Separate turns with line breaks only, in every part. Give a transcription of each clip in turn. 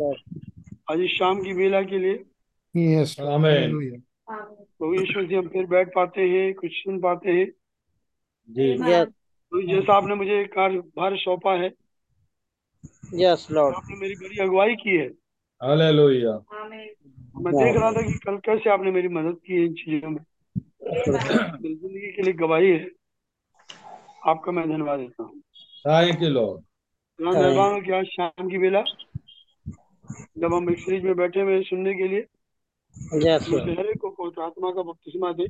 आज इस शाम की बेला के लिए।
Yes.
तो यीशु से हम फिर बैठ पाते हैं कुछ सुन पाते हैं।
जी।
तो जैसा आपने मुझे कार्यभार सौंपा है
यस लॉर्ड
आपने मेरी बड़ी अगुवाई की है।
हालेलुया
मैं देख रहा था कि कल कैसे आपने मेरी मदद की है इन चीज़ों में। ज़िंदगी के लिए गवाही है। आपका मैं धन्यवाद देता हूँ।
थैंक यू लॉर्ड
मेहरबान हो कि आज शाम की बेला जब हम एक सीरीज़ में बैठे हुए सुनने के लिए
यस
मुझे को पवित्र आत्मा का बपतिस्मा दे।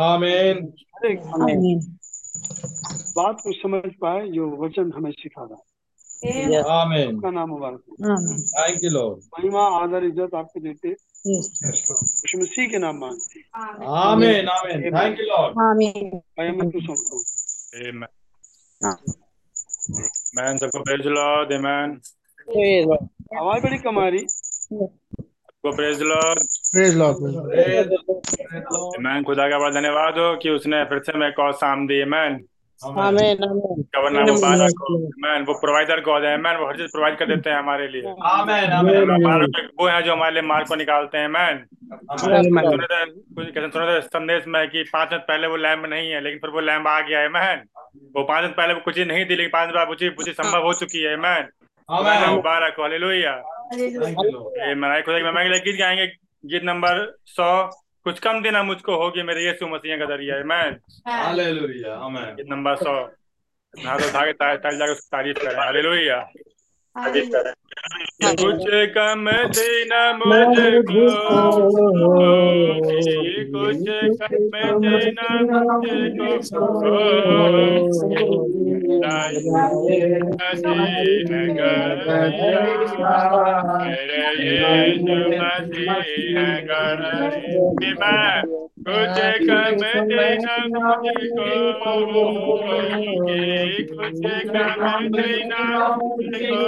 आमीन
हर बात को समझ पाए जो वचन हमें सिखा रहा है।
आमीन
आपका नाम मुबारक हो।
थैंक यू लॉर्ड
महिमा आदर इज़्ज़त आपको देते. मसीह के नाम मांगते
आमीन आमीन थैंक यू लॉर्ड
भाई मैं तू सौंपता हूँ।
Amen. Amen. सबको प्रेज लॉर्ड आमेन
आवाज़ बड़ी कम आ रही।
Praise lord Praise Lord.
Praise खुदा का बड़ा धन्यवाद हो कि उसने फिर से मेरे को शाम दी। आमेन
आमीन आमीन
गवर्नर मुबारक आमेन वो प्रोवाइडर गॉड है आमेन वो हर चीज़ प्रोवाइड कर देते हैं हमारे लिए।
आमीन आमीन
वो है जो हमारे लिए मार्ग को निकालते हैं। आमेन सुने कुछ कैसे सुने संदेश में कि पाँच मिनट पहले वो लैम्प नहीं है लेकिन फिर वो लैम्प आ गया। है मैन वो पाँच मिनट पहले वो कुछ नहीं थी लेकिन पाँच मिनट बाद कुछ संभव हो चुकी है। मैन मुबारक हालेलुया।
थैंक यू लॉर्ड
ये मैं खुदा की महिमा के लिए गीत गाएँगे गीत नंबर सौ कुछ कम देना मुझको होगी मेरे ये मसीह का ज़रिया। है
हालेलुया आमीन
गीत नंबर सौ। उठा के ताल ताल जाकर तारीफ़ करें। हालेलुया। तारीफ़ करें कुछ कम देना मुझको होगी कुछ कम देना मुझको मेरे यीशु मसीह मैं कुछ कम देना मुझको होगी कुछ कम देना मुझको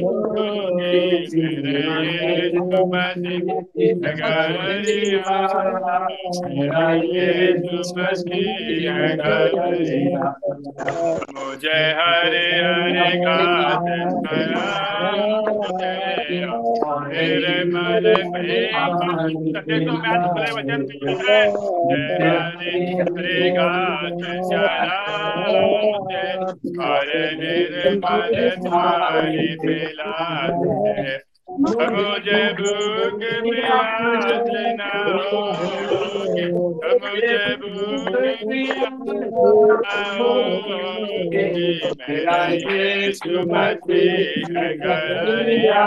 होगी मेरे गरिया मेरा गरिया मुझे हरे हरे घास मेरे मन में खुले वचन में है मुझे भूख प्यास न होगी मुझे भूख प्यास होगी मेरा यीशु मसीह गरिया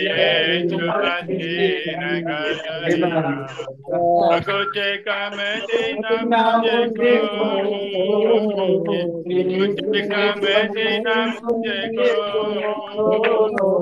यीशु मसीह गरिया कुछ कम दिन मुझे को कुछ कम दिन मुझे को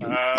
Amen.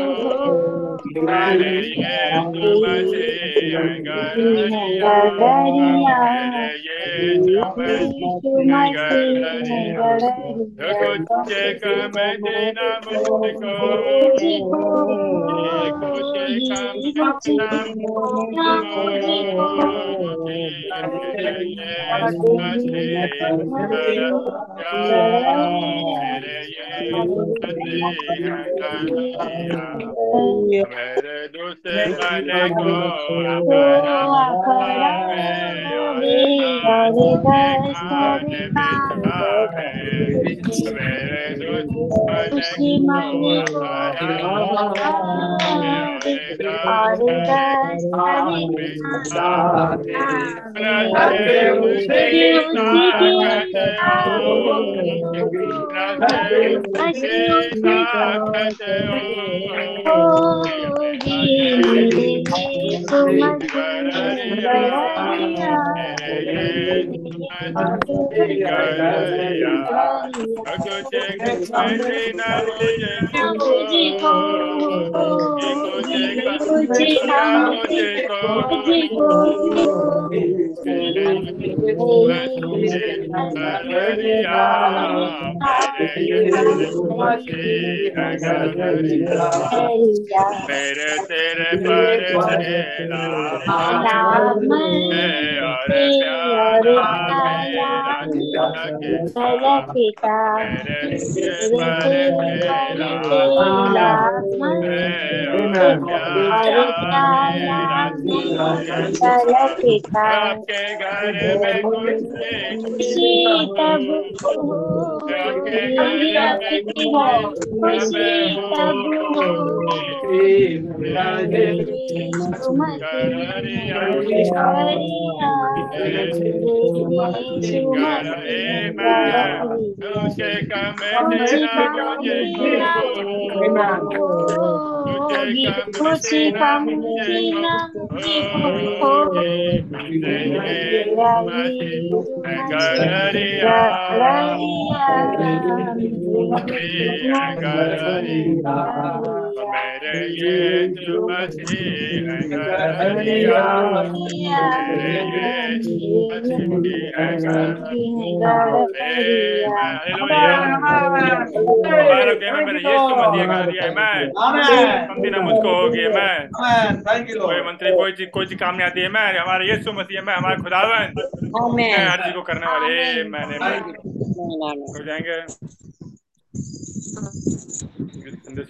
Oh. मसीह मेरे मसीह गड़रिया कुछ कम देना मुझको कुछ कम देना मेरे दूसरे वाले को मेरे तेरे पर तेरा और प्यारा मेरा तेरा आपके घर में खुशी आपके घर में मुझे कम देना मुझे
खुशी कम देना
मेरे ये जो मसीह गड़रिया मेरे ये है मुझको होगी मैं कोई मंत्री कोई चीज़ कोई चीज़ काम नहीं आती है मैं हमारे यीशु मसीह में हमारे खुदावन हर चीज़ को करने वाले मैंने हो जाएँगे संदेश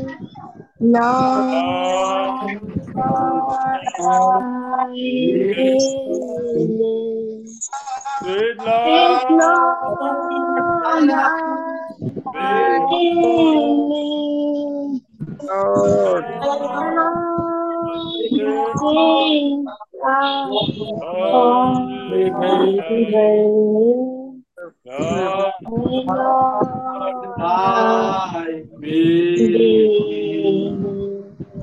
Lord, Lord, Sweet Lord, Lord, Lord, Lord,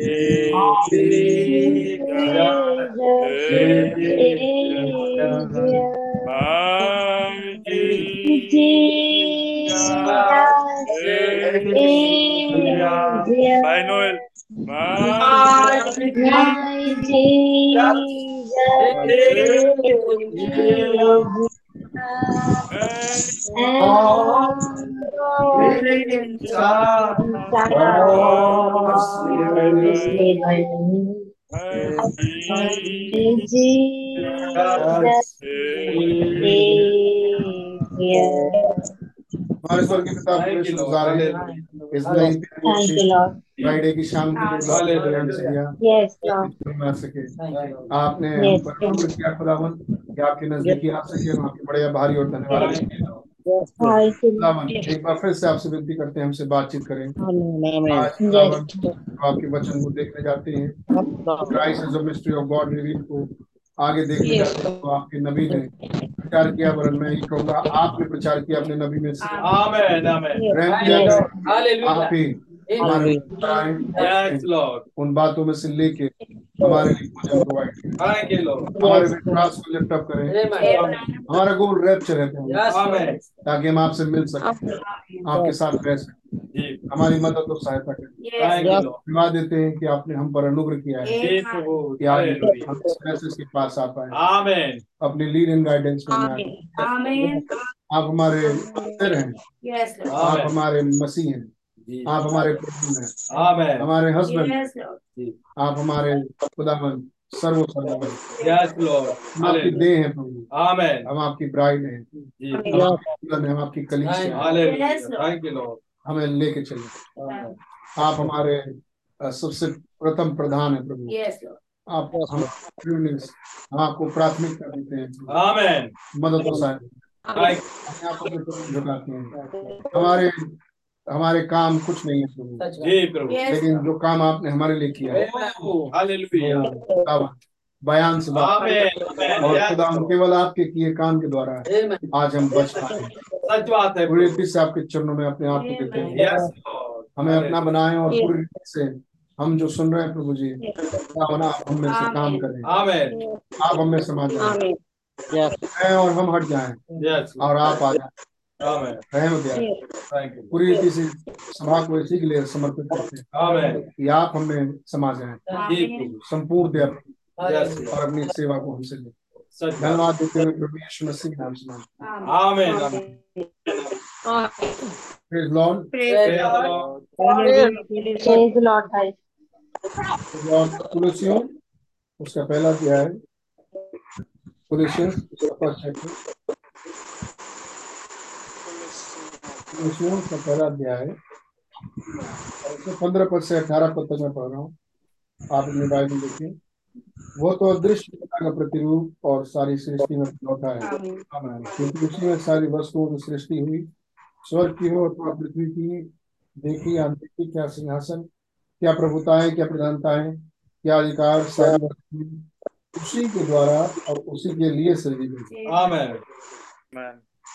Savior, Savior, my Bye, Noel. My Jesus, Jesus,
हमारे स्वर्गीय पिता पूरे में इस नई फ्राइडे की शाम की है, सके आपने किया खुदावन कि आपके नजदीकी आ सके हम आपके बड़े आभारी और धन्यवाद। हैं। एक बार फिर से आपसे विनती करते हैं हमसे बातचीत करें। आपके वचन को देखने जाते हैं Christ mystery of God reveal को आगे देखने जाते हैं तो आपके नबी ने प्रचार किया वरन मैं ये कहूँगा आपने प्रचार किया अपने नबी में से
आमें, आमें।
आमें। आमें। आमें। आप
आमें।
ही उन बातों में से लेके हमारे लिए प्रोवाइड. हमारे विश्वास को लिफ्ट अप करें। हमारा गोल रैप्चर है। ताकि हम आपसे मिल सकें। आपके साथ रह सकें। हमारी मदद और सहायता करें. धन्यवाद देते हैं कि आपने हम पर अनुग्रह किया है। कि
Hallelujah.
हम मैसेज के पास आ पाए. अपनी लीड एंड गाइडेंस में आप हमारे हैं। आप हमारे मसीह हैं. आप हमारे प्रभु हैं। हमारे हस्बैंड आप हमारे खुदावन सर्व हैं। आपकी. देह हैं प्रभु। हम आपकी ब्राइड हैं। हम आपकी हैं, हम हैं। लेके चलिए। आप हमारे सबसे प्रथम प्रधान है प्रभु। आप हम हम आपको प्राथमिकता देते हैं। मदद आप झुकाते हैं। हमारे हमारे काम कुछ नहीं है प्रभु। लेकिन जो काम आपने हमारे लिए किया है बयान से. और खुदा. केवल आपके किए काम के द्वारा आज हम बच पाए हैं।
सच बात है
पूरी रीति से आपके चरणों में अपने आप को देते हैं। हमें अपना बनाए और पूरी रीति से हम जो सुन रहे हैं प्रभु जी खुदावन, आप हम में से काम करें। आप हमें समझ जाएँ हैं और हम हट जाए। और आप आ जाएँ।
Amen.
रहम दिया
Thank you.
पूरी रीति से सभा को इसी के लिए समर्पित करते हैं। कि आप हमें
समाज प्रभु
संपूर्ण
Lord.
और अपनी सेवा को हमसे लें। धन्यवाद देते हुए प्रभु यीशु मसीह के नाम से कुलसियों उसका पहला अध्याय। है कुलसियों उसका फ़र्स्ट चैप्टर कुलसियों का पहला अध्याय है। पंद्रह पद से अठारह पद तक मैं पढ़ रहा हूँ। आप अपने बाइबल देखिए। वो तो अदृश्य पिता का प्रतिरूप और सारी सृष्टि में लौटा है। क्योंकि उसी में सारी वस्तुओं की सृष्टि हुई। स्वर्ग की हो अथवा पृथ्वी की देखी देखी क्या सिंहासन क्या प्रभुताएँ क्या प्रधानताएँ क्या अधिकार सारी वस्तुएँ उसी के द्वारा और उसी के लिए सृजी गई
Amen.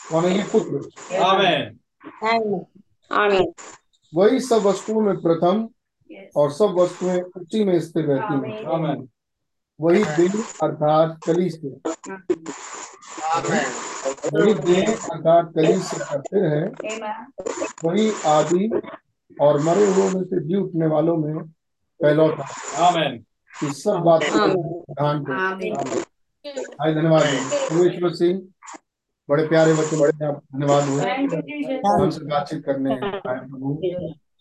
कौन है ये पुत्र?
Amen.
वही सब वस्तुओं में प्रथम और सब वस्तुएँ उसी में स्थिर रहती हैं। वही देह अर्थात कलीस से वही देह अर्थात कलीस से करते है। वही आदि और मरे हुए में से जी उठने वालों में
Amen.
इस सब बात को ध्यान हाय धन्यवाद। सिंह बड़े प्यारे बच्चे बड़े आप धन्यवाद। हुए हमसे बातचीत करने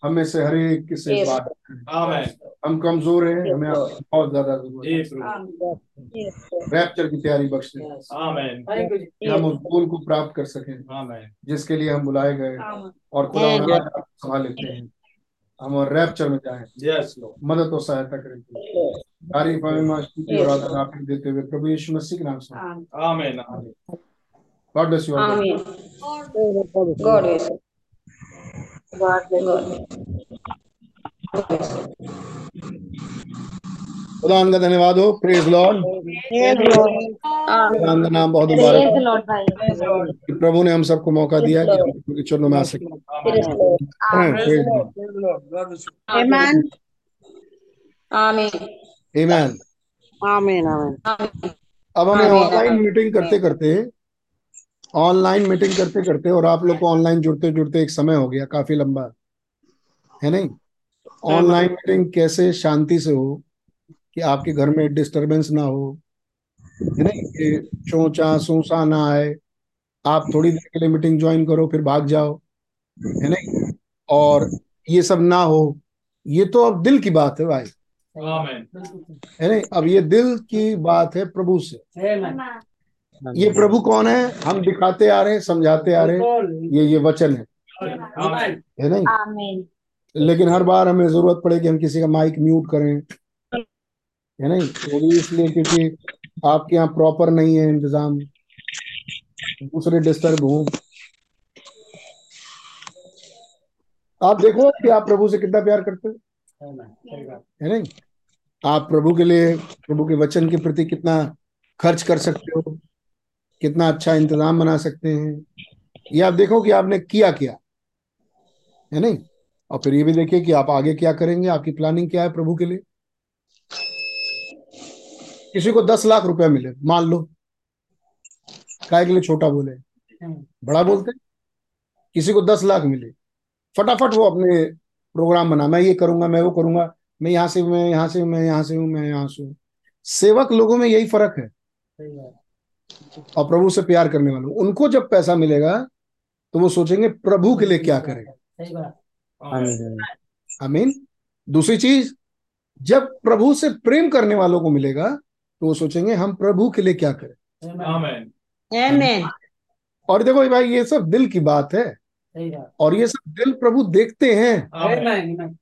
हम में से हर एक से बात हम कमज़ोर हैं हमें बहुत ज़्यादा ज़रूरत रैप्चर की तैयारी बख्श दें हम उस गोल को प्राप्त कर सकें जिसके लिए हम बुलाए गए और खुदा संभाल लेते हैं। हम और रैप्चर में जाए। मदद और सहायता करेंगे तारीफ़ महिमा स्तुति और आदर आपको देते हुए प्रभु यीशु मसीह के नाम से।
Amen. Amen.
God bless you all
Amen. God bless you. God bless you.
खुदा का धन्यवाद हो प्रेज लॉर्ड. खुदा का नाम बहुत मुबारक
Praise the Lord, भाई.
प्रभु ने हम सबको मौका दिया कि हम के चरणों में आ सके
Praise the Lord.
Praise lord
Amen. Amen.
आमीन
आमीन
अब हमें ऑनलाइन मीटिंग करते करते ऑनलाइन मीटिंग करते करते और आप लोग को ऑनलाइन जुड़ते जुड़ते एक समय हो गया काफ़ी लंबा। है नहीं? ऑनलाइन मीटिंग कैसे शांति से हो कि आपके घर में डिस्टरबेंस ना हो है नहीं? कि चोचा सूसा ना आए आप थोड़ी देर के लिए मीटिंग ज्वाइन करो फिर भाग जाओ है नहीं? और ये सब ना हो ये तो अब दिल की बात है भाई। है नहीं? अब ये दिल की बात है प्रभु से। ये प्रभु कौन है? हम दिखाते आ रहे हैं समझाते आ रहे हैं। ये ये वचन है। है नहीं? लेकिन हर बार हमें ज़रूरत पड़े कि हम किसी का माइक म्यूट करें। है नहीं? वो भी इसलिए क्योंकि आपके यहाँ प्रॉपर नहीं है इंतज़ाम। दूसरे डिस्टर्ब हो। आप देखो कि आप प्रभु से कितना प्यार करते हो। है नहीं? आप प्रभु के लिए प्रभु के वचन के प्रति कितना खर्च कर सकते हो। कितना अच्छा इंतज़ाम बना सकते हैं। ये आप देखो कि आपने किया क्या, है नहीं? और फिर ये भी देखिए कि आप आगे क्या करेंगे, आपकी प्लानिंग क्या है प्रभु के लिए। किसी को दस लाख रुपया मिले, मान लो। काय के लिए छोटा बोले? बड़ा बोलते किसी को दस लाख मिले, फटाफट वो अपने प्रोग्राम बना, मैं ये करूँगा, मैं वो करूँगा, मैं यहाँ से मैं यहाँ से मैं यहाँ से हूँ, मैं यहाँ से हूँ। सेवक लोगों में यही फ़र्क है। और प्रभु से प्यार करने वालों उनको जब पैसा मिलेगा तो वो सोचेंगे प्रभु के लिए क्या करें आमीन। दूसरी चीज़ जब प्रभु से प्रेम करने वालों को मिलेगा तो वो सोचेंगे हम प्रभु के लिए क्या करें?
आमीन।
आमीन।
और देखो भाई ये सब दिल की बात है। और ये सब दिल प्रभु देखते हैं।
आमीन।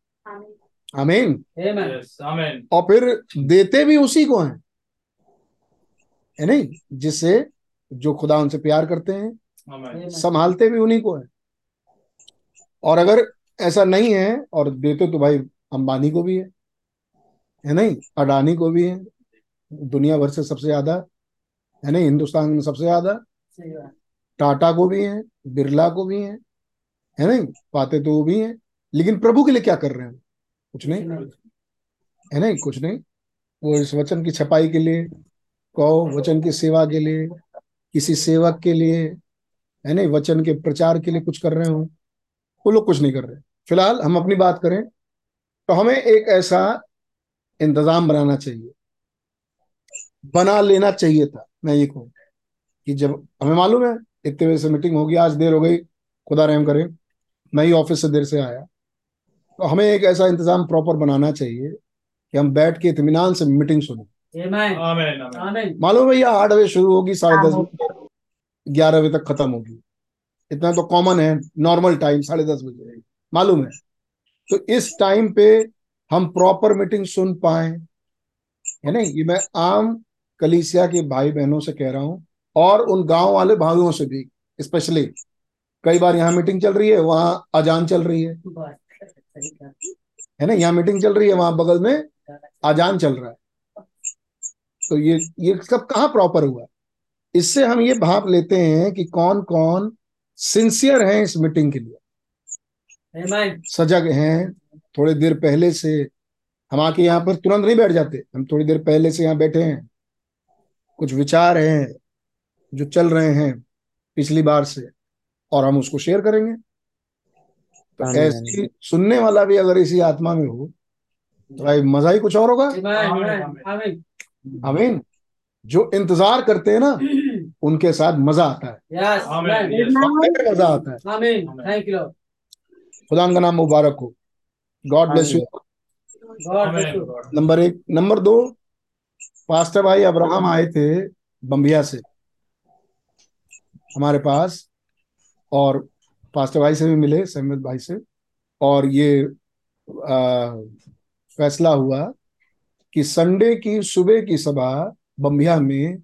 आमीन।
आमीन।
और फिर देते भी उसी को हैं। है नहीं? जिससे जो खुदा उनसे प्यार करते हैं संभालते भी उन्हीं को है। और अगर ऐसा नहीं है और देते तो भाई अंबानी को भी है है नहीं? अडानी को भी है। दुनिया भर से सबसे ज़्यादा है नहीं? हिंदुस्तान में सबसे ज़्यादा। टाटा को भी है बिरला को भी है है नहीं? पाते तो वो भी है। लेकिन प्रभु के लिए क्या कर रहे हैं? कुछ नहीं। है नहीं? कुछ नहीं। वो इस वचन की छपाई के लिए कहो वचन की सेवा के लिए, किसी सेवक के लिए, है नहीं, वचन के प्रचार के लिए कुछ कर रहे हो, वो लोग कुछ नहीं कर रहे। फ़िलहाल हम अपनी बात करें तो हमें एक ऐसा इंतज़ाम बनाना चाहिए। बना लेना चाहिए था, मैं ये कहूँ कि जब, हमें मालूम है, इतने बजे से मीटिंग होगी, आज देर हो गई, खुदा रहम करे, मैं ही ऑफ़िस से देर से आया। तो हमें एक ऐसा इंतज़ाम प्रॉपर बनाना चाहिए कि हम बैठ के इतमान से मीटिंग सुने। मालूम है भैया आठ बजे शुरू होगी साढ़े दस बजे ग्यारह बजे तक खत्म होगी। इतना तो कॉमन है नॉर्मल टाइम साढ़े दस बजे। मालूम है? तो इस टाइम पे हम प्रॉपर मीटिंग सुन पाए। है नहीं? ये मैं आम कलीसिया के भाई बहनों से कह रहा हूँ और उन गाँव वाले भाइयों से भी स्पेशली कई बार यहाँ मीटिंग चल रही है वहाँ अजान चल रही है। है ना यहाँ मीटिंग चल रही है वहाँ बगल में अजान चल रहा है। तो ये ये सब कहाँ प्रॉपर हुआ? इससे हम ये भाप लेते हैं कि कौन कौन सिंसियर हैं इस मीटिंग के लिए। सजग हैं थोड़ी देर पहले से। हम आके यहाँ पर तुरंत नहीं बैठ जाते। हम थोड़ी देर पहले से यहाँ बैठे हैं। कुछ विचार हैं जो चल रहे हैं पिछली बार से और हम उसको शेयर करेंगे। तो ऐसी सुनने वाला भी अगर इसी आत्मा में हो तो भाई मज़ा ही कुछ और होगा। आमीन जो इंतज़ार करते हैं ना उनके साथ मज़ा आता है। मज़ा आता है। खुदा का नाम मुबारक हो। गॉड ब्लेस यू नंबर एक नंबर दो पास्टर भाई अब्राहम आए थे बम्बिया से। हमारे पास और पास्टर भाई से भी मिले सहमद भाई से। और ये आ, फैसला हुआ कि संडे की सुबह की सभा बम्बिया में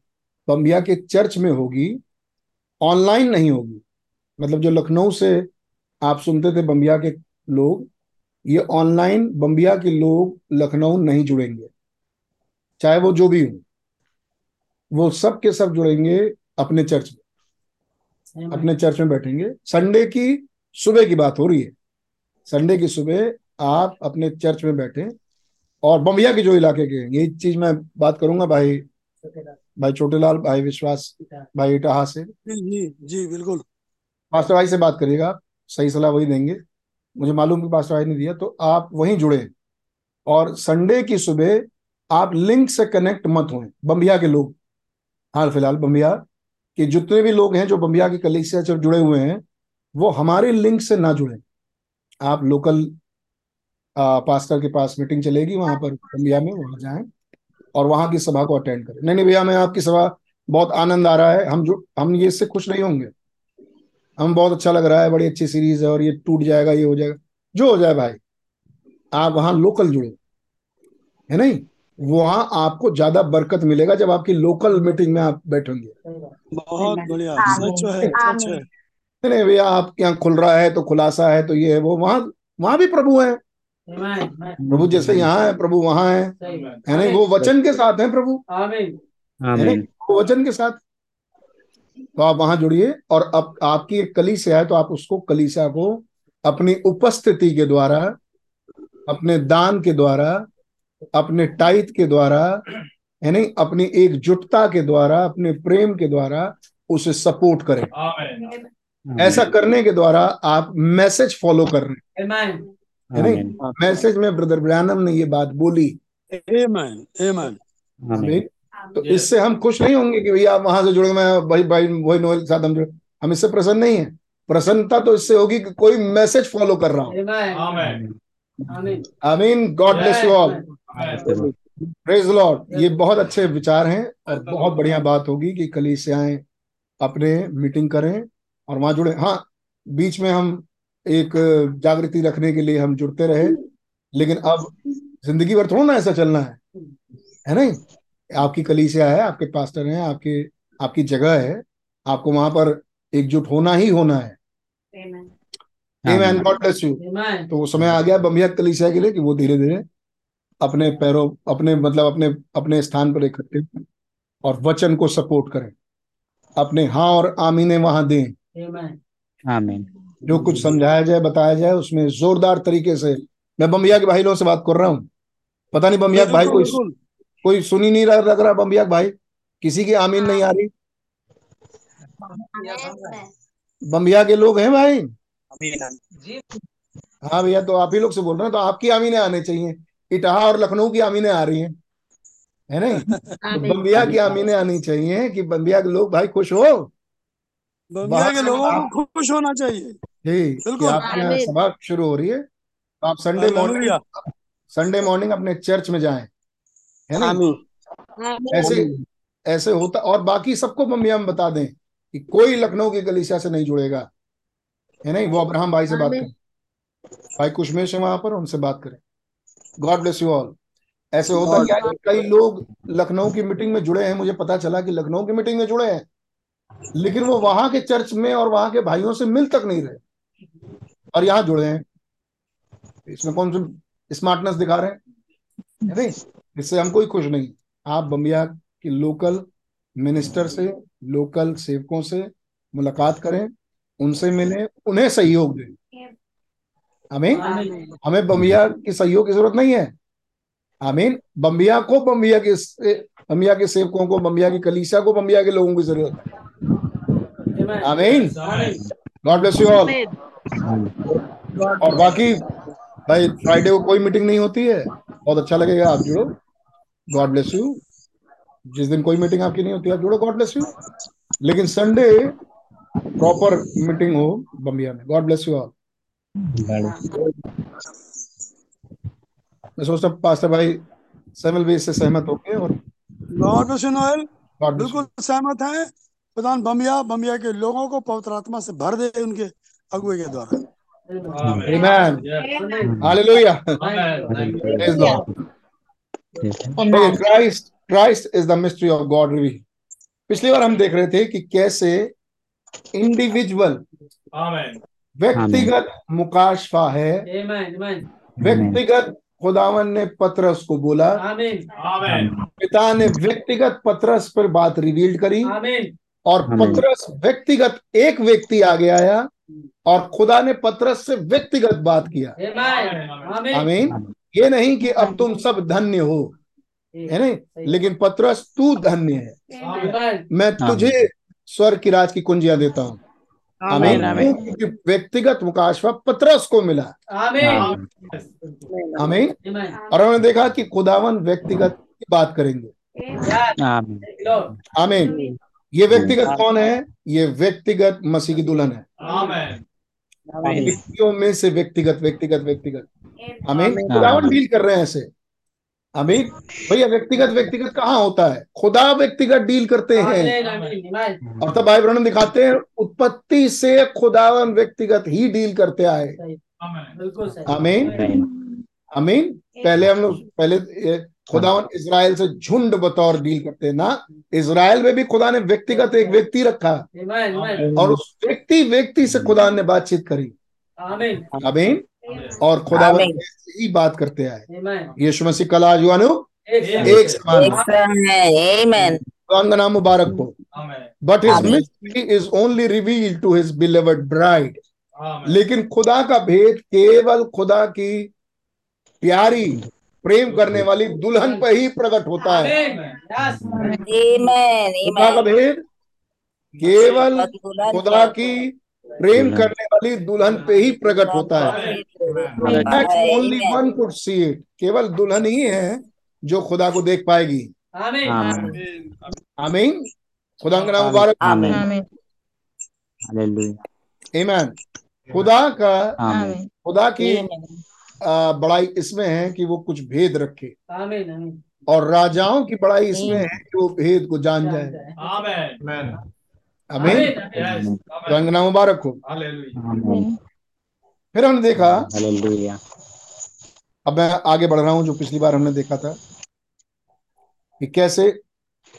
बम्बिया के चर्च में होगी ऑनलाइन नहीं होगी। मतलब जो लखनऊ से आप सुनते थे बम्बिया के लोग ये ऑनलाइन बम्बिया के लोग लखनऊ नहीं जुड़ेंगे। चाहे वो जो भी हो वो सब के सब जुड़ेंगे अपने चर्च में। अपने चर्च में बैठेंगे। संडे की सुबह की बात हो रही है। संडे की सुबह आप अपने चर्च में बैठे और बम्बिया के जो इलाके के यही चीज़ मैं बात करूँगा भाई भाई छोटेलाल भाई विश्वास भाई इटाहा से।
जी जी बिल्कुल।
पास्टर भाई से बात करिएगा आप सही सलाह वही देंगे। मुझे मालूम कि पास्टर भाई ने दिया तो आप वहीं जुड़े। और संडे की सुबह आप लिंक से कनेक्ट मत हुए बम्बिया के लोग। हाल फ़िलहाल बम्बिया कि जितने भी लोग हैं जो बम्बिया की कलीसिया से जुड़े हुए हैं वो हमारे लिंक से ना जुड़े। आप लोकल पास्टर के पास मीटिंग चलेगी वहाँ पर बम्बिया में वहाँ जाए और वहाँ की सभा को अटेंड करें। नहीं नहीं भैया मैं आपकी सभा बहुत आनंद आ रहा है। हम जो हम ये इससे खुश नहीं होंगे। हम बहुत अच्छा लग रहा है बड़ी अच्छी सीरीज़ है और ये टूट जाएगा ये हो जाएगा। जो हो जाए भाई आप वहाँ लोकल जुड़े है नहीं? वहाँ आपको ज़्यादा बरकत मिलेगा जब आपकी लोकल मीटिंग में आप बैठेंगे।
बहुत बढ़िया सच है सच है
नहीं नहीं भैया आपके यहाँ खुल रहा है तो खुलासा है तो ये है वो वहाँ वहाँ भी प्रभु है। प्रभु जैसे यहाँ है प्रभु वहाँ है। है नहीं वो वचन के साथ है प्रभु।
आमीन
है नहीं वो वचन के साथ। तो आप वहाँ जुड़िए और अब आपकी एक कलीसिया है तो आप उसको कलीसिया को अपनी उपस्थिति के द्वारा अपने दान के द्वारा अपने टाइट के द्वारा है नहीं अपनी एकजुटता के द्वारा अपने प्रेम के द्वारा उसे सपोर्ट करें। ऐसा करने के द्वारा आप मैसेज फॉलो कर रहे हैं। मैसेज में ब्रदर ब्रैनम ने ये बात बोली।
आमेन आमेन
आमीन। तो इससे हम खुश नहीं होंगे कि भैया वहाँ से जुड़े मैं भाई भाई वही नोएल के साथ हम जुड़े। हम इससे प्रसन्न नहीं है। प्रसन्नता तो इससे होगी कि कोई मैसेज फॉलो कर रहा हूँ।
आमीन आमीन
आमीन God bless you
all
praise lord ये बहुत अच्छे विचार हैं और बहुत बढ़िया बात होगी कि कलीसियाएँ अपने मीटिंग करें और वहाँ जुड़े। हाँ बीच में हम एक जागृति रखने के लिए हम जुड़ते रहे लेकिन अब ज़िंदगी भर थोड़ा ना ऐसा चलना है। है नहीं? आपकी कलीसिया है आपके पास्टर हैं आपके आपकी जगह है आपको वहाँ पर एकजुट होना ही होना है। Amen. God bless you. तो वो समय आ गया बमिया कलीसिया के लिए कि वो धीरे धीरे अपने पैरों अपने मतलब अपने अपने स्थान पर इकट्ठे और वचन को सपोर्ट करें। अपने हाँ और आमीने वहाँ दें।
आमीन
आमीन
जो कुछ समझाया जाए बताया जाए उसमें जोरदार तरीके से। मैं बम्बिया के भाई लोगों से बात कर रहा हूँ। पता नहीं बम्बिया के भाई कोई कोई सुन ही नहीं रहा लग रहा बम्बिया के भाई। किसी की आमीन नहीं आ रही। बम्बिया के लोग हैं भाई। हाँ भैया तो आप ही लोग से बोल रहे हैं तो आपकी आमीने आने चाहिए। इटाहा और लखनऊ की आमीने आ रही हैं। है नहीं? तो बम्बिया की आमीने आनी चाहिए कि बम्बिया के लोग भाई खुश हो।
बम्बिया के लोगों को खुश होना चाहिए।
जी कि
बिल्कुल।
आपके यहाँ सभा शुरू हो रही है। तो आप संडे मॉर्निंग संडे मॉर्निंग अपने चर्च में जाएँ। है ना? ऐसे ऐसे होता और बाकी सबको मम्मी हम बता दें कि कोई लखनऊ की कलीसिया से नहीं जुड़ेगा। है नहीं वो अब्राहम भाई से बात करें। भाई कुशमेश है वहाँ पर उनसे बात करें। गॉड ब्लेस यू ऑल ऐसे होता क्या है कई लोग लखनऊ की मीटिंग में जुड़े हैं। मुझे पता चला कि लखनऊ की मीटिंग में जुड़े हैं। लेकिन वो वहाँ के चर्च में और वहाँ के भाइयों से मिल तक नहीं रहे। और यहाँ जुड़े हैं। इसमें कौन सी स्मार्टनेस दिखा रहे हैं? नहीं इससे हम कोई खुश नहीं। आप बम्बिया की लोकल मिनिस्टर से लोकल सेवकों से मुलाकात करें उनसे मिलें उन्हें सहयोग दें। आमीन हमें बम्बिया की सहयोग की ज़रूरत नहीं है। आमीन। बम्बिया को बम्बिया के बम्बिया के सेवकों को बम्बिया की कलीसिया को बम्बिया के लोगों की ज़रूरत है। आमीन। गॉड ब्लेस यू ऑल और बाकी भाई फ्राइडे को कोई मीटिंग नहीं होती है। बहुत अच्छा लगेगा आप जुड़ो। गॉड ब्लेस यू जिस दिन कोई मीटिंग आपकी नहीं होती आप जुड़ो। गॉड ब्लेस यू लेकिन संडे प्रॉपर मीटिंग हो बम्बिया में। गॉड ब्लेस यू ऑल मैं सोचता हूँ पास्टर भाई सैमुअल भी इससे सहमत होंगे और
गॉड ब्लेस यू नोएल बिल्कुल सहमत है। प्रधान बमिया बमिया के लोगों को पवित्र आत्मा से भर दे उनके अगुए के द्वारा।
Amen. Hallelujah Praise Lord. Christ Christ is the mystery of God reveal पिछली बार हम देख रहे थे कि कैसे इंडिविजुअल व्यक्तिगत मुकाशफा है।
आमीन आमीन
व्यक्तिगत खुदावन ने पत्रस को बोला।
आमीन। आमीन।
पिता ने व्यक्तिगत पत्रस पर बात रिवील करी। और पत्रस व्यक्तिगत एक व्यक्ति आगे आया और खुदा ने पत्रस से व्यक्तिगत बात किया।
आमीन आमीन।
आमीन। ये नहीं कि अब तुम सब धन्य हो है नहीं? लेकिन पत्रस तू धन्य है। मैं तुझे स्वर्ग की राज की कुंजियाँ देता हूँ।
आमीन।
व्यक्तिगत मुकाशफा पत्रस को मिला।
आमीन।
आमीन।
आमीन।
और उन्होंने देखा कि खुदावन व्यक्तिगत की बात करेंगे।
आमीन।
ये व्यक्तिगत कौन है? ये व्यक्तिगत मसीह की दुल्हन है। व्यक्तियों में से व्यक्तिगत व्यक्तिगत व्यक्तिगत। हमें
आमीन।
खुदावन डील कर रहे हैं ऐसे। अमीन भैया व्यक्तिगत व्यक्तिगत कहाँ होता है? खुदा व्यक्तिगत डील करते हैं.
Amen.
और तब भाई ब्रहण दिखाते हैं उत्पत्ति से खुदावन व्यक्तिगत ही डील करते आए।
अमीन बिल्कुल सही।
आमीन। आमीन। पहले हम लोग पहले खुदावन इसराइल से झुंड बतौर डील करते हैं ना? इसराइल में भी खुदा ने व्यक्तिगत एक व्यक्ति रखा. और उस व्यक्ति व्यक्ति से खुदा ने बातचीत करी।
Amen.
और खुदा ही बात करते आए
Amen.
यीशु मसीह कल आज युवानु
एक
समान
है
का नाम मुबारक हो?
But
his mystery is only reveal to his beloved
bride
लेकिन खुदा का भेद केवल खुदा की प्यारी प्रेम करने वाली दुल्हन पर ही प्रकट होता है। खुदा का भेद केवल खुदा की प्रेम करने वाली दुल्हन पे ही प्रकट होता है।
Only
one could see it केवल दुल्हन ही है जो खुदा को देख पाएगी। आमीन खुदा का नाम मुबारक ईमान खुदा का खुदा की आ, बड़ाई इसमें है कि वो कुछ भेद रखे. और राजाओं की बड़ाई इसमें है कि वो भेद को जान जाए।
Yes.
नाम मुबारक हो। फिर हमने देखा अब मैं आगे बढ़ रहा हूँ जो पिछली बार हमने देखा था कि कैसे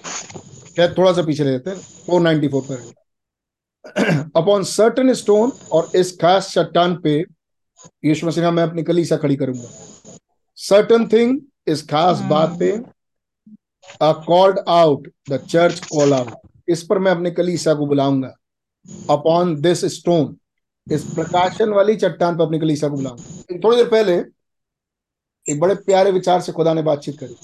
क्या थोड़ा सा पीछे ले लेते हैं फोर नाइनटी फोर पर। अपॉन सर्टन स्टोन और इस खास चट्टान पे यीशु मसीह ने मैं अपनी कलीसा खड़ी करूँगा। सर्टन थिंग इस खास बात पे a called out the church call out इस पर मैं अपने कलीसा को बुलाऊँगा। अपॉन दिस स्टोन इस प्रकाशन वाली चट्टान पर अपनी कलीसा को बुलाऊँगा। थोड़ी देर पहले एक बड़े प्यारे विचार से खुदा ने बातचीत करी।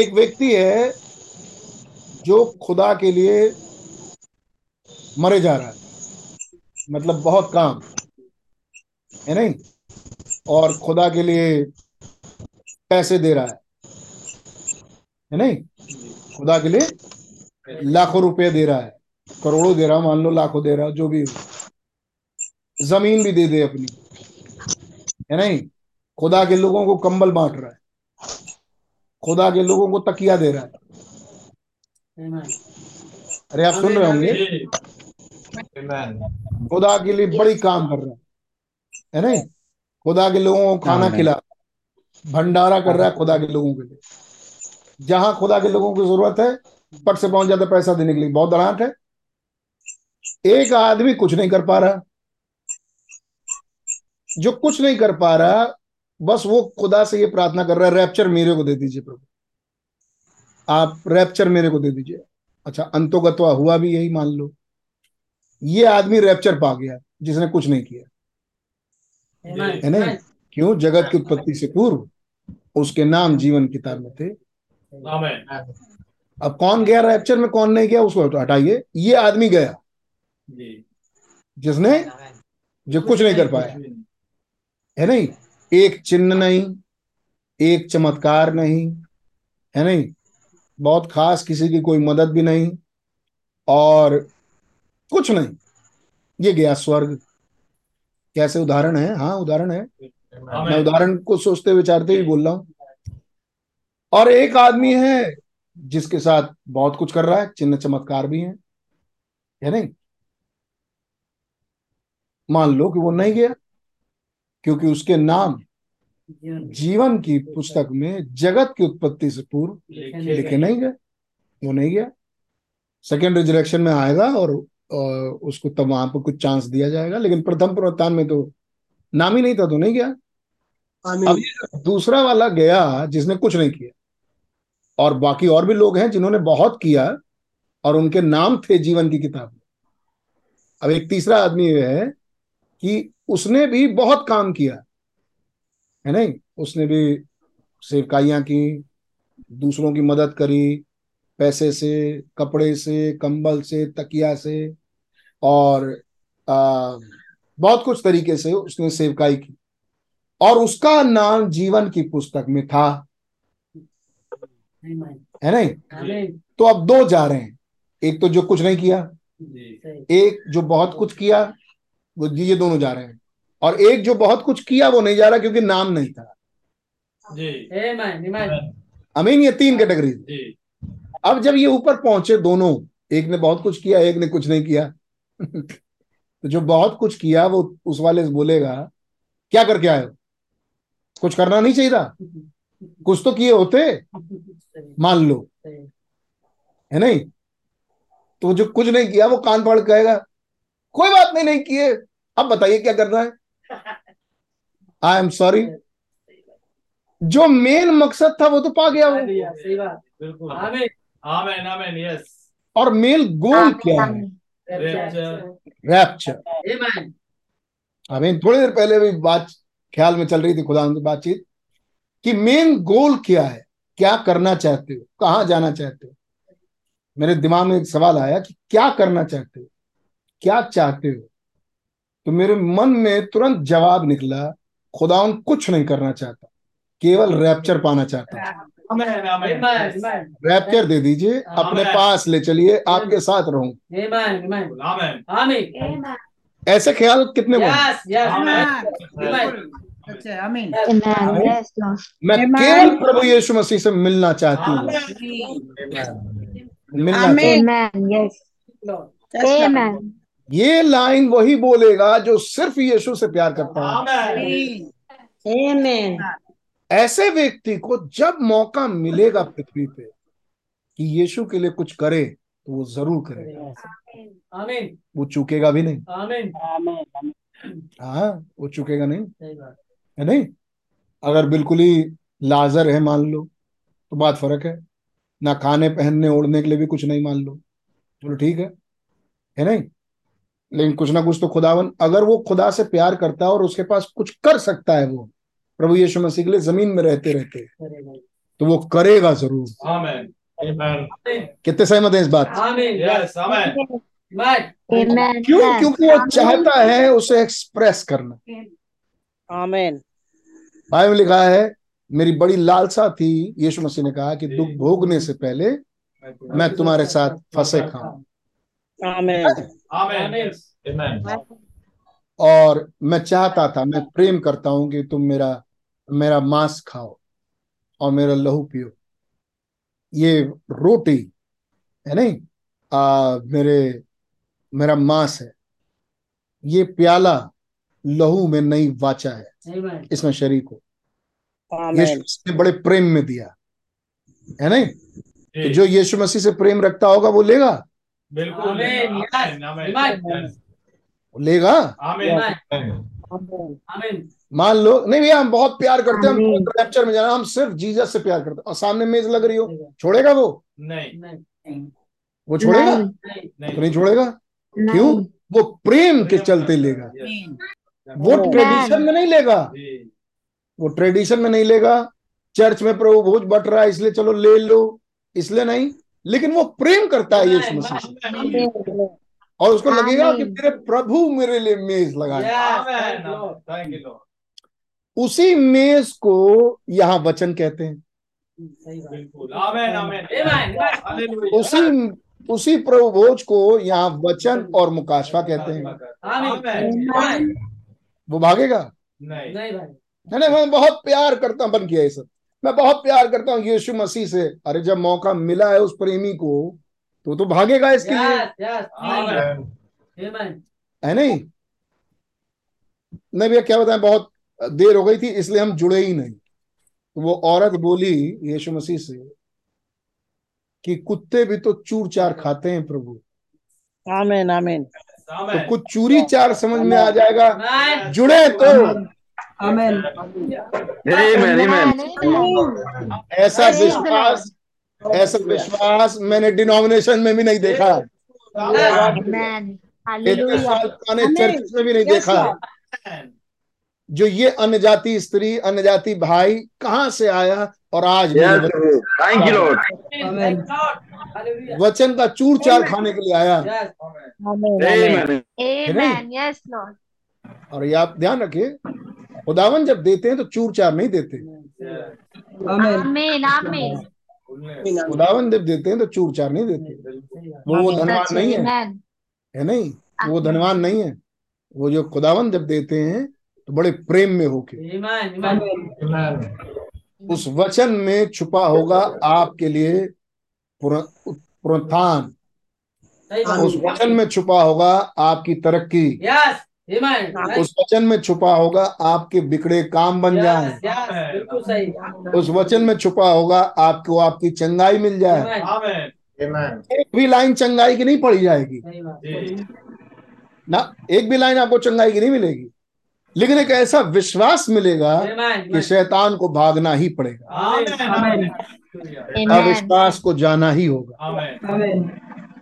एक व्यक्ति है जो खुदा के लिए मरे जा रहा है। मतलब बहुत काम, है नहीं? और खुदा के लिए पैसे दे रहा है। है नहीं? खुदा के लिए लाखों रुपए दे रहा है करोड़ों दे रहा मान लो लाखों दे रहा जो भी हो। ज़मीन भी दे दे अपनी। है नहीं? खुदा के लोगों को कंबल बांट रहा है। खुदा के लोगों को तकिया दे रहा है। अरे आप सुन रहे होंगे? खुदा के लिए बड़ी काम कर रहा है। है नहीं? खुदा के लोगों को खाना खिला भंडारा कर रहा है खुदा के लोगों के लिए। जहाँ खुदा के लोगों की ज़रूरत है पट से पहुँच जाता है पैसा देने के लिए। बहुत दराट है। एक आदमी कुछ नहीं कर पा रहा। जो कुछ नहीं कर पा रहा बस वो खुदा से ये प्रार्थना कर रहा है रैप्चर मेरे को दे दीजिए प्रभु। आप रैप्चर मेरे को दे दीजिए। अच्छा अंतोगत्वा हुआ भी यही मान लो। ये आदमी रैप्चर पा गया जिसने कुछ नहीं किया। है नहीं क्यों? जगत की उत्पत्ति से पूर्व उसके नाम जीवन किताब में थे. अब कौन गया रैप्चर में कौन नहीं गया उसको हटाइए। ये आदमी गया। जिसने जो कुछ नहीं कर पाया। है नहीं? एक चिन्ह नहीं एक चमत्कार नहीं है नहीं? बहुत खास किसी की कोई मदद भी नहीं और कुछ नहीं। ये गया स्वर्ग। कैसे उदाहरण है? हाँ उदाहरण है। मैं उदाहरण को सोचते विचारते ही बोल रहा हूँ। और एक आदमी है जिसके साथ बहुत कुछ कर रहा है चिन्ह चमत्कार भी है। है नहीं? मान लो कि वो नहीं गया क्योंकि उसके नाम जीवन की पुस्तक में जगत की उत्पत्ति से पूर्व लिखे नहीं गए। वो नहीं गया। सेकेंड रिजरेक्शन में आएगा और, और उसको तब वहाँ पर कुछ चांस दिया जाएगा लेकिन प्रथम पुनरुत्थान में तो नाम ही नहीं था तो नहीं गया। अब दूसरा वाला गया जिसने कुछ नहीं किया। और बाकी और भी लोग हैं जिन्होंने बहुत किया और उनके नाम थे जीवन की किताब। में अब एक तीसरा आदमी है कि उसने भी बहुत काम किया है नहीं? उसने भी सेवकाइयाँ की दूसरों की मदद करी पैसे से कपड़े से कंबल से तकिया से और आ, बहुत कुछ तरीके से उसने सेवकाई की। और उसका नाम जीवन की पुस्तक में था. है नहीं? तो अब दो जा रहे हैं। एक तो जो कुछ नहीं किया एक जो बहुत कुछ किया वो ये दोनों जा रहे हैं। और एक जो बहुत कुछ किया वो नहीं जा रहा क्योंकि नाम नहीं था. अमीन ये तीन कैटेगरी। अब जब ये ऊपर पहुँचे दोनों एक ने बहुत कुछ किया एक ने कुछ नहीं किया। तो जो बहुत कुछ किया वो उस वाले से बोलेगा क्या करके आए हो? कुछ करना नहीं चाहिए था? कुछ तो किए होते मान लो। है नहीं? तो जो कुछ नहीं किया वो कान पकड़ के कहेगा कोई बात नहीं नहीं किए। अब बताइए क्या करना है? आई एम सॉरी जो मेन मकसद था वो तो पा गया वो।
हालेलुया. सही बात.
बिल्कुल।
Amen.
आमेन आमेन यस
और मेन गोल क्या है?
Rapture.
Rapture
Amen.
हमें थोड़ी देर पहले भी बात ख्याल में चल रही थी खुदा बातचीत। कि मेन गोल क्या है? क्या करना चाहते हो? कहाँ जाना चाहते हो? मेरे दिमाग में एक सवाल आया कि क्या करना चाहते हो? क्या चाहते हो? तो मेरे मन में तुरंत जवाब निकला खुदा कुछ नहीं करना चाहता केवल रैप्चर पाना चाहता हूँ. रैप्चर दे दीजिए अपने पास ले चलिए आपके साथ रहूँ. ऐसे ख्याल कितने
Yes. Yes.
अच्छा.
मैं केवल प्रभु यीशु मसीह से मिलना चाहती हूँ। मिलना.
Amen.
ये लाइन वही बोलेगा जो सिर्फ़ यीशु से प्यार करता है। ऐसे व्यक्ति को जब मौका मिलेगा पृथ्वी पे कि यीशु के लिए कुछ करे तो वो ज़रूर करेगा। वो चूकेगा भी नहीं। हाँ वो चूकेगा नहीं।
सही बात.
है नहीं? अगर बिल्कुल ही लाजर है मान लो तो बात फ़र्क है। ना खाने पहनने ओढ़ने के लिए भी कुछ नहीं मान लो। चलो ठीक है। है नहीं? लेकिन कुछ ना कुछ तो खुदावन अगर वो खुदा से प्यार करता है और उसके पास कुछ कर सकता है वो प्रभु यीशु मसीह के लिए ज़मीन में रहते रहते तो वो करेगा ज़रूर।
आमेन। आमेन।
कितने सहमत है इस बात. क्यों? क्योंकि वो चाहता है उसे एक्सप्रेस करना।
आमीन
बाइबल में लिखा है मेरी बड़ी लालसा थी यीशु मसीह ने कहा कि दुख भोगने से पहले मैं तुम्हारे साथ फंसे खाऊं।
आमीन
आमेन आमेन
और मैं चाहता था मैं प्रेम करता हूँ कि तुम मेरा मेरा मांस खाओ और मेरा लहू पियो। ये रोटी है नहीं? आ, मेरे मेरा मांस है। ये प्याला लहू में नई वाचा है इसमें शरीक हो। यीशु ने बड़े प्रेम में दिया। है नहीं? तो
जी,
यीशु मसीह से प्रेम रखता होगा वो लेगा?
बिल्कुल।
लेगा. मान लो। नहीं भैया हम बहुत प्यार करते हैं हम रैप्चर में जाना हम सिर्फ़ जीजस से प्यार करते हैं। और सामने मेज लग रही हो। छोड़ेगा वो?
नहीं।
नहीं।
वो छोड़ेगा?
नहीं,
नहीं।
तो नहीं छोड़ेगा? क्यों? वो प्रेम के चलते लेगा। वो ट्रेडिशन में नहीं लेगा। वो ट्रेडिशन में नहीं लेगा। चर्च में प्रभु भोज बट रहा है इसलिए चलो ले लो। इसलिए नहीं लेकिन वो प्रेम करता है यीशु मसीह से। और उसको लगेगा कि मेरे प्रभु मेरे लिए मेज लगाए। उसी मेज को यहाँ वचन कहते हैं।
सही बात.
बिल्कुल। आमेन आमेन
Amen.
हालेलुया
उसी उसी प्रभु भोज को यहाँ वचन और मुकाशवा कहते हैं. वो भागेगा?
नहीं।
नहीं भाई.
मैं बहुत प्यार करता हूँ बन किया ये सब। मैं बहुत प्यार करता हूँ यीशु मसीह से। अरे जब मौका मिला है उस प्रेमी को तो तो भागेगा इसके लिए।
Yes, yes.
आमेन
Amen.
है नहीं? नहीं भैया क्या बताएँ बहुत देर हो गई थी इसलिए हम जुड़े ही नहीं। तो वो औरत बोली यीशु मसीह से कि कुत्ते भी तो चूर चार खाते हैं प्रभु।
आमेन आमीन
तो कुछ चूरी चार समझ में आ जाएगा। जुड़े तो। ऐसा विश्वास ऐसा विश्वास मैंने डिनोमिनेशन में भी नहीं देखा। इतने साल पुराने चर्च में भी नहीं देखा। जो ये अन्य जाति स्त्री अन्य जाति भाई कहाँ से आया? और आज
थैंक यू लॉर्ड.
वचन का चूर चार खाने के लिए आया।
Yes.
आमीन आमीन
Amen. Yes, Lord.
और ये आप ध्यान रखिए खुदावन जब देते हैं तो चूर चार नहीं देते. खुदावन जब देते हैं तो चूर चार नहीं देते। वो वो धनवान नहीं है। है नहीं? वो धनवान नहीं है। वो जो खुदावन जब देते हैं तो बड़े प्रेम में होके।
Amen. Amen.
उस वचन में छुपा होगा आपके लिए पुर- पुनरुत्थान उस वचन में छुपा होगा आपकी तरक्की।
Yes.
उस वचन में छुपा होगा आपके बिगड़े काम बन जाए। उस वचन में छुपा होगा आपको आपकी चंगाई मिल जाए।
Amen.
Amen.
एक भी लाइन चंगाई की नहीं पड़ी जाएगी।
सही बात।
जी।
ना एक भी लाइन आपको चंगाई की नहीं मिलेगी। लेकिन एक ऐसा विश्वास मिलेगा कि शैतान को भागना ही पड़ेगा. अविश्वास को जाना ही होगा।
Amen.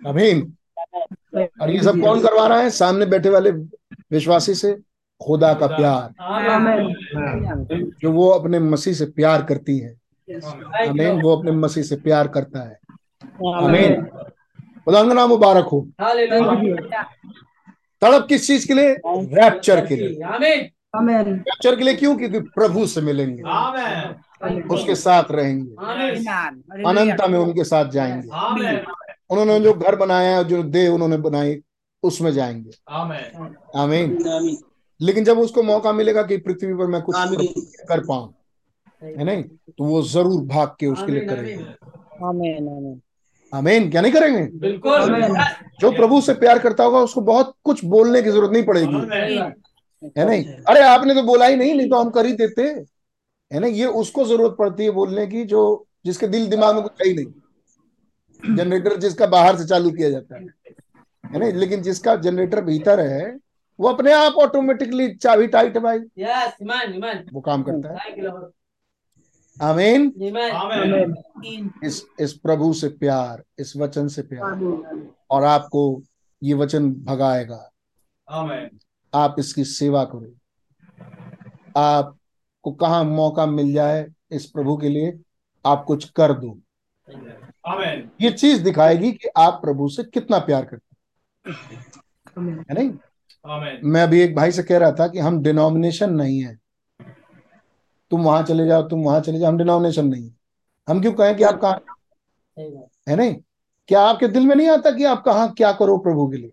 अमीन और ये सब कौन करवा रहा है? सामने बैठे वाले विश्वासी से? खुदा का प्यार। जो वो अपने मसीह से प्यार करती है। अमीन वो अपने मसीह से प्यार करता है।
Amen.
अमीन खुदा का नाम मुबारक हो. तड़प किस चीज़ के लिए? रैप्चर के लिए. रैप्चर के लिए क्यों? क्योंकि प्रभु से मिलेंगे. उसके साथ रहेंगे। अनंता में उनके साथ जाएँगे। उन्होंने जो घर बनाया है जो देह उन्होंने बनाई उसमें जाएँगे। आमीन। लेकिन जब उसको मौका मिलेगा कि पृथ्वी पर मैं कुछ कर पाऊँ है नहीं? तो वो ज़रूर भाग के उसके लिए करेंगे।
Amen. Amen.
क्या नहीं करेंगे?
बिल्कुल।
जो प्रभु से प्यार करता होगा उसको बहुत कुछ बोलने की ज़रूरत नहीं पड़ेगी। है नहीं? अरे आपने तो बोला ही नहीं नहीं तो हम कर ही देते। है ना ये उसको ज़रूरत पड़ती है बोलने की जो जिसके दिल दिमाग में कुछ है ही नहीं। जनरेटर जिसका बाहर से चालू किया जाता है। है ना लेकिन जिसका जनरेटर भीतर है वो अपने आप ऑटोमेटिकली चाबी टाइट है भाई।
Yes.
वो काम करता है. आमीन
Amen.
Amen.
इस इस प्रभु से प्यार इस वचन से प्यार। और आपको ये वचन भगाएगा। आप इसकी सेवा करो। आपको कहा मौका मिल जाए इस प्रभु के लिए आप कुछ कर दो।
Amen.
ये चीज़ दिखाएगी कि आप प्रभु से कितना प्यार करते हैं। है नहीं?
Amen.
मैं अभी एक भाई से कह रहा था कि हम डिनोमिनेशन नहीं है। तुम वहाँ चले जाओ तुम वहाँ चले जाओ। हम डिनोमिनेशन नहीं हम क्यों कहें कि आप कहा है? नहीं? क्या आपके दिल में नहीं आता कि आप कहाँ क्या करो प्रभु के लिए?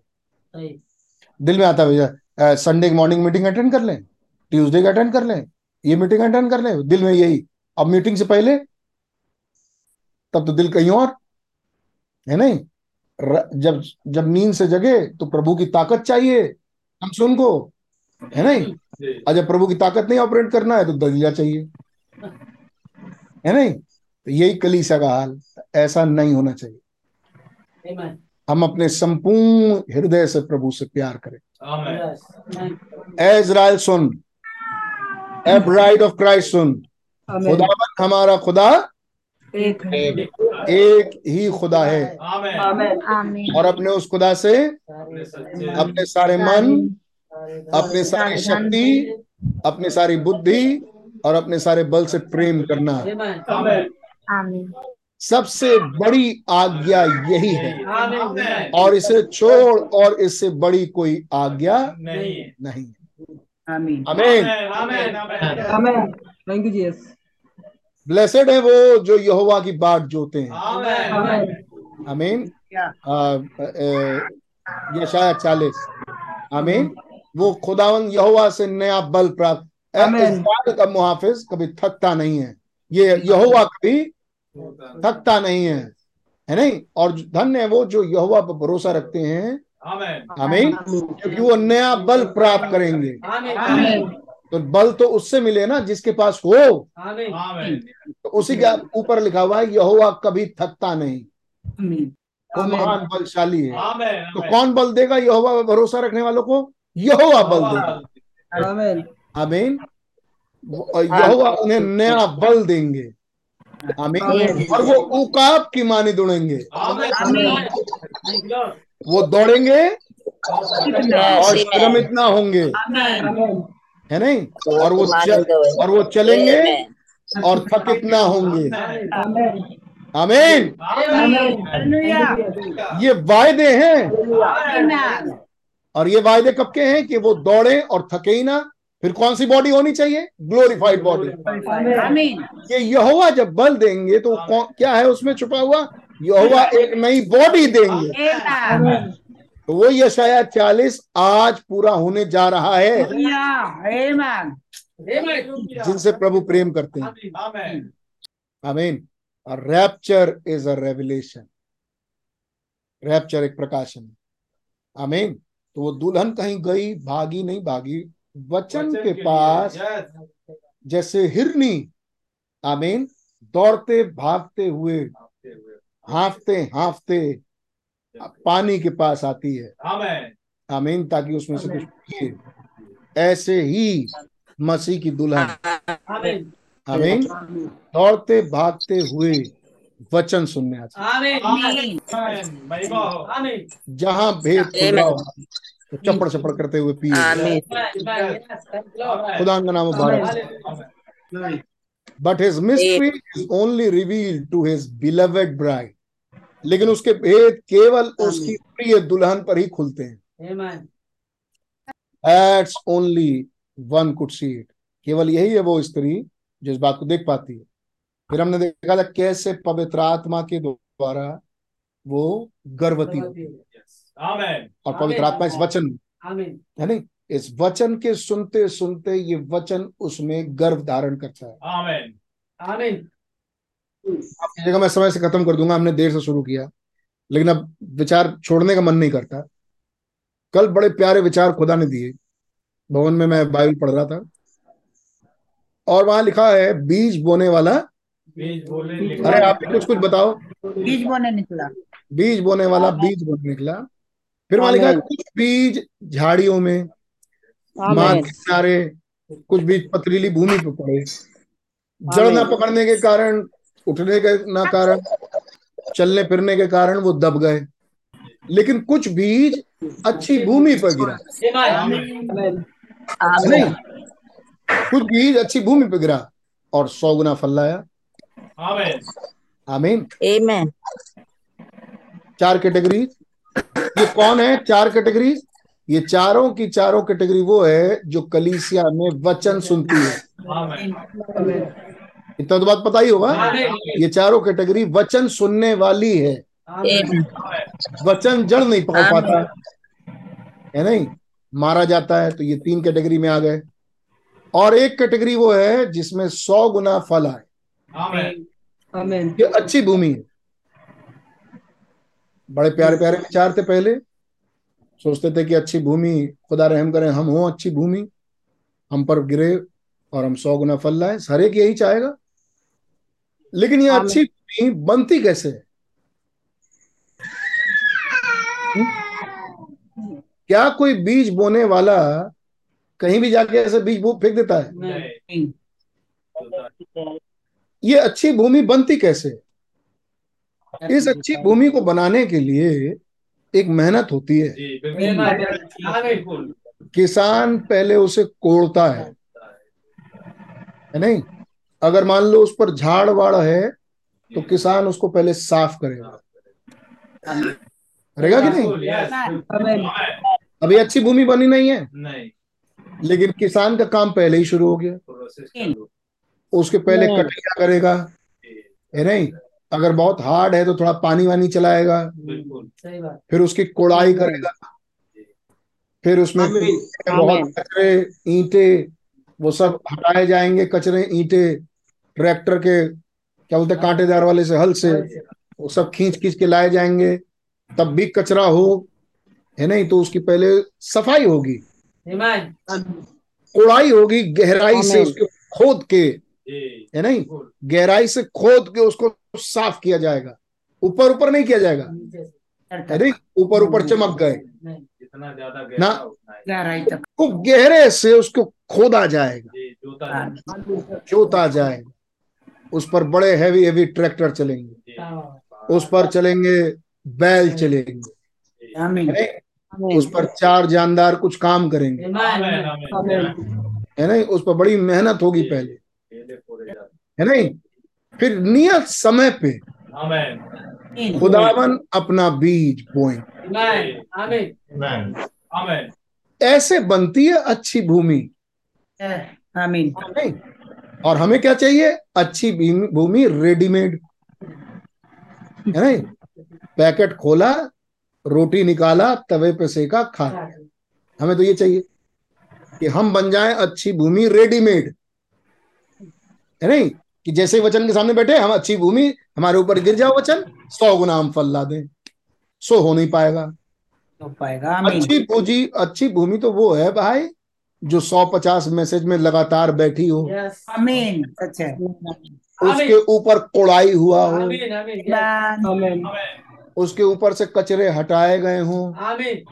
दिल में आता भैया संडे की मॉर्निंग मीटिंग अटेंड कर लें ट्यूसडे का अटेंड कर लें ये मीटिंग अटेंड कर लें दिल में यही। अब मीटिंग से पहले तब तो दिल कहीं और है नहीं? र- जब जब नींद से जगे तो प्रभु की ताकत चाहिए हम सुन को। है नहीं। जब प्रभु की ताकत नहीं ऑपरेट करना है तो दलिया चाहिए है नहीं तो यही कलीसिया का हाल ऐसा नहीं होना चाहिए हम अपने संपूर्ण हृदय से प्रभु से प्यार करें
Amen.
Yes. Thank you.
ए इज़राइल सुन ए ब्राइड ऑफ़ क्राइस्ट सुन
Amen.
खुदावन हमारा खुदा
एक है
एक ही खुदा है
Amen.
Amen.
Amen.
और अपने उस खुदा से
अपने
सारे मन अपने
सारी
शक्ति अपने सारी बुद्धि और अपने सारे बल से प्रेम करना. सबसे बड़ी आज्ञा यही है. और इसे छोड़ और इससे बड़ी कोई आज्ञा
नहीं.
अमीन
Amen. Amen.
Amen. Thank you, Jesus.
Blessed है वो जो यहोवा की बाट जोते हैं
Amen.
Amen.
अमीन. यशाया चालीस आमीन वो खुदावन यहोवा से नया बल प्राप्त का मुहाफिज कभी थकता नहीं है। ये यहोवा कभी थकता नहीं है। है नहीं? और धन्य है वो जो यहोवा पर भरोसा रखते हैं। हमें क्योंकि वो नया बल प्राप्त करेंगे।
Amen.
Amen.
तो बल तो उससे मिले ना जिसके पास हो. तो उसी के ऊपर लिखा हुआ है यहोवा कभी थकता नहीं. वो महान बलशाली है। तो कौन बल देगा यहोवा पर भरोसा रखने वालों को? यहोवा बल देगा।
Amen.
आमीन। यहोवा उन्हें नया बल देंगे। आमीन। और वो उकाब की मानी दौड़ेंगे. वो दौड़ेंगे और श्रमित ना होंगे। है नहीं? और वो चल, और वो चलेंगे और थकित ना होंगे।
Amen.
आमीन. ये वायदे हैं. और ये वायदे कब के हैं कि वो दौड़े और थके ही ना? फिर कौन सी बॉडी होनी चाहिए? ग्लोरीफाइड बॉडी ये यहोवा जब बल देंगे तो कौन क्या है उसमें छुपा हुआ? यहोवा एक नई बॉडी देंगे। तो वो यशाया चालीस आज पूरा होने जा रहा है। जिनसे प्रभु प्रेम करते हैं।
Amen.
आमीन और rapture is a revelation rapture एक प्रकाशन आमीन तो वो दुल्हन कहीं गई भागी नहीं भागी वचन के
लिए,
पास जैसे हिरनी आमीन दौड़ते भागते हुए। हाफते हाफते पानी के पास आती है। आमीन। ताकि उसमें से कुछ पिए ऐसे ही मसीह की दुल्हन।
आमीन
आमीन। दौड़ते भागते हुए वचन सुनने आती
हो।
जहाँ भेद खुला हो, तो चपड़ चपड़ करते हुए पिए। खुदा का नाम मुबारक। But his mystery is only reveal to his beloved bride लेकिन उसके भेद केवल उसकी प्रिय दुल्हन पर ही खुलते हैं।
आमीन
That's only one could see it केवल यही है वो स्त्री जो इस बात को देख पाती है। फिर हमने देखा था कैसे पवित्र आत्मा के द्वारा वो गर्भवती होती है और पवित्र आत्मा इस वचन है नहीं? इस वचन के सुनते सुनते ये वचन उसमें गर्भ धारण करता है.
आमीन
जगह मैं समय से खत्म कर दूँगा हमने देर से शुरू किया। लेकिन अब विचार छोड़ने का मन नहीं करता। कल बड़े प्यारे विचार खुदा ने दिए। भवन में मैं बाइबल पढ़ रहा था। और वहाँ लिखा है बीज बोने वाला
बीज बोले
अरे आप भी कुछ कुछ बताओ।
बीज बोने निकला।
बीज बोने वाला बीज बोने निकला। फिर वहाँ लिखा कुछ बीज झाड़ियों में मार्ग के किनारे कुछ बीज पथरीली भूमि पर पड़े। जड़ ना पकड़ने के कारण उठने के ना कारण चलने फिरने के कारण वो दब गए। लेकिन कुछ बीज अच्छी भूमि पर गिरा। नहीं कुछ बीज अच्छी भूमि पर गिरा और सौ गुना फल लाया।
Amen.
आमीन
Amen.
चार कैटेगरी ये कौन है? चार कैटेगरी ये चारों की चारों कैटेगरी वो है जो कलीसिया में वचन सुनती है। इतना तो बात पता ही होगा। ये चारों कैटेगरी वचन सुनने वाली है। वचन जड़ नहीं पकड़ पाता। है नहीं? मारा जाता है तो ये तीन कैटेगरी में आ गए। और एक कैटेगरी वो है जिसमें सौ गुना फल आए।
Amen.
आमीन
ये अच्छी भूमि है। बड़े प्यारे प्यारे विचार थे पहले। सोचते थे कि अच्छी भूमि खुदा रहम करें हम हो अच्छी भूमि। हम पर गिरे और हम सौ गुना फल लाए। हर एक यही चाहेगा। लेकिन ये अच्छी भूमि बनती कैसे? है हम्म? क्या कोई बीज बोने वाला कहीं भी जाके ऐसे बीज बो फेंक देता है?
नहीं।
ये अच्छी भूमि बनती कैसे? इस अच्छी भूमि को बनाने के लिए एक मेहनत होती है। किसान पहले उसे कोड़ता है। है नहीं? अगर मान लो उस पर झाड़ वाड़ है तो किसान उसको पहले साफ़ करेगा। करेगा कि नहीं. अभी अच्छी भूमि बनी नहीं है।
नहीं।
लेकिन किसान का काम पहले ही शुरू हो गया। उसके पहले कटिंग करेगा? है नहीं? अगर बहुत हार्ड है तो थोड़ा पानी वानी चलाएगा।
बिल्कुल।
सही बात।
फिर उसकी कोड़ाई करेगा। फिर उसमें बहुत कचरे ईंटे वो सब हटाए जाएँगे कचरे ईंटे ट्रैक्टर के क्या बोलते कांटेदार वाले से हल से वो सब खींच खींच के लाए जाएँगे। तब भी कचरा हो है नहीं? तो उसकी पहले सफ़ाई होगी। कोड़ाई होगी गहराई से उसके खोद के। है नहीं? गहराई से खोद के उसको साफ़ किया जाएगा। ऊपर ऊपर नहीं किया जाएगा। है नहीं? ऊपर ऊपर चमक गए।
जितना ज़्यादा
ना।
गहरा
गहराई तक।
खूब गहरे से उसको खोदा जाएगा।
जोता
जोता जाएगा। उस पर बड़े हैवी हैवी ट्रैक्टर चलेंगे। उस पर चलेंगे बैल चलेंगे। है? उस पर चार जानदार कुछ काम करेंगे।
आमेन।
आमीन
आमेन।
है नहीं? उस पर बड़ी मेहनत होगी पहले। है नहीं? फिर नियत समय पे
आमेन
खुदावन अपना बीज बोएँगे
आमीन आमीन
आमेन
ऐसे बनती है अच्छी भूमि।
आमीन
और हमें क्या चाहिए? अच्छी भूमि- भूमि रेडीमेड है नहीं? पैकेट खोला रोटी निकाला तवे पे सेका खा। हमें तो ये चाहिए कि हम बन जाएँ अच्छी भूमि रेडीमेड है नहीं? कि जैसे ही वचन के सामने बैठे हम अच्छी भूमि हमारे ऊपर गिर जाओ वचन सौ गुना हम फल ला दें। सो हो नहीं पाएगा।
हो पाएगा आमीन।
अच्छी पूंजी अच्छी भूमि तो वो है भाई जो सौ पचास मैसेज में लगातार बैठी हो।
आमीन सच है।
उसके ऊपर कोड़ाई हुआ हो। उसके ऊपर से कचरे हटाए गए हों।
आमीन।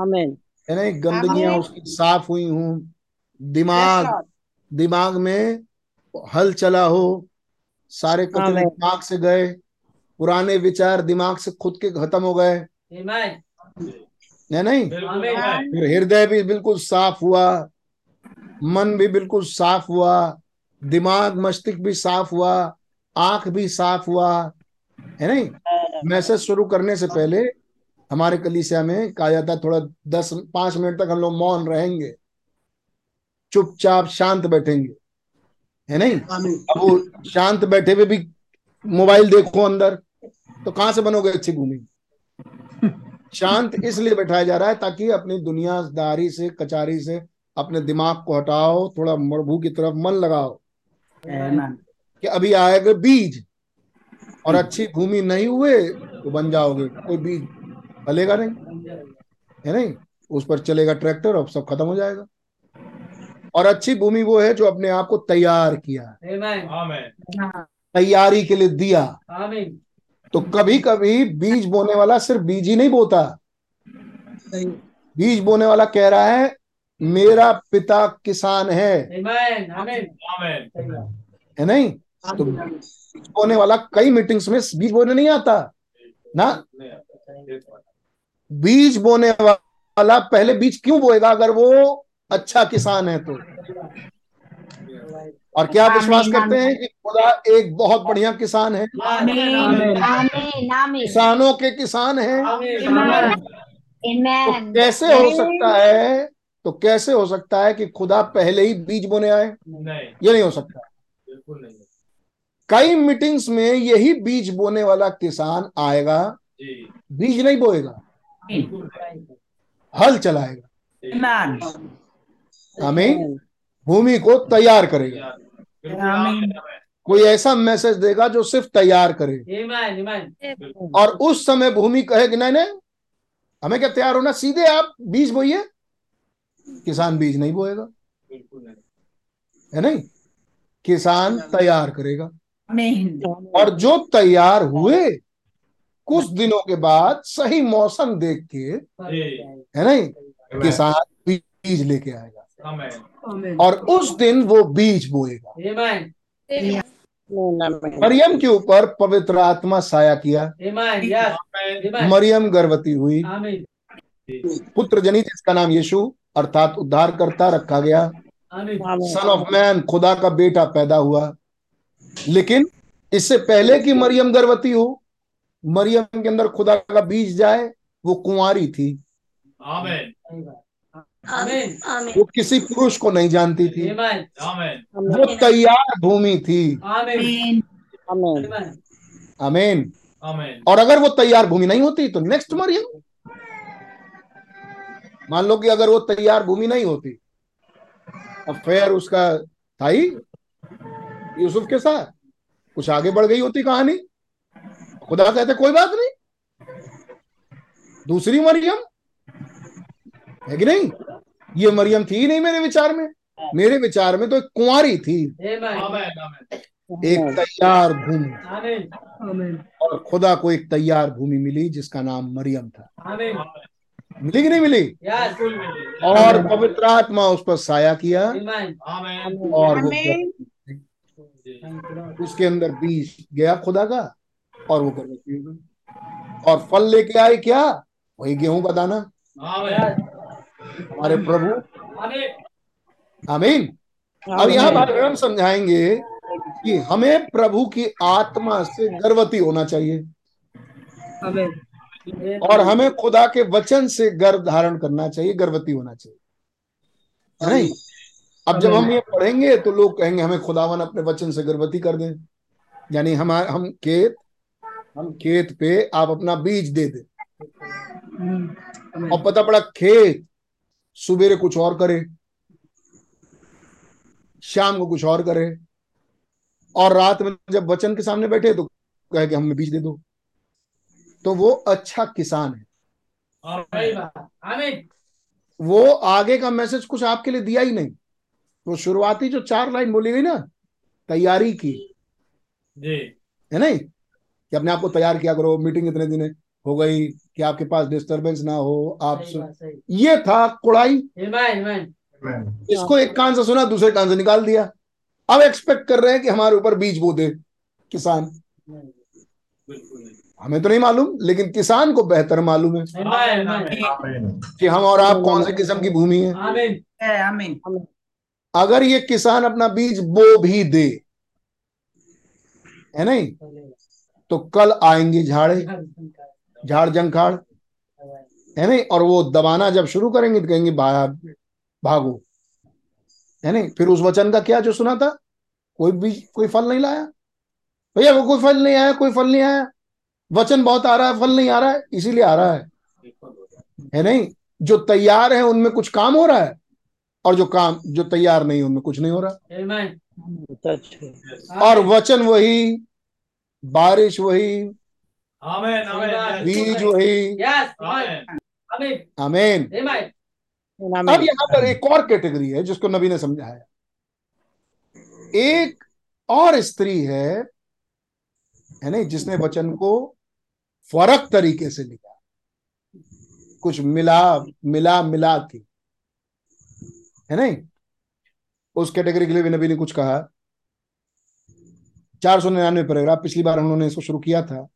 आमीन।
ना गंदगियाँ उसकी साफ़ हुई हूँ। दिमाग दिमाग में हल चला हो सारे कचरे दिमाग से गए पुराने विचार दिमाग से खुद के खत्म हो गए।
आमीन
है नहीं? फिर हृदय भी बिल्कुल साफ़ हुआ मन भी बिल्कुल साफ़ हुआ दिमाग मस्तिष्क भी साफ़ हुआ आँख भी साफ़ हुआ। है नहीं? मैसेज शुरू करने से पहले हमारे कलीसिया में कहा जाता है थोड़ा दस पाँच मिनट तक हम लोग मौन रहेंगे चुपचाप शांत बैठेंगे। है नहीं? अब वो शांत बैठे हुए भी मोबाइल देखो अंदर तो कहाँ से बनोगे अच्छी भूमि? शांत इसलिए बैठाया जा रहा है ताकि अपनी दुनियादारी से कचारी से अपने दिमाग को हटाओ थोड़ा मरभू की तरफ़ मन लगाओ। कि अभी आएगा बीज और अच्छी भूमि नहीं हुए तो बन जाओगे। कोई बीज फलेगा नहीं। है नहीं? उस पर चलेगा ट्रैक्टर और सब खत्म हो जाएगा। और अच्छी भूमि वो है जो अपने आप को तैयार किया
आमीन
आमीन
तैयारी के लिए दिया। तो कभी कभी बीज बोने वाला सिर्फ़ बीज ही नहीं बोता। बीज बोने वाला कह रहा है मेरा पिता किसान है।
आमीन आमीन
आमीन
है नहीं? तो बीज बोने वाला कई मीटिंग्स में बीज बोने नहीं आता। ना? बीज बोने वाला पहले बीज क्यों बोएगा? अगर वो अच्छा किसान है तो। और क्या विश्वास करते हैं कि खुदा एक बहुत बढ़िया किसान है?
आमीन
आमीन। आमीन
किसानों के किसान हैं।
आमीन।
तो कैसे हो सकता है तो कैसे हो सकता है कि खुदा पहले ही बीज बोने आए? ये नहीं हो सकता।
बिल्कुल नहीं
कई मीटिंग्स में यही बीज बोने वाला किसान आएगा बीज नहीं बोएगा हल चलाएगा।
आमीन।
हमें भूमि को तैयार करेगा। कोई ऐसा मैसेज देगा जो सिर्फ़ तैयार करे।
आमीन आमीन
बिल्कुल।
और उस समय भूमि कहेगी नहीं नहीं हमें क्या तैयार होना? सीधे आप बीज बोइए। किसान बीज नहीं बोएगा। है नहीं? किसान तैयार करेगा। और जो तैयार हुए कुछ दिनों के बाद सही मौसम देख के है नहीं? किसान बीज लेके आएगा। और उस दिन वो बीज बोएगा। मरियम के ऊपर पवित्र आत्मा साया किया। मरियम गर्भवती हुई।
आमीन
पुत्र जनित जिसका नाम यीशु अर्थात उद्धारकर्ता रखा गया। सन ऑफ़ मैन खुदा का बेटा पैदा हुआ। लेकिन इससे पहले कि मरियम गर्भवती हो मरियम के अंदर खुदा का बीज जाए वो कुंवारी थी। वो किसी पुरुष को नहीं जानती थी।
आमीन।
आमीन।
वो तैयार भूमि थी।
आमीन।
आमीन।
आमीन।
अमेन और अगर वो तैयार भूमि नहीं होती तो नेक्स्ट मरियम। मान लो कि अगर वो तैयार भूमि नहीं होती अफेयर उसका था ही यूसुफ के साथ कुछ आगे बढ़ गई होती कहानी। खुदा कहते कोई बात नहीं। दूसरी मरियम? है कि नहीं? ये मरियम थी ही नहीं मेरे विचार में। मेरे विचार में तो एक कुंवारी थी।
आमीन।
आमीन आमीन।
एक तैयार भूमि।
आमीन। आमीन।
और खुदा को एक तैयार भूमि मिली जिसका नाम मरियम था। मिली कि नहीं मिली? और पवित्र आत्मा उस पर साया किया।
आमीन
आमीन।
और वो उसके अंदर बीज गया खुदा का और वो गर्भवती और फल लेके आए क्या? वही गेहूँ का दाना।
आमीन
हमारे प्रभु।
आमीन।
अब यहाँ भाई हम समझाएँगे कि हमें प्रभु की आत्मा से गर्भवती होना चाहिए। और हमें खुदा के वचन से गर्भ धारण करना चाहिए गर्भवती होना चाहिए। है नहीं अब जब हम ये पढ़ेंगे तो लोग कहेंगे हमें खुदावन अपने वचन से गर्भवती कर दें। यानी हम हम खेत हम खेत पे आप अपना बीज दे दें। और पता पड़ा खेत सुबेरे कुछ और करे शाम को कुछ और करे और रात में जब वचन के सामने बैठे तो कहे कि हमें बीज दे दो। तो वो अच्छा किसान है। वो आगे का मैसेज कुछ आपके लिए दिया ही नहीं। तो शुरुआती जो चार लाइन बोली गई ना तैयारी की।
जी।
है नहीं? कि अपने आप को तैयार किया करो मीटिंग इतने दिन हो गई कि आपके पास डिस्टरबेंस ना हो आप
सही
सु...
बात सही।
ये था कुड़ाई।
आमीन आमीन
इसको एक कान से सुना दूसरे कान से निकाल दिया। अब एक्सपेक्ट कर रहे हैं कि हमारे ऊपर बीज बो दे किसान। हमें तो नहीं मालूम लेकिन किसान को बेहतर मालूम है कि हम और आप कौन से किस्म की भूमि है।
आमीन
आमीन
अगर ये किसान अपना बीज बो भी दे है नहीं? तो कल आएँगे झाड़े। झाड़ जंखाड़ है नहीं? और वो दबाना जब शुरू करेंगे तो कहेंगे भागो। है नहीं? फिर उस वचन का क्या जो सुना था? कोई बीज कोई फल नहीं लाया। भैया वो कोई फल नहीं आया कोई फल नहीं आया। वचन बहुत आ रहा है फल नहीं आ रहा है इसीलिए आ रहा है। है नहीं? जो तैयार है उनमें कुछ काम हो रहा है। और जो काम जो तैयार नहीं उनमें कुछ नहीं हो रहा। और वचन वही बारिश वही
आमीन आमीन
बीज वही
यस आमीन आमीन
आमीन
आमीन
अब यहाँ पर एक और कैटेगरी है जिसको नबी ने समझाया। एक और स्त्री है है नहीं जिसने वचन को फरक तरीके से लिया। कुछ मिला मिला मिला के है नहीं? उस कैटेगरी के लिए भी नबी ने कुछ कहा। चार सौ निन्यानवे पैराग्राफ पिछली बार हम लोगों ने इसको शुरू किया था।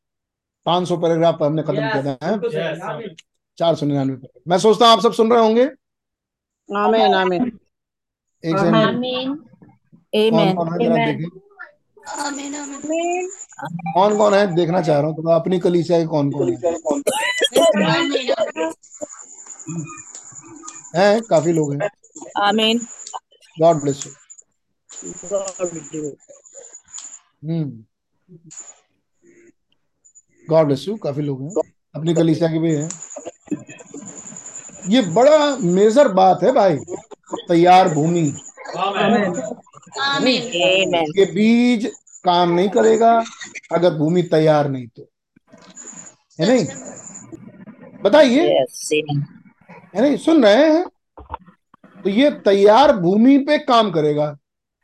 पाँच सौ पैराग्राफ पर हमने खत्म किया था हैं? चार सौ निन्यानवे मैं सोचता हूँ आप सब सुन रहे होंगे।
आमीन आमीन।
एक सेकंड।
आमीन।
कौन कौन है
आमीन आमीन।
कौन कौन है? देखना चाह रहा हूँ तो अपनी कलीसिया के कौन कौन है हैं? काफ़ी लोग हैं।
आमीन।
God bless you hmm. God bless you काफ़ी लोग हैं। अपनी कलीसिया के भी हैं। ये बड़ा मेजर बात है भाई तैयार भूमि।
आमीन।
आमीन
ये बीज काम नहीं करेगा अगर भूमि तैयार नहीं तो। है नहीं? बताइए। है नहीं? सुन रहे हैं? तो ये तैयार भूमि पे काम करेगा।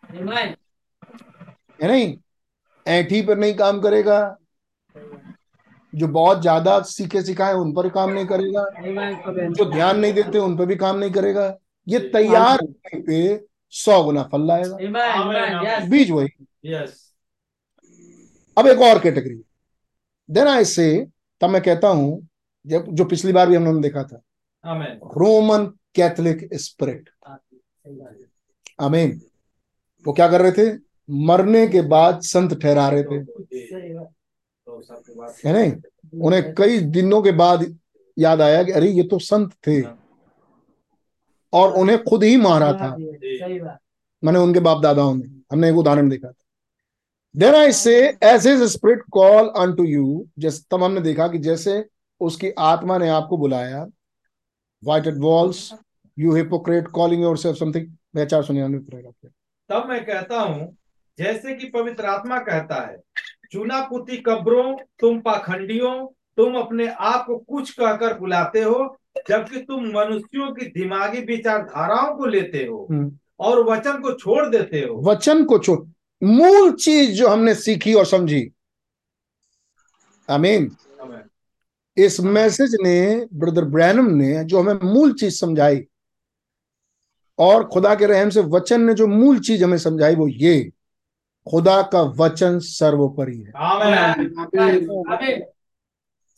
है नहीं? ऐठी पर नहीं काम करेगा। जो बहुत ज़्यादा सीखे सिखाए उन पर काम नहीं करेगा जो ध्यान नहीं देते उन पर भी काम नहीं करेगा। ये तैयार पे सौ गुना फल लाएगा।
आमीन आमीन यस
बीज वही। अब एक और कैटेगरी देन आई से तब मैं कहता हूँ जब जो पिछली बार भी हमने देखा था। रोमन कैथोलिक स्पिरिट आमीन वो क्या कर रहे थे? मरने के बाद संत ठहरा रहे थे। है नहीं उन्हें कई दिनों के बाद याद आया कि अरे ये तो संत थे। और उन्हें खुद ही मारा था। मैंने उनके बाप दादाओं ने हमने एक उदाहरण देखा था। Then I say as is spirit call unto you जैसे तब हमने देखा कि जैसे उसकी आत्मा ने आपको बुलाया whited walls you hypocrite calling yourself something मैं चार सौ निन्यानवे
तब मैं कहता हूँ जैसे कि पवित्र आत्मा कहता है चुना पुती कब्रों तुम पाखंडियों तुम अपने आप को कुछ कहकर बुलाते हो जबकि तुम मनुष्यों की दिमागी विचारधाराओं को लेते हो
हम्म।
और वचन को छोड़ देते हो।
वचन को छोड़ मूल चीज़ जो हमने सीखी और समझी। आमीन। इस मैसेज ने ब्रदर ब्रैनम ने जो हमें मूल चीज़ समझाई और खुदा के रहम से वचन ने जो मूल चीज़ हमें समझाई वो ये खुदा का वचन सर्वोपरि है।
आमीन।
आमीन।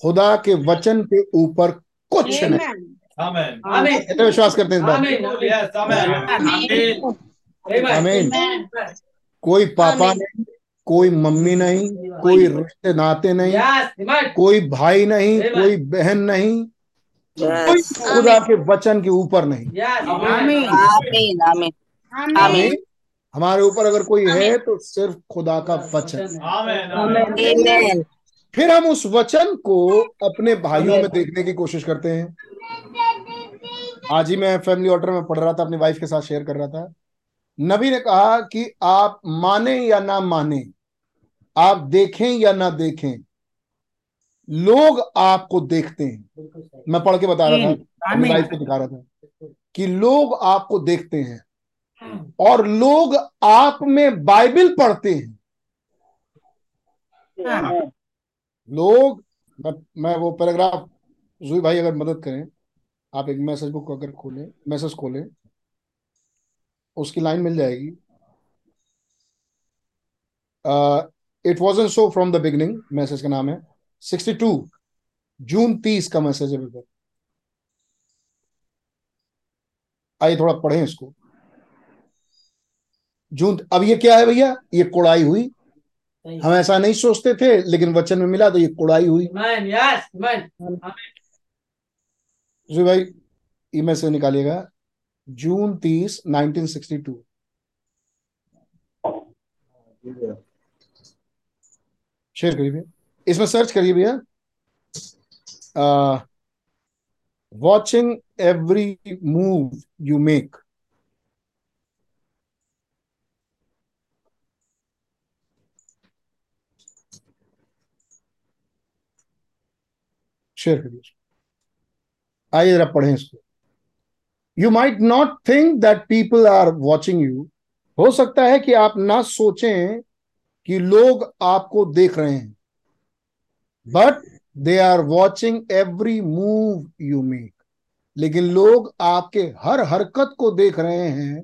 खुदा के वचन के ऊपर कुछ नहीं।
आमीन।
आमीन।
कितने विश्वास करते हैं इस बात
आमीन।
यस आमीन।
आमीन। कोई पापा नहीं कोई मम्मी नहीं कोई रिश्ते नाते नहीं कोई भाई नहीं कोई बहन नहीं कोई खुदा के वचन के ऊपर नहीं।
यस
आमीन
आमीन
आमीन आमीन। आमीन
हमारे ऊपर अगर कोई है तो सिर्फ़ खुदा का वचन। फिर हम उस वचन को अपने भाइयों में देखने की कोशिश करते हैं। आज ही मैं फैमिली ऑर्डर में पढ़ रहा था अपनी वाइफ के साथ शेयर कर रहा था। नबी ने कहा कि आप माने या ना माने आप देखें या ना देखें लोग आपको देखते हैं। मैं पढ़ के बता रहा था अपनी वाइफ को दिखा रहा था कि लोग आपको देखते हैं। और लोग आप में बाइबल पढ़ते हैं। लोग मैं, मैं वो पैराग्राफ जुई भाई अगर मदद करें आप एक मैसेज बुक अगर खोलें मैसेज खोलें उसकी लाइन मिल जाएगी। It was an so from the beginning message का नाम है। 62 जून 30 का मैसेज है। बिल्कुल आइए थोड़ा पढ़ें इसको। जून अब ये क्या है भैया? ये कोड़ाई हुई। हम ऐसा नहीं सोचते थे लेकिन वचन में मिला तो ये कोड़ाई हुई।
यस मैन
जी भाई ईमेल से निकालिएगा। जून तीस 1962 शेयर करिए भैया। इसमें सर्च करिए भैया। Watching every move you make share करिए इसको। आइए जरा पढ़ें इसको you might not think that people are watching you हो सकता है कि आप ना सोचें कि लोग आपको देख रहे हैं but they are watching every move you make लेकिन लोग आपके हर हरकत को देख रहे हैं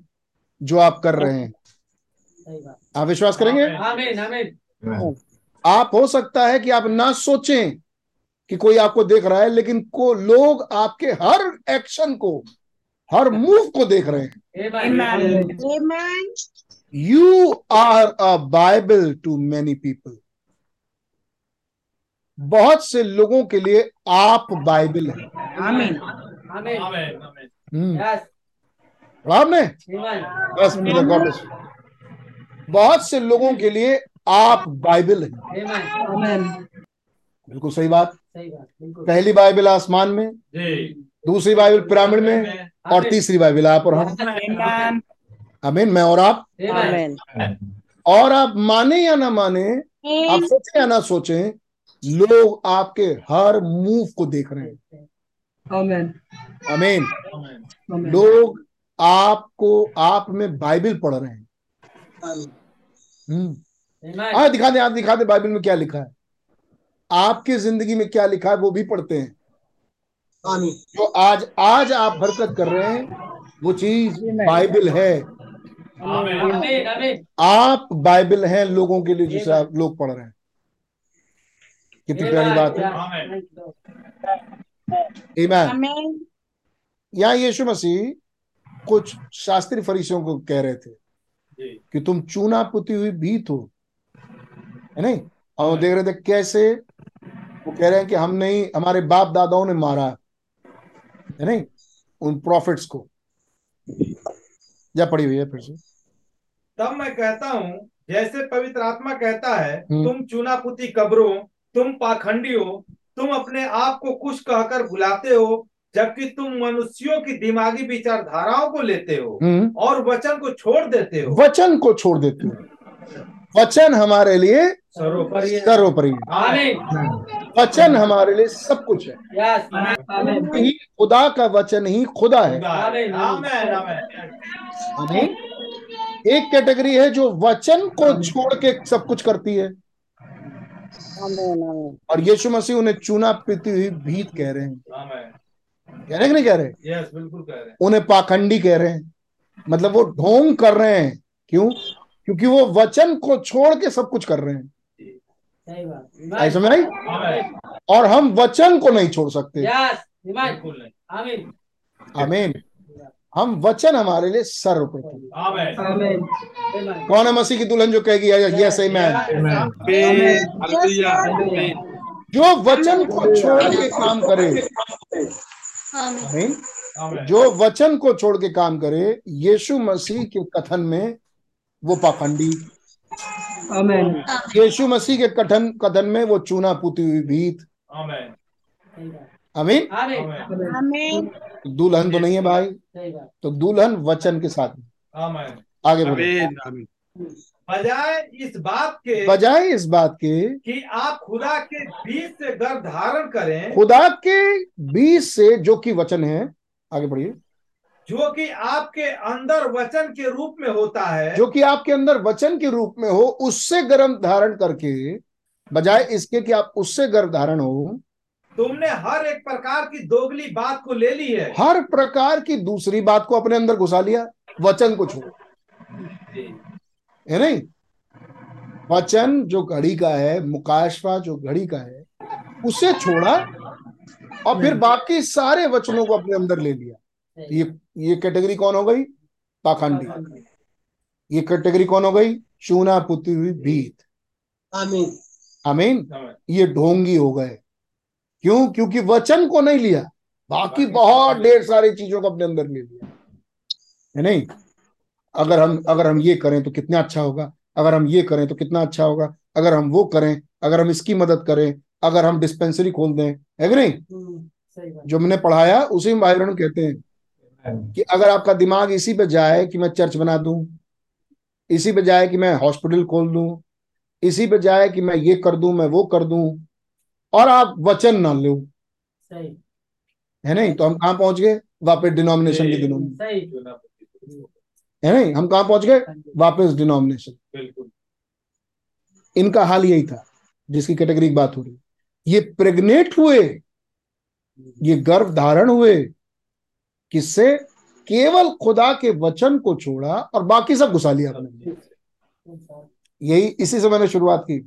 जो आप कर रहे हैं आप विश्वास करेंगे?
आमीन आमीन।
आप हो सकता है कि आप ना सोचें कि कोई आपको देख रहा है लेकिन को लोग आपके हर एक्शन को हर मूव को देख रहे हैं। You are a Bible to many people बहुत से लोगों के लिए आप बाइबल है।
आमीन
आमीन
आमेन आमेन
हम्म, आपने बस you. बहुत से लोगों के लिए आप बाइबल है।
आमीन
आमीन
बिल्कुल सही बात। पहली बाइबल आसमान में दूसरी बाइबल पिरामिड में और तीसरी बाइबल आप और हम। अमीन मैं और आप। और आप माने या ना माने आप सोचें या ना सोचें लोग आपके हर मूव को देख रहे हैं।
आमीन।
अमीन लोग आपको आप में बाइबल पढ़ रहे हैं। हम्म। हाँ दिखा दे आप दिखा दे बाइबल में क्या लिखा है। आपकी ज़िंदगी में क्या लिखा है वो भी पढ़ते हैं। जो आज आज आप हरकत कर रहे हैं, वो चीज़ बाइबल है। आप बाइबल हैं लोगों के लिए, जिसे आप लोग पढ़ रहे हैं। कितनी प्यारी बात है। ईमान यहाँ यीशु मसीह कुछ शास्त्री फरीसियों को कह रहे थे कि तुम चूना पुती हुई भीत हो। है नहीं? और देख रहे थे कैसे वो कह रहे हैं कि हम नहीं हमारे बाप दादाओं ने मारा है। नहीं उन प्रॉफिट्स को। या पड़ी हुई है फिर से।
तब मैं कहता हूँ जैसे पवित्र आत्मा कहता है
हम्म।
तुम चुनापुती कब्रों तुम पाखंडी हो तुम अपने आप को कुछ कहकर बुलाते हो जबकि तुम मनुष्यों की दिमागी विचारधाराओं को लेते हो
हम्म।
और वचन को छोड़ देते हो।
वचन को छोड़ देते हो। वचन हमारे लिए
सर्वोपरि
वचन हमारे लिए सब कुछ है। ही खुदा का वचन ही खुदा है।
आमेन आमेन आमेन।
आमीन। एक कैटेगरी है जो वचन को छोड़ के सब कुछ करती है।
आमीन आमीन।
और यीशु मसीह उन्हें चूना पीती हुई भीत कह रहे हैं। कह रहे हैं कि नहीं कह रहे?
यस बिल्कुल कह रहे हैं।
उन्हें पाखंडी कह रहे हैं। मतलब वो ढोंग कर रहे हैं। क्यों? क्योंकि वो वचन को छोड़ के सब कुछ कर रहे हैं।
सही बात।
आई समझ आई? और हम वचन को नहीं छोड़ सकते।
आमीन
आमीन हम वचन हमारे लिए सर्वप्रथम।
आमेन
कौन है मसीह की दुल्हन जो कहेगी यस मैन जो वचन को छोड़ के काम करे
आमीन
आमीन जो वचन को छोड़ के काम करे यीशु मसीह के कथन में वो पाखंडी।
Amen.
यीशु मसीह के कथन कथन में वो चूना पुती हुई भीत। अमीन. दुल्हन तो नहीं है भाई। तो दुल्हन वचन के साथ। आगे बढ़े
बजाय इस बात के
बजाय इस बात के
कि आप खुदा के बीच से गर्भ धारण करें।
खुदा के बीच से जो कि वचन है आगे बढ़िए।
जो कि आपके अंदर वचन के रूप में होता है
जो कि आपके अंदर वचन के रूप में हो उससे गर्भ धारण करके बजाय इसके कि आप उससे गर्भ धारण हो।
तुमने हर एक प्रकार की दोगली बात को ले ली है।
हर प्रकार की दूसरी बात को अपने अंदर घुसा लिया वचन को छोड़ है नहीं? वचन जो घड़ी का है मुकाशवा जो घड़ी का है उसे छोड़ा और फिर बाकी सारे वचनों को अपने अंदर ले लिया। ये ये कैटेगरी कौन हो गई? पाखंडी। ये कैटेगरी कौन हो गई? चूना पुती हुई भीत।
आमीन।
आमीन? ये ढोंगी हो गए। क्यों? क्योंकि वचन को नहीं लिया। बाकी बहुत ढेर सारी चीज़ों को अपने अंदर ले लिया। है नहीं? अगर हम अगर हम ये करें तो कितना अच्छा होगा। अगर हम ये करें तो कितना अच्छा होगा। अगर हम वो करें अगर हम इसकी मदद करें अगर हम डिस्पेंसरी खोल दें। है कि नहीं?
सही बात।
जो मैंने पढ़ाया उसी में भाई कहते हैं। कि अगर आपका दिमाग इसी पे जाए कि मैं चर्च बना दूँ इसी पे जाए कि मैं हॉस्पिटल खोल दूँ इसी पे जाए कि मैं ये कर दूँ मैं वो कर दूँ और आप वचन ना लो।
सही।
है नहीं? तो हम कहाँ पहुँच गए? वापस डिनोमिनेशन के दिनों में। है नहीं? हम कहाँ पहुँच गए? वापस डिनोमिनेशन
बिल्कुल।
इनका हाल यही था जिसकी कैटेगरी की बात हो रही। ये प्रेग्नेट हुए ये गर्भ धारण हुए किससे? केवल खुदा के वचन को छोड़ा और बाकी सब घुसा लिया अपने यही इसी से मैंने शुरुआत की।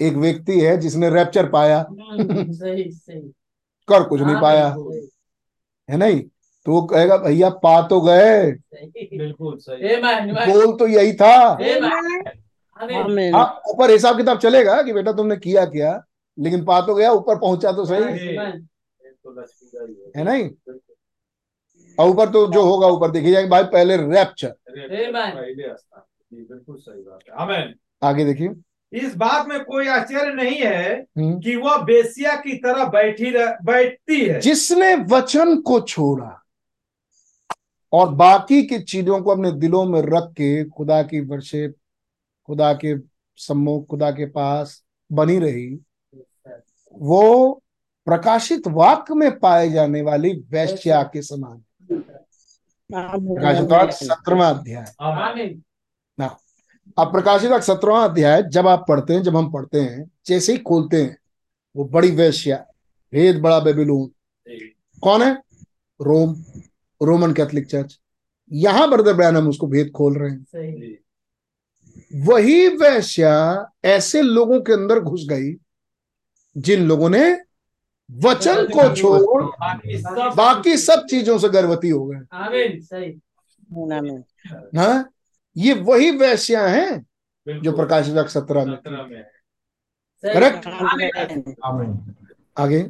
एक व्यक्ति है जिसने रैप्चर पाया।
सही सही
कर कुछ नहीं पाया। है नहीं? तो वो कहेगा भैया पा तो गए।
बिल्कुल सही।
गोल तो यही था। हाँ ऊपर हिसाब किताब चलेगा कि बेटा तुमने किया क्या? लेकिन पा तो गया ऊपर पहुँचा तो सही।
ही।
है नहीं? और ऊपर तो जो होगा ऊपर देखी जाएगी भाई पहले रैप्चर
पहले बिल्कुल सही बात है। आमेन
आगे देखिए।
इस बात में कोई आश्चर्य नहीं है
हम्म।
कि वह बेसिया की तरह बैठी बैठती है।
जिसने वचन को छोड़ा और बाकी की चीज़ों को अपने दिलों में रख के खुदा की वर्षे खुदा के सम्मुख खुदा के पास बनी रही वो प्रकाशित वाक्य में पाए जाने वाली वैश्या। के समान। प्रकाशित वाक्य सत्रहवा अध्याय।
आमीन।
अब सत्रहवा अध्याय जब आप पढ़ते हैं जब हम पढ़ते हैं जैसे ही खोलते हैं वो बड़ी वैश्या भेद बड़ा बेबीलोन। कौन है? Rome Roman Catholic church. यहाँ ब्रदर ब्रैनम उसको भेद खोल रहे हैं। वही वैश्या ऐसे लोगों के अंदर घुस गई जिन लोगों ने वचन को छोड़
बाकी सब
चीज़ों से गर्भवती हो गए।
आमीन। सही।
हाँ? ये वही वैश्या हैं जो प्रकाश सत्रह में।
है।
करेक्ट? आगे।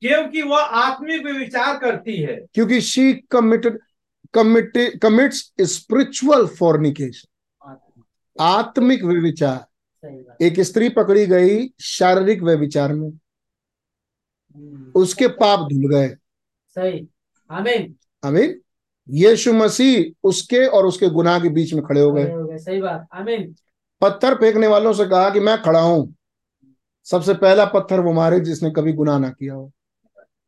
क्योंकि वह आत्मिक विचार करती है।
क्योंकि she committed commits spiritual fornication आत्मिक। व्यविचार। एक स्त्री पकड़ी गई शारीरिक व्यविचार में। उसके पाप धुल गए।
सही। आमीन।
आमीन। यीशु मसीह उसके और उसके गुनाह के बीच में खड़े हो गए।
खड़े हो गए। सही बात। आमीन।
पत्थर फेंकने वालों से कहा कि मैं खड़ा हूँ। सबसे पहला पत्थर वो मारे जिसने कभी गुनाह ना किया हो।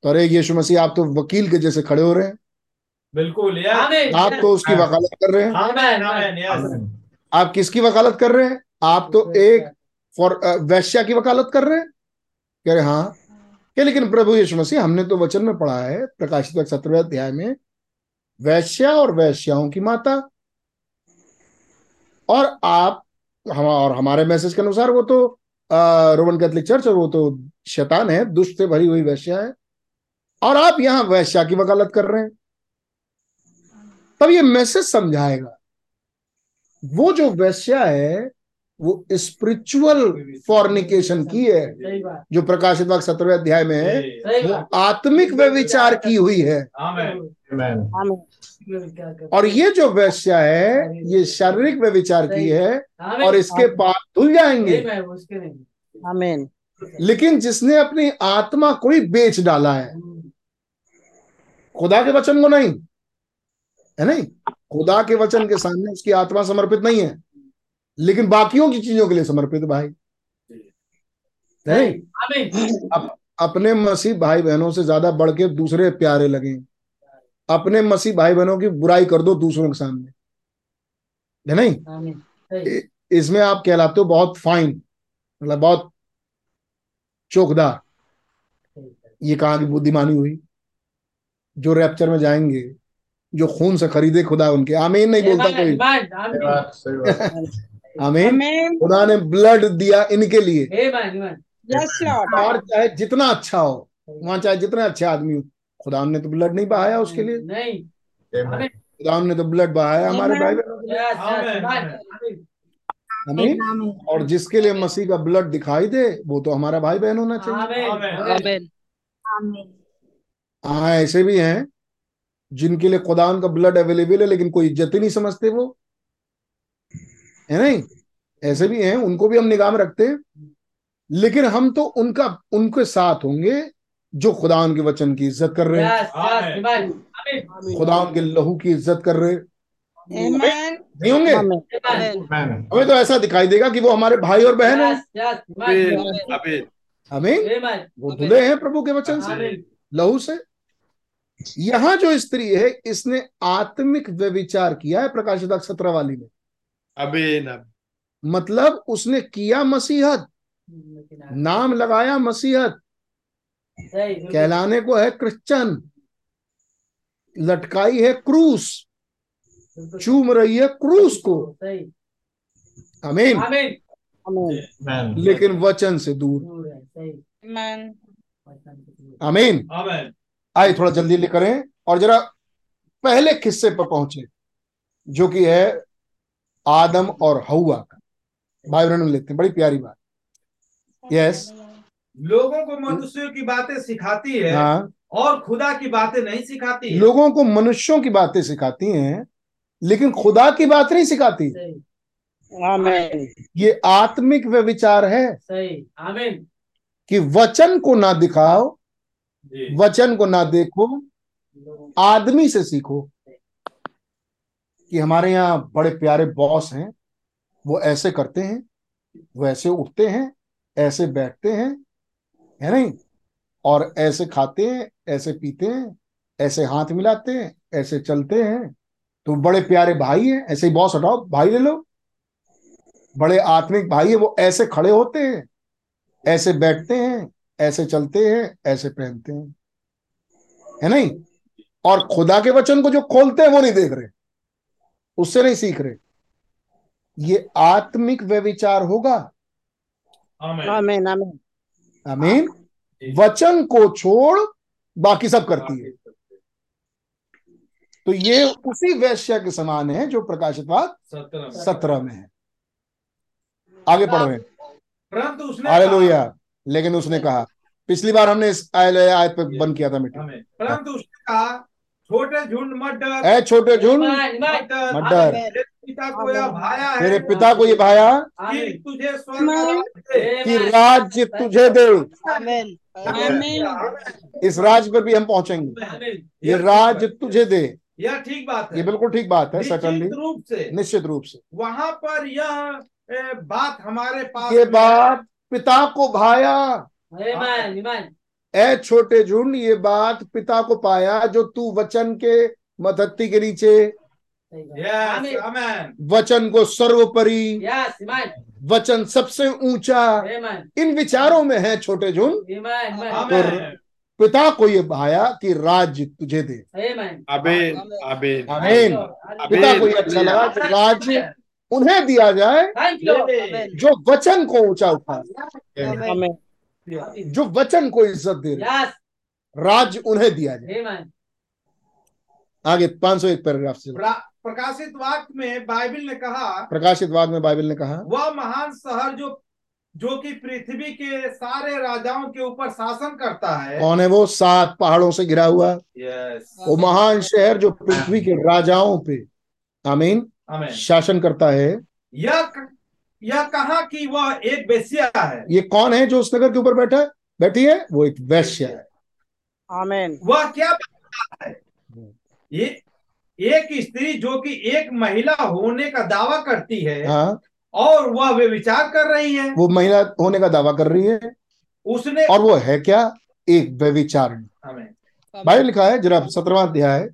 तो अरे यीशु मसीह आप तो वकील के जैसे खड़े हो रहे हैं।
बिल्कुल
आप तो उसकी वकालत कर रहे हैं।
आमेन। आमेन। यस
आप किसकी वकालत कर रहे हैं? आप तो एक फॉर वैश्या की वकालत कर रहे हैं? कह रहे हाँ। क्या लेकिन प्रभु यीशु मसीह, हमने तो वचन में पढ़ा है, प्रकाशित सत्रहवें अध्याय में, वैश्या और वैश्याओं की माता। और आप, हम, और हमारे मैसेज के अनुसार वो तो रोमन कैथोलिक चर्च और वो तो शैतान है, दुष्ट से भरी हुई वैश्या है। और आप यहाँ वैश्या की वकालत कर रहे हैं। तब ये मैसेज समझाएगा। वो जो वैश्या है वो स्पिरिचुअल फॉर्निकेशन की है जो प्रकाशित वाक्य सत्रहवें अध्याय में है वो आत्मिक व्यविचार की हुई है। और ये जो वैश्या है ये शारीरिक व्यविचार की है और इसके पाप धुल जाएँगे।
नहीं मैं उसके नहीं।
आमीन।
लेकिन जिसने अपनी आत्मा को ही बेच डाला है खुदा के वचन को नहीं है नहीं? खुदा के वचन के सामने उसकी आत्मा समर्पित नहीं है। लेकिन बाकियों की चीज़ों के लिए समर्पित भाई। नहीं
आमीन
अप, अपने मसीह भाई बहनों से ज़्यादा बढ़ के दूसरे प्यारे लगे। अपने मसीह भाई बहनों की बुराई कर दो दूसरों के सामने। है नहीं? इ- इसमें आप कहलाते हो बहुत फाइन मतलब बहुत चौकदार ये कहाँ की बुद्धिमानी हुई? जो रैप्चर में जाएँगे जो खून से खरीदे खुदा उनके। आमीन नहीं बोलता कोई।
आमीन।
खुदा ने ब्लड दिया इनके लिए। और चाहे जितना अच्छा हो वहाँ चाहे जितने अच्छे आदमी हो खुदा ने तो ब्लड नहीं बहाया उसके लिए।
नहीं।
खुदा ने तो ब्लड बहाया हमारे भाई बहनों के लिए।
यस
आमीन,
आमीन।
आमीन। और जिसके लिए मसीह का ब्लड दिखाई दे वो तो हमारा भाई बहन होना चाहिए।
आमीन।
आमीन।
हाँ ऐसे भी हैं जिनके लिए खुदा का ब्लड अवेलेबल है लेकिन कोई इज़्ज़त ही नहीं समझते वो। है नहीं ऐसे भी हैं उनको भी हम निगाह में रखते हैं। लेकिन हम तो उनका उनके साथ होंगे जो खुदा के वचन की इज़्ज़त कर रहे हैं। खुदा के लहू की इज़्ज़त कर रहे हैं। नहीं होंगे? हमें तो ऐसा दिखाई देगा कि वो हमारे भाई और बहन हैं। हमें? वो धुले हैं प्रभु के वचन से लहू से। यहाँ जो स्त्री है इसने आत्मिक व्यविचार किया है प्रकाशित सत्रह वाली में। मतलब उसने किया मसीहत। नाम लगाया मसीहत। कहलाने को है क्रिश्चन। लटकाई है क्रूस। चूम रही है क्रूस को। अमीन
आमीन।
आमीन।
लेकिन वचन से दूर।
दूर सही।
आमीन
अमीन
आमेन।
आइए थोड़ा जल्दी करें और जरा पहले किस्से पर पहुँचे जो कि है आदम और हवा का। भाई बहनों में लेते हैं बड़ी प्यारी बात। यस
लोगों को मनुष्यों की बातें सिखाती है
हाँ।
और खुदा की बातें नहीं सिखाती है।
लोगों को मनुष्यों की बातें सिखाती हैं लेकिन खुदा की बात नहीं सिखाती।
सही।
ये आत्मिक व्यविचार है।
सही। आमीन
कि वचन को ना दिखाओ वचन को ना देखो आदमी से सीखो। कि हमारे यहाँ बड़े प्यारे बॉस हैं, वो ऐसे करते हैं वो ऐसे उठते हैं, ऐसे बैठते हैं, है नहीं? और ऐसे खाते हैं, ऐसे पीते हैं, ऐसे हाथ मिलाते हैं, ऐसे चलते हैं। तो बड़े प्यारे भाई हैं, ऐसे ही बॉस हटाओ, भाई ले लो। बड़े आत्मिक भाई है, वो ऐसे खड़े होते हैं, ऐसे बैठते हैं, ऐसे चलते हैं, ऐसे पहनते हैं। है नहीं? और खुदा के वचन को जो खोलते हैं, वो नहीं देख रहे। उससे नहीं सीख रहे। ये आत्मिक व्यविचार होगा।
आमेन।
आमीन आमीन।
आमीन। वचन को छोड़ बाकी सब करती है। तो ये उसी वैश्य के समान है जो प्रकाशित बात
सत्रह में।
है। आगे पढ़। रहे
परंतु उसने
हालेलुया। लेकिन उसने कहा पिछली बार हमने इस आय- आयत पे बंद किया था मीटिंग।
परंतु उसने कहा छोटे झुंड मत डर।
ए छोटे झुंड
ईमान ईमान
मत। डर
मत डर।
तेरे पिता को यह भाया है।
तेरे पिता को ये भाया?
कि तुझे कि राज्य
तुझे दे।
आमीन। आमीन।
इस राज्य पर भी हम पहुँचेंगे। ये राज्य तुझे दे।
यह ठीक बात है।
ये बिल्कुल ठीक बात है सटनली
रूप से।
निश्चित रूप से।
वहाँ पर यह बात हमारे पास
ये बात पिता को भाया। ए छोटे झुंड ये बात पिता को पाया जो तू वचन के मदत्ती के नीचे।
आमेन।
वचन को सर्वोपरि।
ईमान
वचन सबसे ऊँचा। इन विचारों में है छोटे झुंड।
ईमान
पिता को ये भाया कि राज्य तुझे दे।
आमीन आमीन
आमीन पिता को ये अच्छा लगा कि राज्य उन्हें दिया जाए जो वचन को ऊँचा उठा।
आमीन
जो वचन को इज़्ज़त दे रहे
यस
राज्य उन्हें दिया जाए। आगे 501 पैराग्राफ से।
प्रकाशित वाक्य में बाइबल ने कहा
प्रकाशित वाग में बाइबल ने कहा
वह महान शहर जो जो कि पृथ्वी के सारे राजाओं के ऊपर शासन करता है।
कौन है वो? सात पहाड़ों से घिरा हुआ।
यस
वो महान शहर जो पृथ्वी के राजाओं पे आमीन
आमीन
शासन करता है।
यह यह कहा कि वह एक बेसिया है।
ये कौन है जो उस नगर के ऊपर बैठा है? बैठी है? वो एक वैश्य है।
आमेन।
वह क्या बताता है? ये एक स्त्री जो कि एक महिला होने का दावा करती है
हाँ।
और वह वे विचार कर रही है।
वो महिला होने का दावा कर रही है।
उसने
और वो है क्या? एक व्यविचारणी। बाइबल लिखा है जरा सत्रवा अध्याय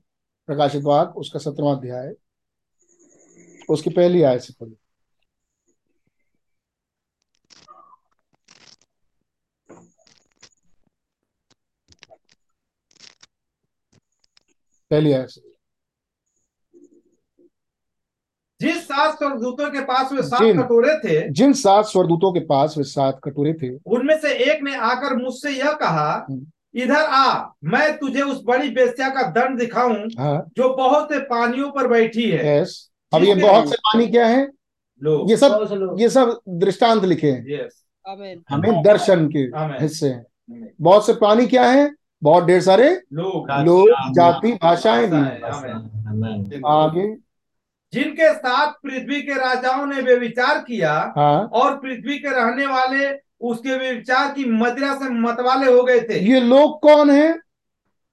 प्रकाशित वाक उसका सत्रवा अध्याय। उसकी पहली आय से पढ़ो। पहली आयत से।
जिस सात स्वर्गदूतों के पास वे सात कटोरे थे
जिन सात स्वरदूतों के पास वे सात कटोरे थे।
उनमें से एक ने आकर मुझसे यह कहा
हम्म।
इधर आ मैं तुझे उस बड़ी बेस्या का दंड दिखाऊँ
हाँ।
जो बहुत से पानियों पर बैठी है।
यस अब ये बहुत से पानी क्या है? ये सब। ये सब दृष्टांत लिखे हैं। हमें दर्शन के हिस्से हैं। बहुत से पानी क्या है? बहुत ढेर सारे
लोग
लोग जाति भाषाएँ भी आगे।
जिनके साथ पृथ्वी के राजाओं ने वे विचार किया
हाँ।
और पृथ्वी के रहने वाले उसके विचार की मदिरा से मतवाले हो गए थे।
ये लोग कौन है?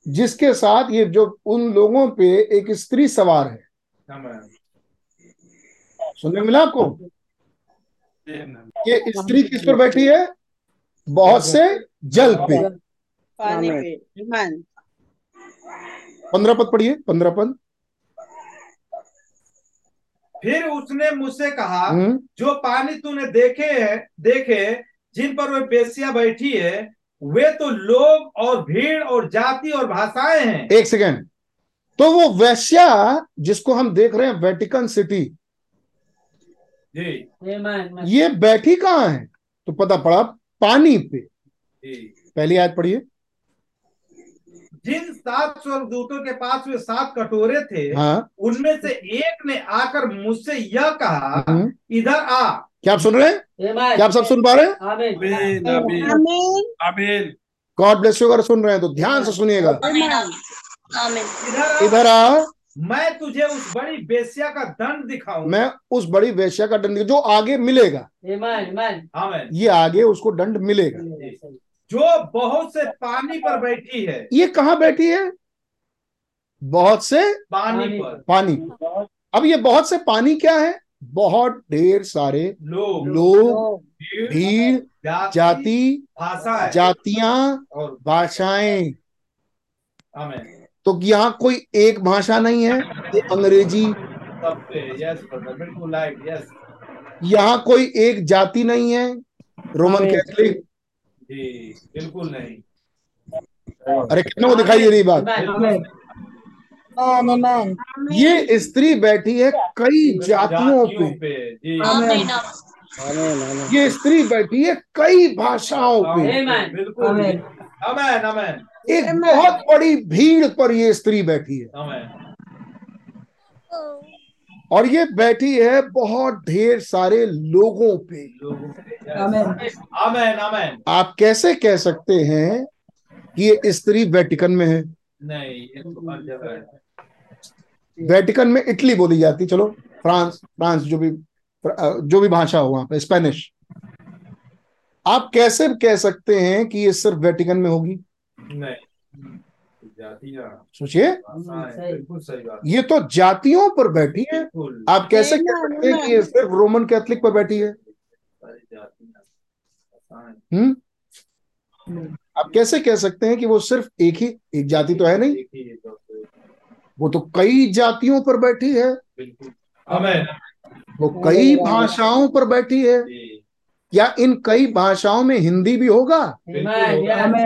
जिसके साथ ये जो उन लोगों पे एक स्त्री सवार है। सुनने मिला आपको? ये स्त्री किस पर बैठी है? बहुत से जल पे।
पानी पे
पंद्रह पद पढ़िए पंद्रह पद।
फिर उसने मुझसे कहा
हम्म,
जो पानी तूने देखे है देखे जिन पर वे बेसिया बैठी है वे तो लोग और भीड़ और जाति और भाषाएँ हैं।
एक सेकेंड। तो वो वैश्या जिसको हम देख रहे हैं वेटिकन सिटी
जी।
ये बैठी कहाँ है? तो पता पड़ा पानी पे। पहली आयत पढ़िए।
जिन सात स्वर्गदूतों के पास वे सात कटोरे थे
हाँ।
उनमें से एक ने आकर मुझसे यह कहा
हम्म,
इधर आ।
क्या आप सुन रहे हैं? क्या आप सब सुन पा रहे हैं?
आमेन।
आमीन
आमीन।
गॉड ब्लेस यू अगर सुन रहे हैं तो ध्यान से सुनिएगा।
इधर आ। मैं तुझे उस बड़ी बेस्या का दंड दिखाऊँ।
मैं उस बड़ी वेश्या का दंड जो आगे मिलेगा।
आमेन। आमेन।
आमेन।
ये आगे उसको दंड मिलेगा।
जो बहुत से पानी पर बैठी है।
ये कहाँ बैठी है? बहुत से
पानी
पानी
पर।
पानी। अब ये बहुत से पानी क्या है? बहुत ढेर सारे
लोग।
लोग
भीड़ जाति भाषा
जातियाँ
और
भाषाएँ। तो यहाँ कोई एक भाषा नहीं है ये अंग्रेज़ी। यहाँ कोई एक जाति नहीं है रोमन। कैथलिक
जी बिल्कुल नहीं।
अरे कितनों को दिखाई दे रही बात?
आमेन।
आमीन
ये स्त्री बैठी है कई जातियों पे।
पे जी।
आमीन
आमेन। आमेन
ये स्त्री बैठी है कई भाषाओं पे।
बिल्कुल
एक बहुत बड़ी भीड़ पर ये स्त्री बैठी है। और ये बैठी है बहुत ढेर सारे लोगों पे।
लोगों पे
आमेन।
अमेन अमेन
आप कैसे कह सकते हैं कि ये स्त्री वेटिकन में है?
नहीं ये तो है।
वेटिकन में इटली बोली जाती चलो फ्रांस फ्रांस जो भी जो भी भाषा हो वहाँ पे स्पेनिश। आप कैसे कह सकते हैं कि ये सिर्फ़ वेटिकन में होगी?
नहीं।
सोचिए। ये तो जातियों पर बैठी है। आप कैसे कह सकते हैं कि ये सिर्फ़ रोमन कैथलिक पर बैठी है?
सारी
हम्म? आप कैसे कह सकते हैं कि वो सिर्फ़ एक ही एक जाति तो है नहीं?
तो
वो तो कई जातियों पर बैठी है। वो कई भाषाओं पर बैठी है। क्या इन कई भाषाओं में हिंदी भी होगा?
बिल्कुल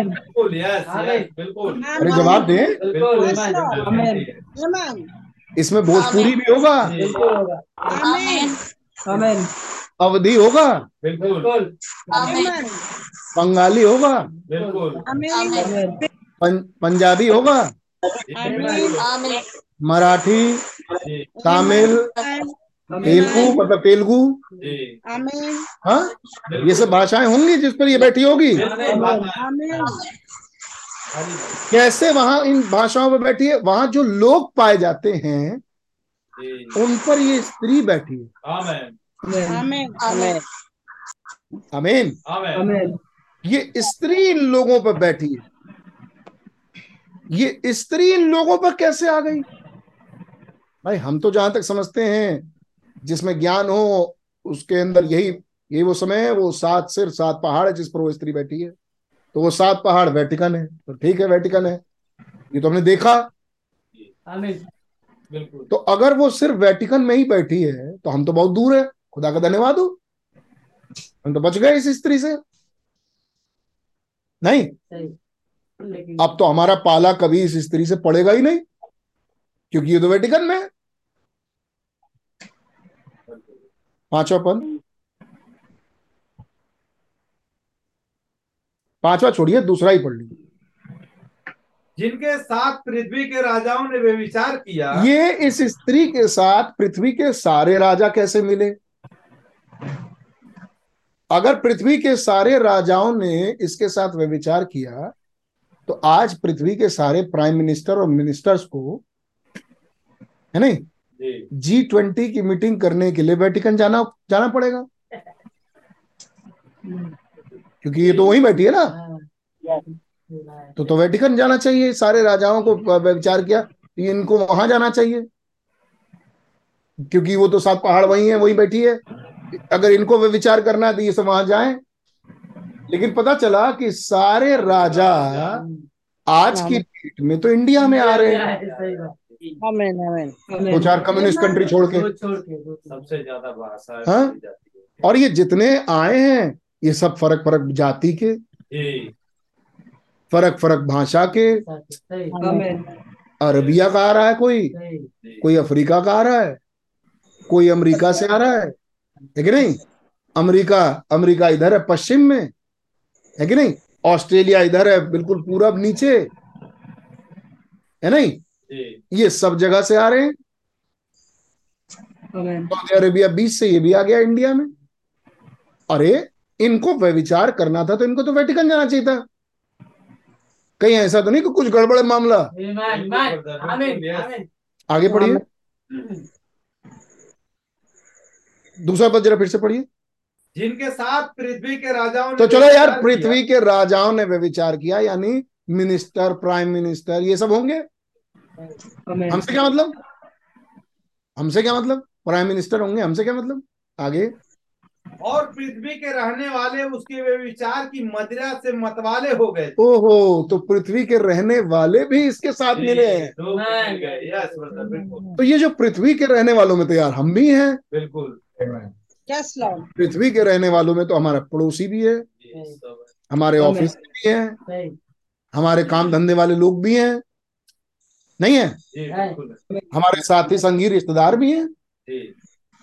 बिल्कुल यस
आमेन।
यस बिल्कुल।
अरे जवाब दें।
बिल्कुल
बिल्कुल
आमेन।
आमेन
आमीन
इसमें भोजपुरी भी होगा?
बिल्कुल होगा।
आमीन
आमेन
अवधि होगा?
बिल्कुल।
बिल्कुल।
बंगाली होगा?
बिल्कुल।
पंजाबी होगा?
आमीन
आमीन
मराठी तमिल तेलुगु मतलब तेलुगु? हाँ? ये सब भाषाएँ होंगी जिस पर ये बैठी होगी? कैसे वहाँ इन भाषाओं पर बैठी है? वहाँ जो लोग पाए जाते हैं उन पर ये स्त्री बैठी है।
आमेन।
आमीन।
आमीन।
अमीन. ये स्त्री इन लोगों पर बैठी है। ये स्त्री इन लोगों पर कैसे आ गई? भाई हम तो जहाँ तक समझते हैं जिसमें ज्ञान हो उसके अंदर यही यही वो समय है वो सात सिर सात पहाड़ है जिस पर वो स्त्री बैठी है। तो वो सात पहाड़ वेटिकन है तो ठीक है वेटिकन है। ये तो हमने देखा।
बिल्कुल।
तो अगर वो सिर्फ़ वेटिकन में ही बैठी है तो हम तो बहुत दूर है। खुदा का धन्यवाद हो। हम तो बच गए इस स्त्री से। नहीं? अब तो हमारा पाला कभी इस स्त्री से पड़ेगा ही नहीं क्योंकि ये तो वेटिकन में है। पांचवा पद? पांचवा छोड़िए दूसरा ही पढ़ लीजिए।
जिनके साथ पृथ्वी के राजाओं ने वे विचार किया
ये इस स्त्री के साथ पृथ्वी के सारे राजा कैसे मिले? अगर पृथ्वी के सारे राजाओं ने इसके साथ व्यभिचार किया तो आज पृथ्वी के सारे प्राइम मिनिस्टर और मिनिस्टर्स को है नहीं?
जी।
ट्वेंटी की मीटिंग करने के लिए वेटिकन जाना जाना पड़ेगा। क्योंकि ये तो वहीं बैठी है ना।
हाँ,
तो तो वेटिकन जाना चाहिए सारे राजाओं को विचार किया इनको वहाँ जाना चाहिए। क्योंकि वो तो सात पहाड़ वही है वही बैठी है। अगर इनको विचार करना है तो ये सब वहाँ जाए। लेकिन पता चला कि सारे राजा आज की डेट में तो इंडिया में आ रहे हैं।
आमीन आमीन
दो चार कम्युनिस्ट कंट्री छोड़ के।
सबसे ज़्यादा भाषा
हाँ?
है।
और ये जितने आए हैं ये सब फ़र्क फ़र्क जाति के। फ़र्क फ़र्क भाषा के। अरबिया का आ रहा है कोई? कोई अफ्रीका का आ रहा है? कोई अमेरिका से आ रहा है? है कि नहीं? अमेरिका अमेरिका इधर है पश्चिम में। है कि नहीं? ऑस्ट्रेलिया इधर है बिल्कुल पूरब नीचे। है नहीं? ये सब जगह से आ रहे हैं. सऊदी अरेबिया बीच से ये भी आ गया इंडिया में। अरे इनको व्यविचार करना था तो इनको तो वेटिकन जाना चाहिए था। कहीं ऐसा तो नहीं कि कुछ गड़बड़ है मामला. आगे पढ़िए। दूसरा पद जरा फिर से पढ़िए।
जिनके साथ पृथ्वी के राजाओं ने
तो चलो यार पृथ्वी के राजाओं ने व्यविचार किया यानी मिनिस्टर प्राइम मिनिस्टर ये सब होंगे. हमसे क्या मतलब? हमसे क्या मतलब? प्राइम मिनिस्टर होंगे हमसे क्या मतलब? आगे।
और पृथ्वी के रहने वाले उसके वे विचार की मदिरा से मतवाले हो गए।
ओहो तो पृथ्वी के रहने वाले भी इसके साथ मिले हैं।
यस ब्रदर बिल्कुल।
तो ये जो पृथ्वी के रहने वालों में तो यार हम भी हैं।
बिल्कुल।
पृथ्वी के रहने वालों में तो हमारा पड़ोसी भी है हमारे ऑफ़िस भी है हमारे काम धंधे वाले लोग भी हैं। नहीं है?
जी बिल्कुल
हमारे साथी संगी रिश्तेदार भी हैं।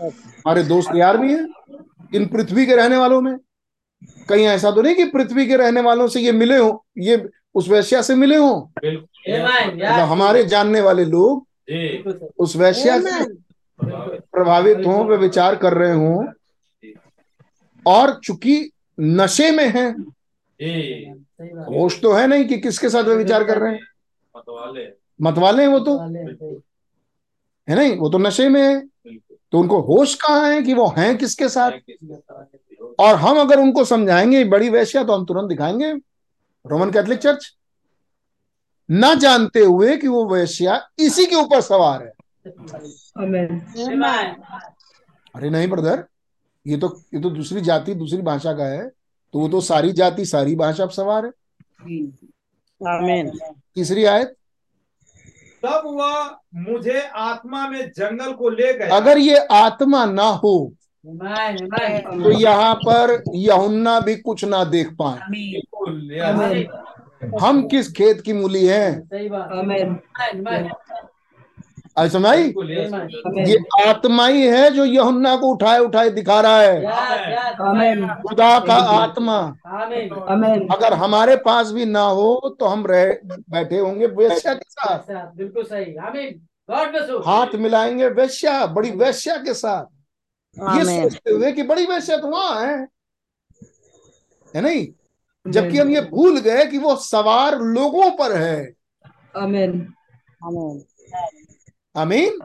हमारे दोस्त यार भी हैं इन पृथ्वी के रहने वालों में। कहीं ऐसा तो नहीं कि पृथ्वी के रहने वालों से ये मिले हो ये उस वैश्या से मिले हो?
बिल्कुल।
Amen.
मतलब हमारे जानने वाले लोग उस वैश्या से
प्रभावित।
हों वे विचार कर रहे हों। और चूँकि नशे में हैं होश तो है नहीं कि किसके साथ वे विचार कर रहे हैं?
मतवाले
हैं वो तो। है नहीं? वो तो नशे में है। तो उनको होश कहाँ है कि वो हैं किसके साथ?
और
और हम अगर उनको समझाएँगे बड़ी वैश्या तो हम तुरंत दिखाएँगे। रोमन कैथोलिक चर्च ना जानते हुए कि वो वैश्या इसी के ऊपर सवार है। अरे नहीं ब्रदर ये तो ये तो दूसरी जाति दूसरी भाषा का है। तो वो तो सारी जाति सारी भाषा पर सवार है। तीसरी आयत?
तब वह मुझे आत्मा में जंगल को ले गया।
अगर ये आत्मा ना हो. तो यहाँ पर यहुन्ना भी कुछ ना देख पाए. हम किस खेत की मूली हैं
सही बात Amen. Amen.
आज
yes,
Amen.
ये आत्मा ही है जो यहुन्ना को उठाए उठाए दिखा रहा है. खुदा का आत्मा. अगर हमारे पास भी ना हो तो हम रह बैठे होंगे वेश्या के साथ।
बिल्कुल सही। आमीन गॉड ब्लेस यू
हाथ मिलाएँगे वेश्या बड़ी वेश्या के साथ। ये सोचते हुए कि बड़ी वैसे तो वहाँ है। है नहीं? जबकि हम ये भूल गए कि वो सवार लोगों पर है.
आमीन
आमीन?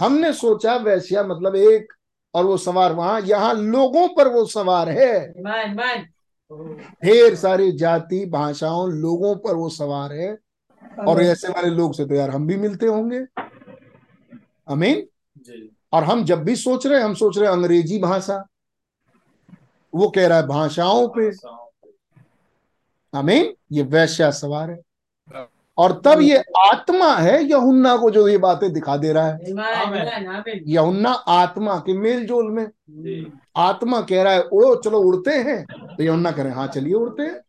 हमने सोचा वैश्या मतलब एक और वो सवार वहाँ यहाँ लोगों पर वो सवार है। ढेर सारी जाति भाषाओं लोगों पर वो सवार है। और ऐसे वाले लोग से तो यार हम भी मिलते होंगे। आमीन?
जी।
और हम जब भी सोच रहे हैं हम सोच रहे हैं अंग्रेज़ी भाषा। वो कह रहा है भाषाओं पे। आमीन? ये वैश्या सवार है। और तब ये आत्मा है यहुन्ना को जो ये बातें दिखा दे रहा है। यहुन्ना आत्मा के मेल जोल में आत्मा कह रहा है उड़ो चलो उड़ते हैं। तो यहुन्ना कह रहे हैं हाँ चलिए उड़ते हैं।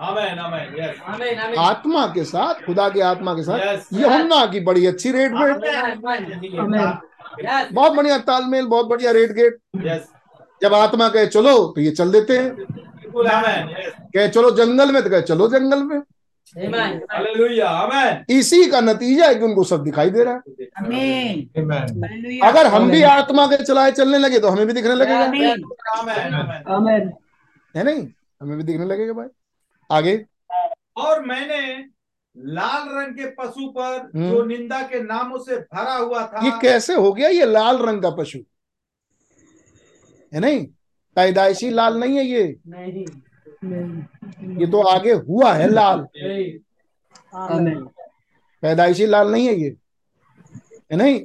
आमेन आमेन यस
आमीन आमीन।
आत्मा के साथ खुदा की आत्मा के साथ यहुन्ना की बड़ी अच्छी रेट गेट बहुत बढ़िया तालमेल बहुत बढ़िया रेट गेट। जब आत्मा कहे चलो तो ये चल देते हैं।
बिल्कुल आमेन यस
कहे चलो जंगल में तो कहे चलो जंगल में। इसी का नतीजा है कि उनको सब दिखाई दे रहा है।
Amen.
आमेन
Hallelujah.
अगर हम भी आत्मा के चलाए चलने लगे तो हमें भी दिखने लगेगा. है नहीं? हमें भी दिखने लगेगा भाई। आगे।
और मैंने लाल रंग के पशु पर
हम्म।
जो निंदा के नामों से भरा हुआ था
ये कैसे हो गया ये लाल रंग का पशु? है नहीं? पैदाइशी लाल नहीं है ये।
नहीं.
ये तो आगे हुआ है लाल। पैदाइशी लाल नहीं है ये। है नहीं?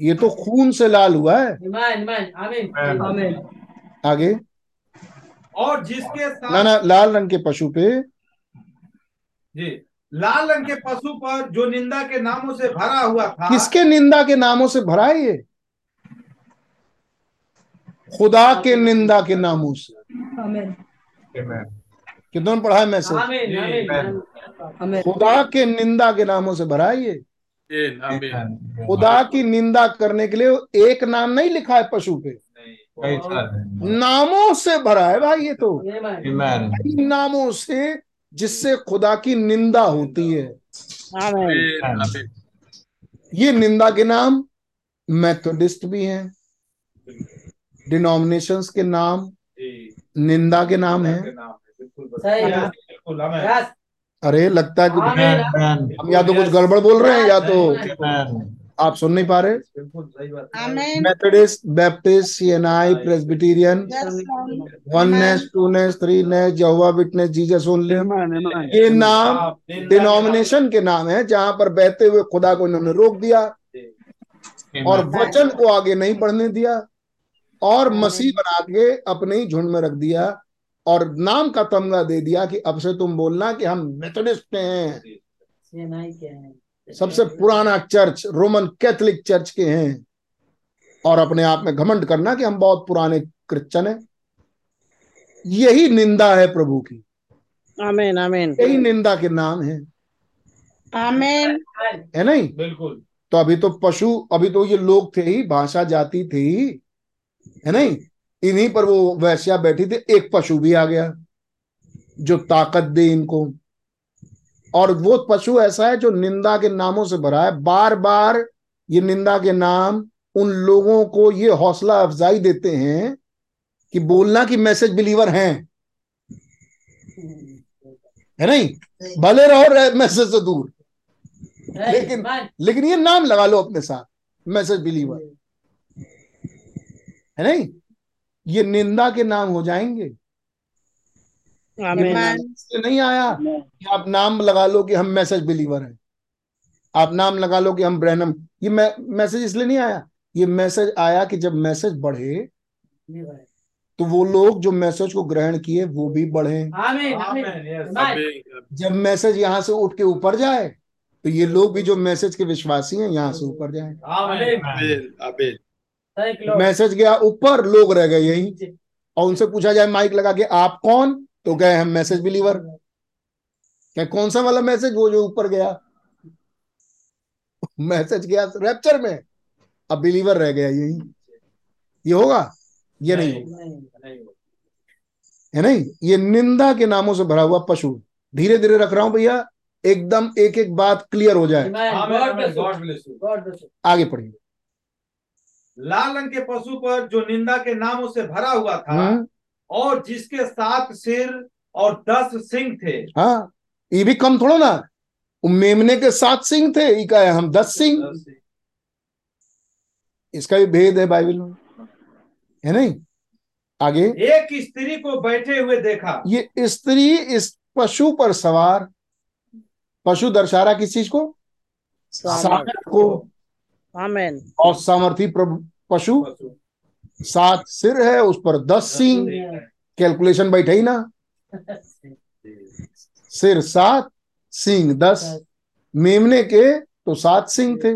ये तो खून से लाल हुआ है. आगे।
और जिसके
ना
साथ
ना लाल रंग के पशु पे।
जी। लाल रंग के पशु पर जो निंदा के नामों से भरा हुआ था
किसके निंदा के नामों से भरा है ये? खुदा के निंदा के नामों से. कितनों ने पढ़ा है मैसेज. खुदा के निंदा के नामों से भरा है ये। खुदा की निंदा करने के लिए एक नाम नहीं लिखा है पशु पे। नामों से भरा है भाई ये तो।
आमीन
नामों से जिससे खुदा की निंदा होती है। ये निंदा के नाम मेथोडिस्ट भी हैं। डिनोमिनेशंस के नाम।
जी,
निंदा के नाम है।
है,
है।
अरे लगता है कि हम या तो कुछ गड़बड़ बोल रहे हैं या तो आप सुन नहीं पा रहे।
बिल्कुल सही बात है।
Amen.
Methodist Baptist CNI
Presbyterian Lord.
Oneness twoness threeness Jehovah witness
Jesus only.
ये नाम डिनोमिनेशन के नाम है जहाँ पर बहते हुए खुदा को इन्होंने रोक दिया और वचन को आगे नहीं बढ़ने दिया। और मसीह बना के अपने ही झुंड में रख दिया और नाम का तमगा दे दिया कि अब से तुम बोलना कि हम मेथोडिस्ट हैं।
है।
सबसे पुराना चर्च रोमन कैथोलिक चर्च के हैं। और अपने आप में घमंड करना कि हम बहुत पुराने क्रिश्चन हैं। यही निंदा है प्रभु की।
आमीन आमीन।
यही निंदा के नाम है।
Amen.
है नहीं?
बिल्कुल।
तो अभी तो पशु अभी तो ये लोग थे ही भाषा जाति थे ही। है नहीं? इन्हीं पर वो वैश्या बैठी थी एक पशु भी आ गया जो ताकत दे इनको। और वो पशु ऐसा है जो निंदा के नामों से भरा है। बार बार ये निंदा के नाम उन लोगों को ये हौसला अफजाई देते हैं कि बोलना कि मैसेज बिलीवर हैं। है नहीं? भले रहो मैसेज से दूर। लेकिन- लेकिन ये नाम लगा लो अपने साथ मैसेज बिलीवर। है नहीं? ये निंदा के नाम हो जाएँगे।
आमीन।
नहीं आया कि आप नाम लगा लो कि हम मैसेज बिलीवर हैं। आप नाम लगा लो कि हम ब्रैनम ये मैसेज इसलिए नहीं आया। ये मैसेज आया कि जब मैसेज बढ़े तो वो लोग जो मैसेज को ग्रहण किए वो भी बढ़े।
आमीन आमीन।
आमेन यस
आमीन
जब मैसेज यहाँ से उठ के ऊपर जाए तो ये लोग भी जो मैसेज के विश्वासी हैं यहाँ से ऊपर जाए। मैसेज गया ऊपर लोग रह गए यही। और उनसे पूछा जाए माइक लगा के आप कौन? तो कहे हम मैसेज बिलीवर क्या कौन सा वाला मैसेज वो जो ऊपर गया। मैसेज गया रैप्चर में। अब बिलीवर रह गया यही। ये होगा? ये नहीं होगा।
नहीं
नहीं होगा।
है नहीं? ये निंदा के नामों से भरा हुआ पशु। धीरे धीरे रख रहा हूँ भैया। एकदम एक एक बात क्लियर हो जाए. आगे पढ़िए।
लाल रंग के पशु पर जो निंदा के नामों से भरा हुआ था
हम्म,
और जिसके सात सिर और दस सिंह थे।
हाँ ये भी कम थोड़ा ना। मेमने के सात सिंह थे ये हम दस सिंह इसका भी भेद है बाइबल में। है नहीं? आगे।
एक स्त्री को बैठे हुए देखा।
ये स्त्री इस पशु पर सवार। पशु दर्शा रहा किस चीज़ को? सामर्थ को।
आमेन
और सामर्थी प्रभु पशु?
पशु।
सात सिर है उस पर दस सिंह कैलकुलेशन बैठे ही ना? सिर सात सिंह दस। मेमने के तो सात सिंह थे।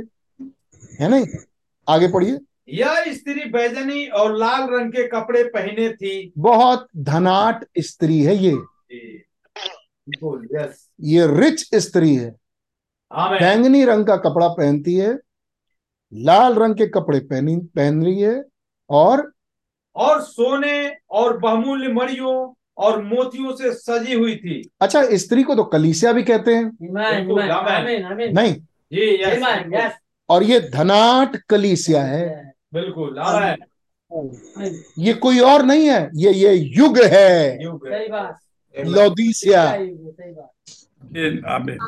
है नहीं? आगे पढ़िए।
यह स्त्री बैजनी और लाल रंग के कपड़े पहने थी।
बहुत धनाट स्त्री है ये। ये रिच स्त्री है। बैंगनी रंग का कपड़ा पहनती है। लाल रंग के कपड़े पहनी पहन रही है और
और सोने और बहुमूल्य मणियों और मोतियों से सजी हुई थी।
अच्छा स्त्री को तो कलीसिया भी कहते हैं. नहीं।
जी.
और ये धनाट कलीसिया है।
बिल्कुल
ये कोई और नहीं है ये ये युग है।
युग।
सही बात।
लौदीसिया।
आमीन।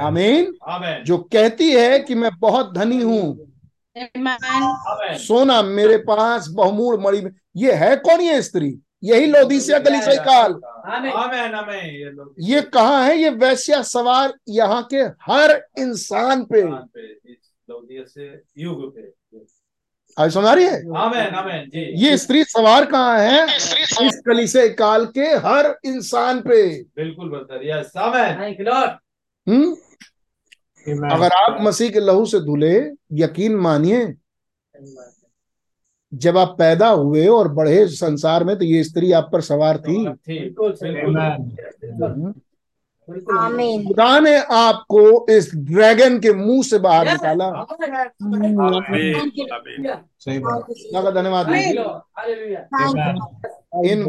आमीन। जो कहती है कि मैं बहुत धनी हूँ सोना मेरे पास बहुमूल मणि ये है कौन ये स्त्री? यही लौदीसिया काल
आमेन।
आमेन आमेन ये लोग
ये कहाँ है? ये वैश्या सवार यहाँ के हर इंसान पे।
से युग पे।
आज समझ रही है?
आमेन आमेन जी।
ये स्त्री सवार कहाँ है? इस कली से काल के हर इंसान पे।
बिल्कुल
हम्म? अगर आप मसीह के लहू से धुले यकीन मानिए। जब आप पैदा हुए और बढ़े संसार में तो ये स्त्री आप पर सवार थी। हम्म। खुदा ने आपको इस ड्रैगन के मुँह से बाहर निकाला। का धन्यवाद. इन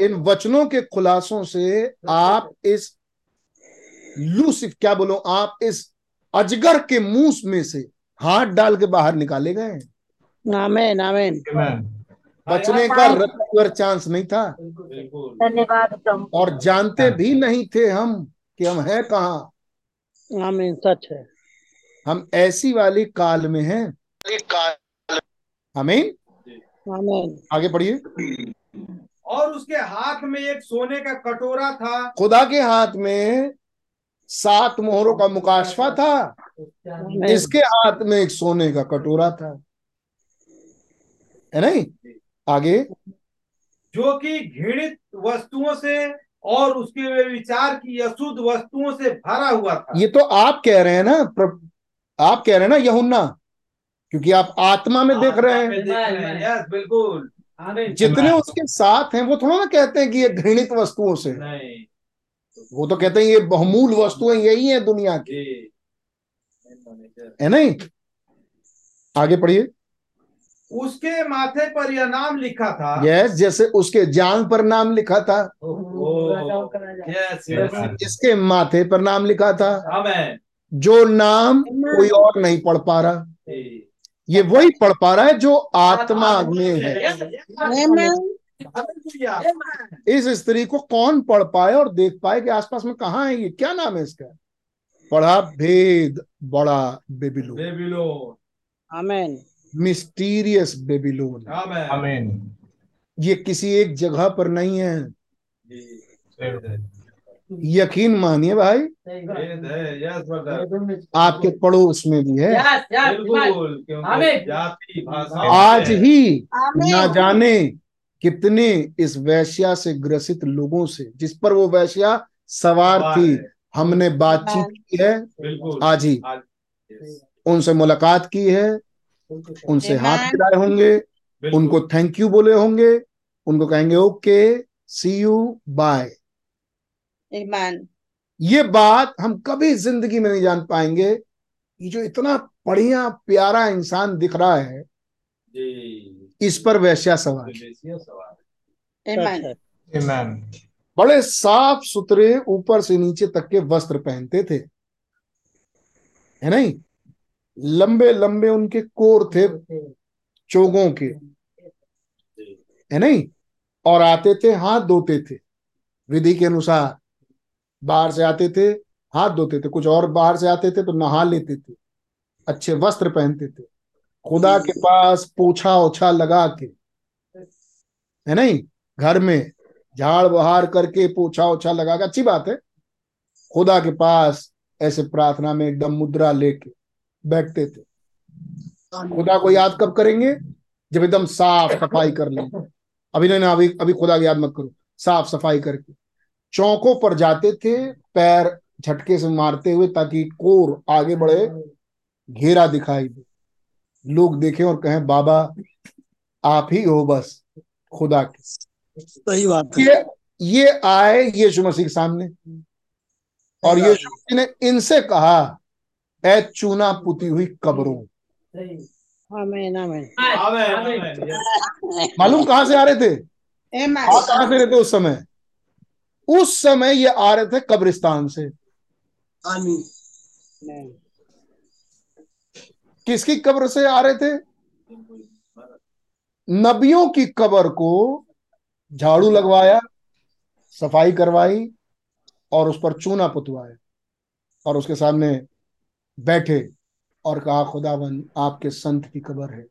इन वचनों के खुलासों से आप इस लूसिफ क्या बोलो? आप इस अजगर के मुँह में से हाथ डाल के बाहर निकाले गए। हैं।
आमेन आमेन
बचने का रत्वर चांस नहीं था।
धन्यवाद
और जानते भी नहीं थे हम कि हम हैं कहाँ।
आमीन सच है।
हम ऐसी वाली काल में हैं। आमीन
आमीन
आगे पढ़िए।
और उसके हाथ में एक सोने का कटोरा था।
खुदा के हाथ में सात मोहरों का मुकाशफा था। इसके हाथ में एक सोने का कटोरा था। है नहीं? आगे।
जो कि घृणित वस्तुओं से और उसके विचार की अशुद्ध वस्तुओं से भरा हुआ था।
ये तो आप कह रहे हैं ना प्र- आप कह रहे हैं ना यहुन्ना? क्योंकि आप आत्मा में देख रहे हैं।
देख रहे हैं। यस बिल्कुल।
जितने उसके साथ हैं वो थोड़ा ना कहते हैं कि ये घृणित वस्तुओं से।
नहीं।
वो तो कहते हैं ये बहुमूल वस्तुएँ यही है दुनिया की। है नहीं? आगे पढ़िए।
उसके माथे पर यह नाम लिखा था।
यस yes, जैसे उसके जांग पर नाम लिखा था।
यस यस
इसके माथे पर नाम लिखा था। जो नाम कोई और नहीं पढ़ पा रहा। ये वही पढ़ पा रहा है जो आत्मा में है। इस स्त्री को कौन पढ़ पाए और देख पाए कि आसपास में कहा है ये? क्या नाम है इसका? पढ़ा भेद बड़ा Babylon.
Babylon.
Amen
mysterious Babylon.
Amen
ये किसी एक जगह पर नहीं है। यकीन मानिए भाई।
यस
आपके पड़ोस में भी है। आज ही. ना जाने कितने इस वैश्या से ग्रसित लोगों से जिस पर वो वैश्या सवार थी हमने बातचीत की है आज ही। उनसे मुलाकात की है उनसे हाथ मिलाए होंगे उनको थैंक यू बोले होंगे उनको कहेंगे ओके सी यू बाय ये बात हम कभी ज़िंदगी में नहीं जान पाएँगे। ये जो इतना बढ़िया प्यारा इंसान दिख रहा है
जी।
इस पर वैश्या सवार
सवाल।
बड़े साफ़ सुथरे ऊपर से नीचे तक के वस्त्र पहनते थे। है नहीं? लंबे लंबे उनके कोर थे चोगों के। है नहीं? और आते थे हाथ धोते थे। विधि के अनुसार। बाहर से आते थे हाथ धोते थे। कुछ और बाहर से आते थे तो नहा लेते थे। अच्छे वस्त्र पहनते थे। खुदा के पास पोछा ओछा लगा के। है नहीं? घर में झाड़ बहार करके पोछा ओछा लगा के। अच्छी बात है। खुदा के पास ऐसे प्रार्थना में एकदम मुद्रा लेके बैठते थे। खुदा को याद कब करेंगे? जब एकदम साफ़ सफ़ाई कर लेंगे। अभी नहीं ना अभी अभी खुदा की याद मत करो। साफ़ सफ़ाई करके। चौकों पर जाते थे पैर झटके से मारते हुए ताकि कोर आगे बढ़े घेरा दिखाई दे। लोग देखें और कहें बाबा आप ही हो बस खुदा के।
सही बात
ये ये आए यीशु मसीह के सामने। और यीशु मसीह ने इनसे कहा ए चूना पुती हुई कब्रों। मालूम कहाँ से आ रहे थे?
Amen.
कहाँ से रहे थे उस समय? उस समय ये आ रहे थे कब्रिस्तान से।
आमीन।
किसकी कब्र से आ रहे थे? नबियों की कब्र को झाड़ू लगवाया, सफ़ाई करवाई और उस पर चूना पुतवाया और उसके सामने बैठे और कहा, खुदावन, आपके संत की कब्र है।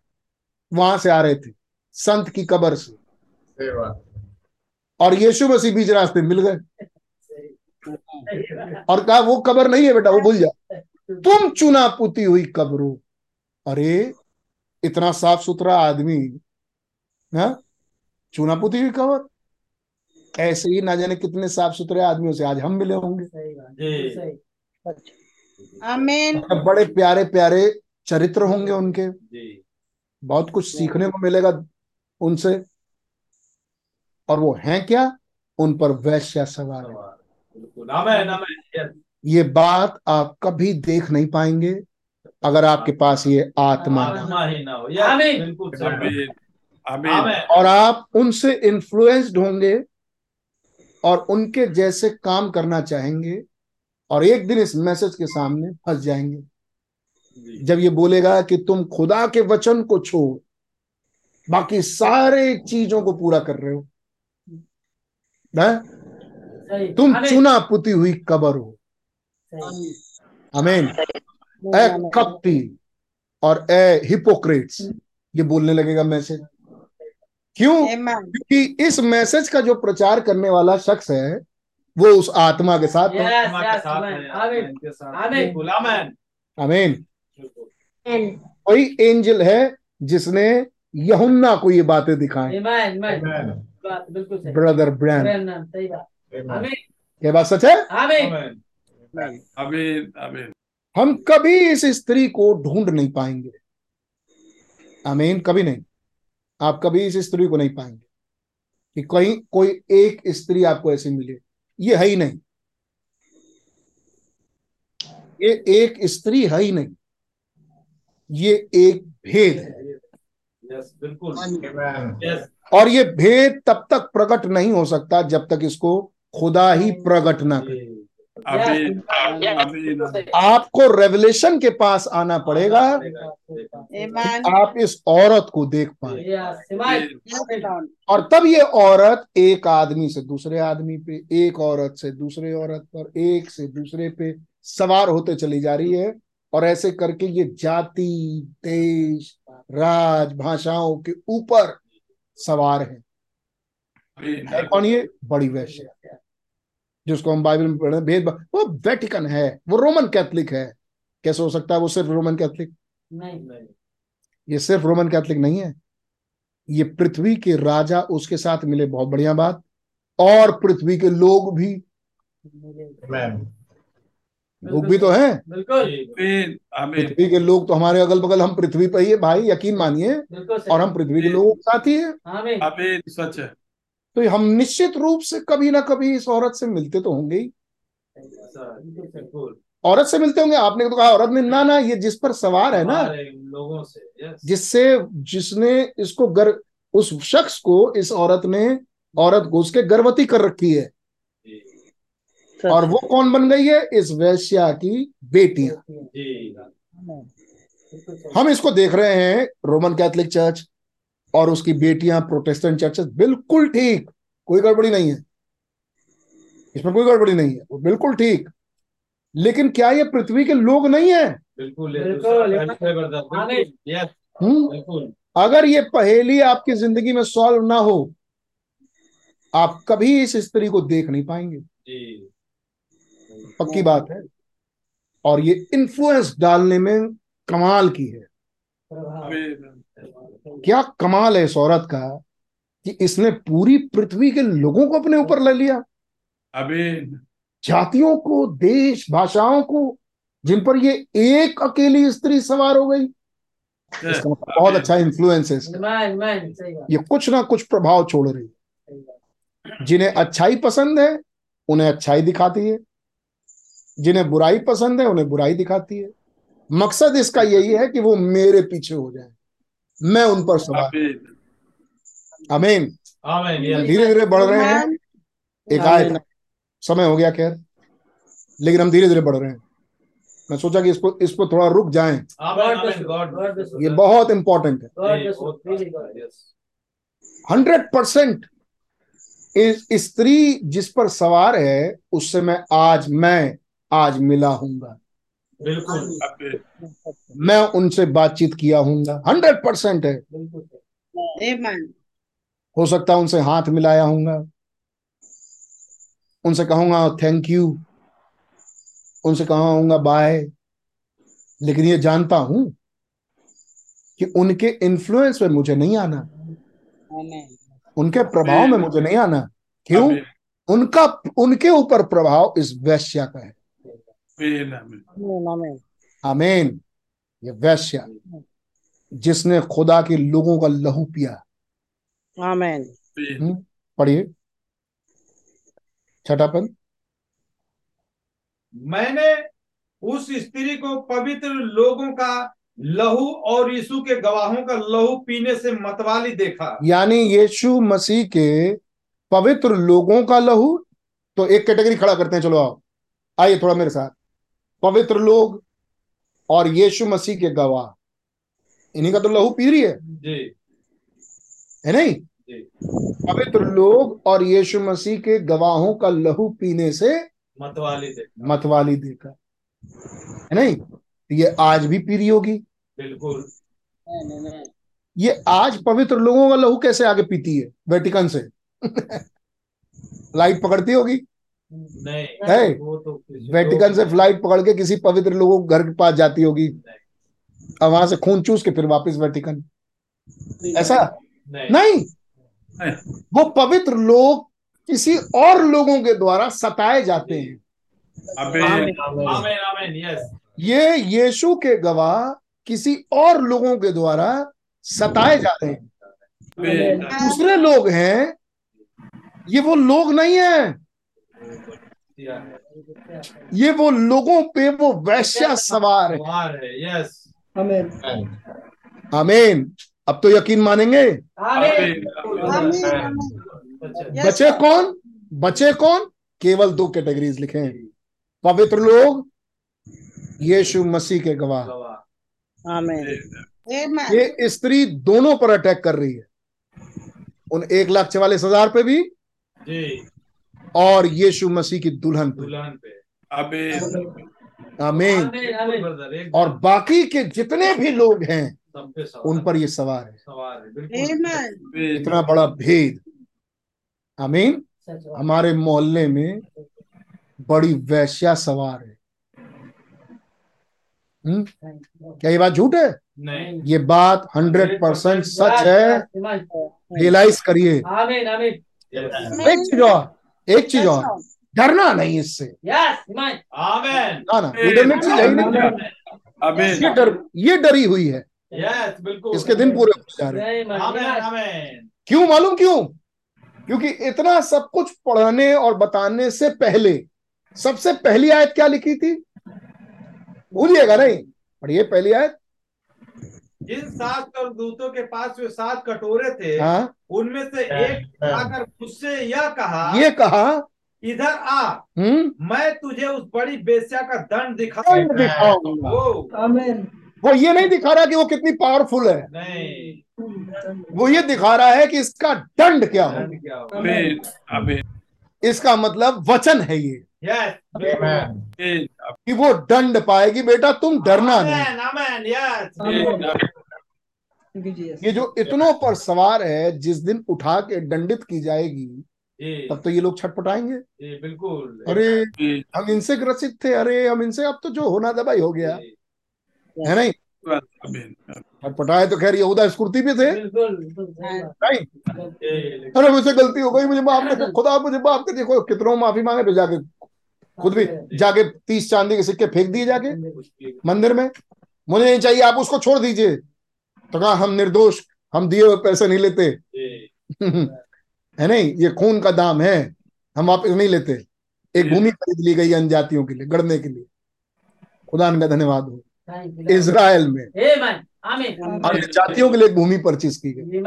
वहाँ से आ रहे थे, संत की कब्र से। और यीशु मसीह बीच रास्ते मिल गए। और कहा, वो कब्र नहीं है बेटा, वो भूल जा। तुम चुना पुती हुई कब्रों अरे इतना साफ़ सुथरा आदमी हाँ? चुना पुती हुई कब्र ऐसे ही ना जाने कितने साफ़ सुथरे आदमियों से आज हम मिले होंगे।
जी।
Amen.
बड़े प्यारे प्यारे चरित्र होंगे उनके।
जी।
बहुत कुछ सीखने को मिलेगा उनसे। और वो हैं क्या? उन पर वैश्या सवार है।
बिल्कुल। आमेन आमेन यस
ये बात आप कभी देख नहीं पाएँगे। अगर आपके पास ये आत्मा ना हो।
ना
और आप उनसे इन्फ्लुएंस्ड होंगे और उनके जैसे काम करना चाहेंगे और एक दिन इस मैसेज के सामने फंस जाएँगे। जब ये बोलेगा कि तुम खुदा के वचन को छोड़ बाकी सारे चीज़ों को पूरा कर रहे हो। हैं? तुम चुना पुती हुई कबर हो। अमीन ए कपटी और ए हिपोक्रेट्स। ये बोलने लगेगा मैसेज। क्यों? क्योंकि इस मैसेज का जो प्रचार करने वाला शख्स है वो उस आत्मा के साथ है।
आत्मा के साथ है। आमेन। के साथ। बिल्कुल आमेन।
अमीन वही एंजल है जिसने यहुन्ना को ये बातें दिखाई। ब्रदर ब्रैन
सही। बात।
सच है?
आमीन।
आमेन।
आमीन आमीन।
हम कभी इस स्त्री को ढूंढ नहीं पाएँगे। अमीन कभी नहीं। आप कभी इस स्त्री को नहीं पाएँगे। कि कहीं कोई एक स्त्री आपको ऐसी मिले। ये है ही नहीं। ये एक स्त्री है ही नहीं। ये एक भेद है।
यस बिल्कुल।
और ये भेद तब तक प्रकट नहीं हो सकता जब तक इसको खुदा ही प्रकट ना करे। आपको रेवलेशन के पास आना पड़ेगा आप इस औरत को देख पाए. और तब ये औरत एक आदमी से दूसरे आदमी पे एक औरत से दूसरे औरत पर एक से दूसरे पे सवार होते चली जा रही है और ऐसे करके ये जाति देश राज भाषाओं के ऊपर सवार है। है कौन ये बड़ी वैश्य जिसको हम बाइबल में पढ़े भेद वो वेटिकन है वो रोमन कैथलिक है। कैसे हो सकता है वो सिर्फ़ रोमन कैथलिक
नहीं
ये सिर्फ़ रोमन कैथलिक नहीं है। ये पृथ्वी के राजा उसके साथ मिले बहुत बढ़िया बात। और पृथ्वी के लोग भी। लोग भी तो हैं। पृथ्वी के लोग तो हमारे अगल बगल हम पृथ्वी पर ही है भाई यकीन मानिए। और हम पृथ्वी के लोगों के साथ ही है।
सच है।
तो हम निश्चित रूप से कभी ना कभी इस औरत से मिलते तो होंगे ही। औरत से मिलते होंगे? आपने तो कहा औरत में ना ना ये जिस पर सवार है ना
लोगों से
जिससे जिसने इसको गर उस शख्स को इस औरत ने औरत को उसके गर्भवती कर रखी है। और वो कौन बन गई है? इस वैश्या की बेटियाँ। हम इसको देख रहे हैं रोमन कैथोलिक चर्च। और उसकी बेटियाँ प्रोटेस्टेंट चर्चेस बिल्कुल ठीक। कोई गड़बड़ी नहीं है। इसमें कोई गड़बड़ी नहीं है। वो बिल्कुल ठीक। लेकिन क्या ये पृथ्वी के लोग नहीं है?
बिल्कुल तो
बिल्कुल।
बिल्कुल, यस
हम्म।
बिल्कुल।
अगर ये पहेली आपकी ज़िंदगी में सॉल्व ना हो आप कभी इस स्त्री को देख नहीं पाएँगे।
जी।
पक्की बात है। और ये इन्फ्लुएंस डालने में कमाल की है। क्या कमाल है इस औरत का कि इसने पूरी पृथ्वी के लोगों को अपने ऊपर ले लिया।
अभी
जातियों को देश भाषाओं को जिन पर ये एक अकेली स्त्री सवार हो गई। इसका मतलब बहुत अच्छा इन्फ्लुएंस है ये कुछ ना कुछ प्रभाव छोड़ रही है। जिन्हें अच्छाई पसंद है उन्हें अच्छाई दिखाती है। जिन्हें बुराई पसंद है उन्हें बुराई दिखाती है। मकसद इसका यही है कि वो मेरे पीछे हो जाए। मैं उन पर सवार
आमीन
अमीन। धीरे धीरे बढ़ रहे हैं। एक आयत समय हो गया खैर। लेकिन हम धीरे धीरे बढ़ रहे हैं। मैं सोचा कि इसको इस पर थोड़ा रुक जाएँ। ये बहुत इंपॉर्टेंट है। हंड्रेड परसेंट स्त्री जिस पर सवार है उससे मैं आज मैं आज मिला हूँगा।
बिल्कुल।
मैं उनसे बातचीत किया हूँगा। हंड्रेड परसेंट है. हो सकता है उनसे हाथ मिलाया हूँगा। उनसे कहूँगा थैंक यू उनसे कहूँगा बाय लेकिन ये जानता हूँ कि उनके इन्फ्लुएंस में मुझे नहीं आना। उनके प्रभाव में मुझे नहीं आना। क्यों? उनका उनके ऊपर प्रभाव इस वैश्या का है।
आमीन
ये वैश्य। जिसने खुदा के लोगों का लहू पिया।
आमीन
हम्म, पढ़िए। छठा पद
मैंने उस स्त्री को पवित्र लोगों का लहू और यीशु के गवाहों का लहू पीने से मतवाली देखा।
यानी यीशु मसीह के पवित्र लोगों का लहू तो एक कैटेगरी खड़ा करते हैं चलो आओ। आइए थोड़ा मेरे साथ। पवित्र लोग और यीशु मसीह के गवाह। इन्हीं का तो लहू पी रही है?
जी।
है नहीं?
जी।
पवित्र लोग और यीशु मसीह के गवाहों का लहू पीने से
मतवाली देखा
मतवाली देखा है नहीं? तो ये आज भी पी रही होगी।
बिल्कुल।
ये आज पवित्र लोगों का लहू कैसे आगे पीती है? वेटिकन से। लाइट पकड़ती होगी?
नहीं
है
वो तो
वेटिकन से फ़्लाइट पकड़ के किसी पवित्र लोगों के घर के पास जाती होगी। और वहाँ से खून चूस के फिर वापस वेटिकन ऐसा?
नहीं।
नहीं।
नहीं।
वो पवित्र लोग किसी और लोगों के द्वारा सताए जाते हैं।
आमीन
आमीन आमीन। यस
ये यीशु के गवाह किसी और लोगों के द्वारा सताए जाते हैं। दूसरे लोग हैं ये वो लोग नहीं है। ये वो लोगों पे वो वैश्या सवार है।
यस
आमीन
आमीन अब तो यकीन मानेंगे.
अच्छा
बचे कौन? बचे कौन? केवल दो कैटेगरीज लिखे। हैं पवित्र लोग यीशु मसीह के गवाह।
गवाह
आमीन
ये स्त्री दोनों पर अटैक कर रही है। उन एक लाख चवालीस हज़ार पे भी?
जी।
और यीशु मसीह की दुल्हन पे।
दुल्हन
आमीन।
और बाकी के जितने भी लोग हैं उन पर ये सवार है।
सवार है
इतना बड़ा भेद। आमीन। हमारे मोहल्ले में बड़ी वैश्या सवार है। हम्म? क्या ये बात झूठ है?
नहीं।
ये बात हंड्रेड परसेंट सच है। रियलाइज़ करिए। एक चीज़ और एक चीज़ और। डरना नहीं इससे।
यस आमीन
आमीन
ना ना ये डरने की चीज़ नहीं ये डर ये डरी हुई है।
यस बिल्कुल।
इसके दिन पूरे हो जा रहे हैं। क्यों मालूम क्यों? क्योंकि इतना सब कुछ पढ़ने और बताने से पहले सबसे पहली आयत क्या लिखी थी? भूलिएगा नहीं पढ़िए पहली आयत।
जिन सात और दूतों के पास वे सात कटोरे थे
हाँ।
उनमें से एक आकर मुझसे यह कहा
ये कहा
इधर आ
हम्म।
मैं तुझे उस बड़ी बेस्या का दंड दिखा
दिखाऊँगा। वो। ये नहीं दिखा रहा कि वो कितनी पावरफुल है।
नहीं।
वो ये दिखा रहा है कि इसका दंड क्या हो।
हो।
इसका मतलब वचन है ये।
यस
कि वो दंड पाएगी बेटा तुम डरना नहीं
amen
amen yes thank
you जो इतनों पर सवार है जिस दिन उठा के दंडित की जाएगी तब तो ये लोग छटपटाएँगे।
बिल्कुल।
अरे हम इनसे ग्रसित थे अरे हम इनसे अब तो जो होना था भाई हो गया। है नहीं? छटपटाए तो खैर यहूदा स्कुर्ती भी थे।
बात
नहीं? अरे मुझसे गलती हो गई मुझे माफ़ कर खुदा मुझे माफ़ कर देखो कितनों माफ़ी मांगे तो जाके खुद भी जाके तीस चांदी के सिक्के फेंक दिए जाके। मंदिर में। मुझे नहीं चाहिए आप उसको छोड़ दीजिए। तो कहा हम निर्दोष हम दिए हुए पैसे नहीं लेते। है नहीं? ये खून का दाम है हम वापस नहीं लेते। एक भूमि खरीद ली गई अन्य के लिए गढ़ने के लिए। खुदा का धन्यवाद हो। इसराइल में।
आमीन आमीन
अन्य जातियों के लिए एक भूमि परचेज की गई।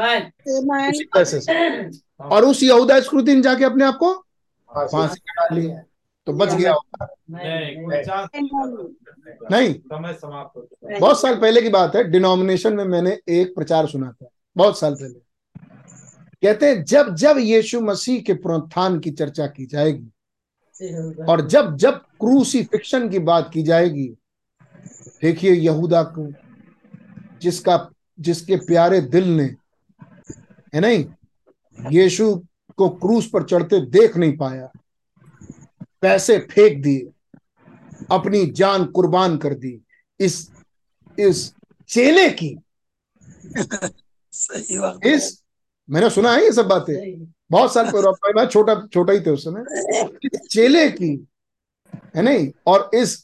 उसी पैसे से। और उस यहूदा स्क्रूती ने जाके अपने आप को फांसी तो बच गया होगा।
नहीं। समय समाप्त हो चुका
बहुत साल पहले की बात है डिनोमिनेशन में मैंने एक प्रचार सुना था बहुत साल पहले। कहते हैं जब जब यीशु मसीह के पुनरुत्थान की चर्चा की जाएगी और जब जब क्रूसीफिक्शन की बात की जाएगी देखिए यहूदा को जिसका जिसके प्यारे दिल ने है नहीं यीशु को क्रूस पर चढ़ते देख नहीं पाया पैसे फेंक दिए। अपनी जान कुर्बान कर दी। इस इस चेले की।
सही बात
इस मैंने सुना है ये सब बातें। बहुत साल पहले छोटा छोटा ही थे उस समय। चेले की है नहीं? और इस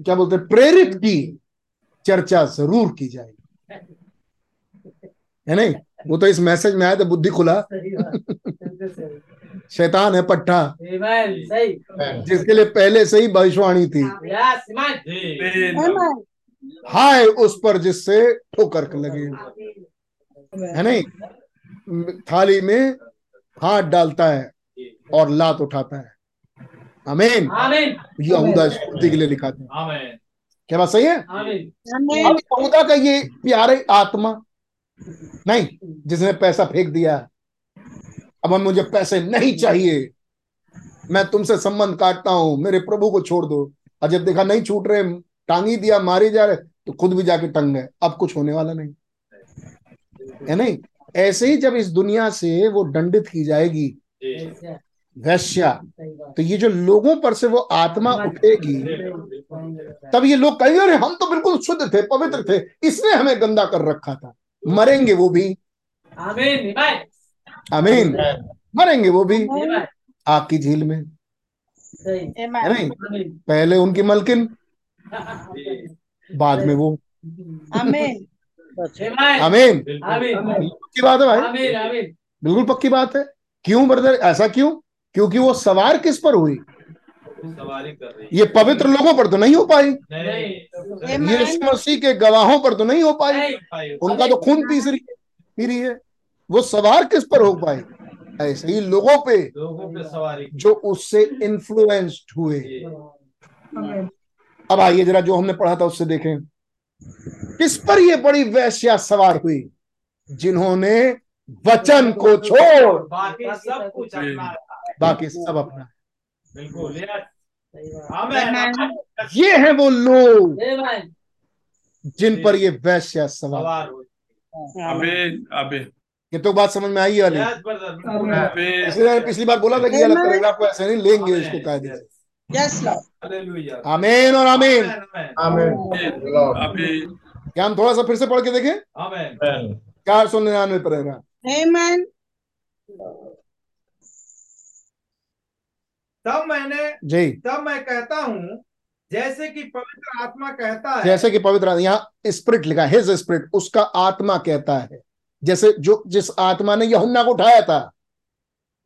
क्या बोलते हैं प्रेरित की चर्चा ज़रूर की जाएगी। है नहीं? वो तो इस मैसेज में आया था बुद्धि खुला। शैतान है पट्टा। जिसके लिए पहले से ही भविष्यवाणी थी. हाय उस पर जिससे ठोकर लगे। है नहीं? थाली में हाथ डालता है और लात उठाता है। अमीन
आमीन
यहूदा स्मृति के लिए लिखा था।
आमेन
क्या बात सही है? यहूदा का ये प्यारे आत्मा। नहीं जिसने पैसा फेंक दिया। अब हम मुझे पैसे नहीं चाहिए। मैं तुमसे संबंध काटता हूँ। मेरे प्रभु को छोड़ दो। और जब देखा नहीं छूट रहे टांगी दिया मारे जा रहे तो खुद भी जाके टंग गए। अब कुछ होने वाला नहीं। है नहीं? ऐसे ही जब इस दुनिया से वो दंडित की जाएगी वैश्या तो ये जो लोगों पर से वो आत्मा उठेगी तब ये लोग कहेंगे अरे हम तो बिल्कुल शुद्ध थे पवित्र थे। इसने हमें गंदा कर रखा था। मरेंगे वो भी।
आमीन आमीन
मरेंगे वो भी। आग की झील में।
सही।
है नहीं? पहले उनकी मलकिन बाद में वो.
आमीन
आमीन पक्की बात है भाई।
आमीन आमीन
बिल्कुल पक्की बात है। क्यों ब्रदर ऐसा क्यों? क्योंकि वो सवार किस पर हुई?
सवारी कर रही
ये पवित्र लोगों पर तो नहीं हो पाई। ये मसीह के गवाहों पर तो नहीं हो पाई। उनका तो खून पी रही पी रही है। वो सवार किस पर हो पाए? ऐसे ही लोगों पे
लोगों पे सवारी।
जो उससे इन्फ्लुएंस्ड हुए। अब आइए जरा जो हमने पढ़ा था उससे देखें। किस पर ये बड़ी वैश्या सवार हुई? जिन्होंने वचन को छोड़।
बाकी सब कुछ अपना
बाकी सब अपना।
बिल्कुल.
ये हैं वो लोग जिन पर ये वैश्या सवार
सवार हो
आमीन आमीन
ये तो बात समझ में आई वाली
यस ब्रदर
आमीन
इसलिए मैंने पिछली बार बोला था कि अलग करेगा आपको ऐसे नहीं लेंगे इसको कायदे से
Yes, Lord.
हालेलुया।
आमीन और आमीन।
आमेन।
आमीन।
क्या हम थोड़ा सा फिर से पढ़ के देखें?
आमेन।
चार सौ निन्यानवे पर रहेगा
Amen.
तब मैंने
जी।
तब मैं कहता हूँ जैसे कि पवित्र आत्मा कहता है
जैसे कि पवित्र यहाँ स्पिरिट लिखा हिज स्पिरिट उसका आत्मा कहता है। जैसे जो जिस आत्मा ने यहुन्ना को उठाया था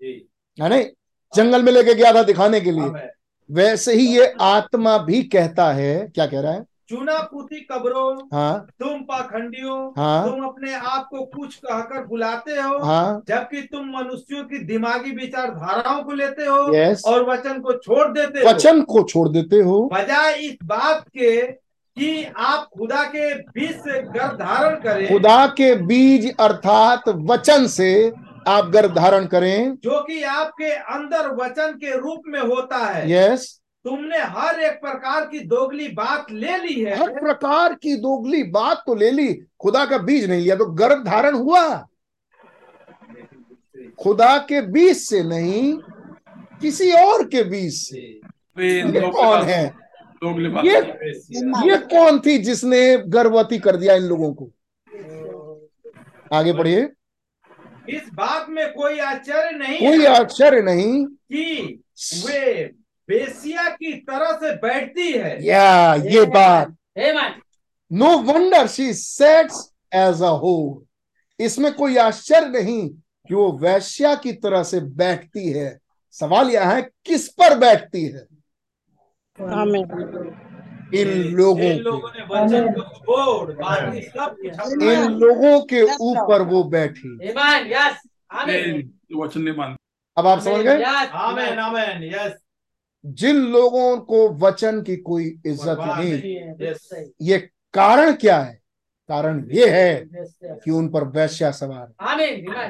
है नहीं? जंगल में लेके गया था दिखाने के लिए। वैसे ही ये आत्मा भी कहता है क्या कह रहा है?
चुना पूती कब्रों
हाँ।
तुम पाखंडियों
हाँ।
तुम अपने आप को कुछ कहकर बुलाते हो
हाँ।
जबकि तुम मनुष्यों की दिमागी विचारधाराओं को लेते हो और वचन को छोड़ देते हो।
वचन को छोड़ देते हो।
बजाय इस बात के कि आप खुदा के बीच से गर्भ धारण करें।
खुदा के बीज अर्थात वचन से आप गर्भ धारण करें।
जो कि आपके अंदर वचन के रूप में होता है।
यस
तुमने हर एक प्रकार की दोगली बात ले ली है।
हर प्रकार की दोगली बात तो ले ली खुदा का बीज नहीं लिया तो गर्भ धारण हुआ। खुदा के बीज से नहीं किसी और के बीज से। कौन है? ये ये कौन थी जिसने गर्भवती कर दिया इन लोगों को? आगे बढ़िए
इस बात में कोई आश्चर्य नहीं
कोई आश्चर्य नहीं
कि वे बेसिया की तरह से बैठती है।
या ये बात। No wonder she sets as a whole इसमें कोई आश्चर्य नहीं कि वो वैश्या की तरह से बैठती है। सवाल यह है किस पर बैठती है? इन लोगों
इन लोगों ने वचन को छोड़ बाकी सब कुछ
इन लोगों के ऊपर वो बैठी
Amen. Yes. Amen.
वचन नहीं मानते
अब आप समझ गए
Yes.
आमेन आमेन यस
जिन लोगों को वचन की कोई इज़्ज़त नहीं। ये कारण क्या है कारण ये है. कि उन पर वैश्या सवार है.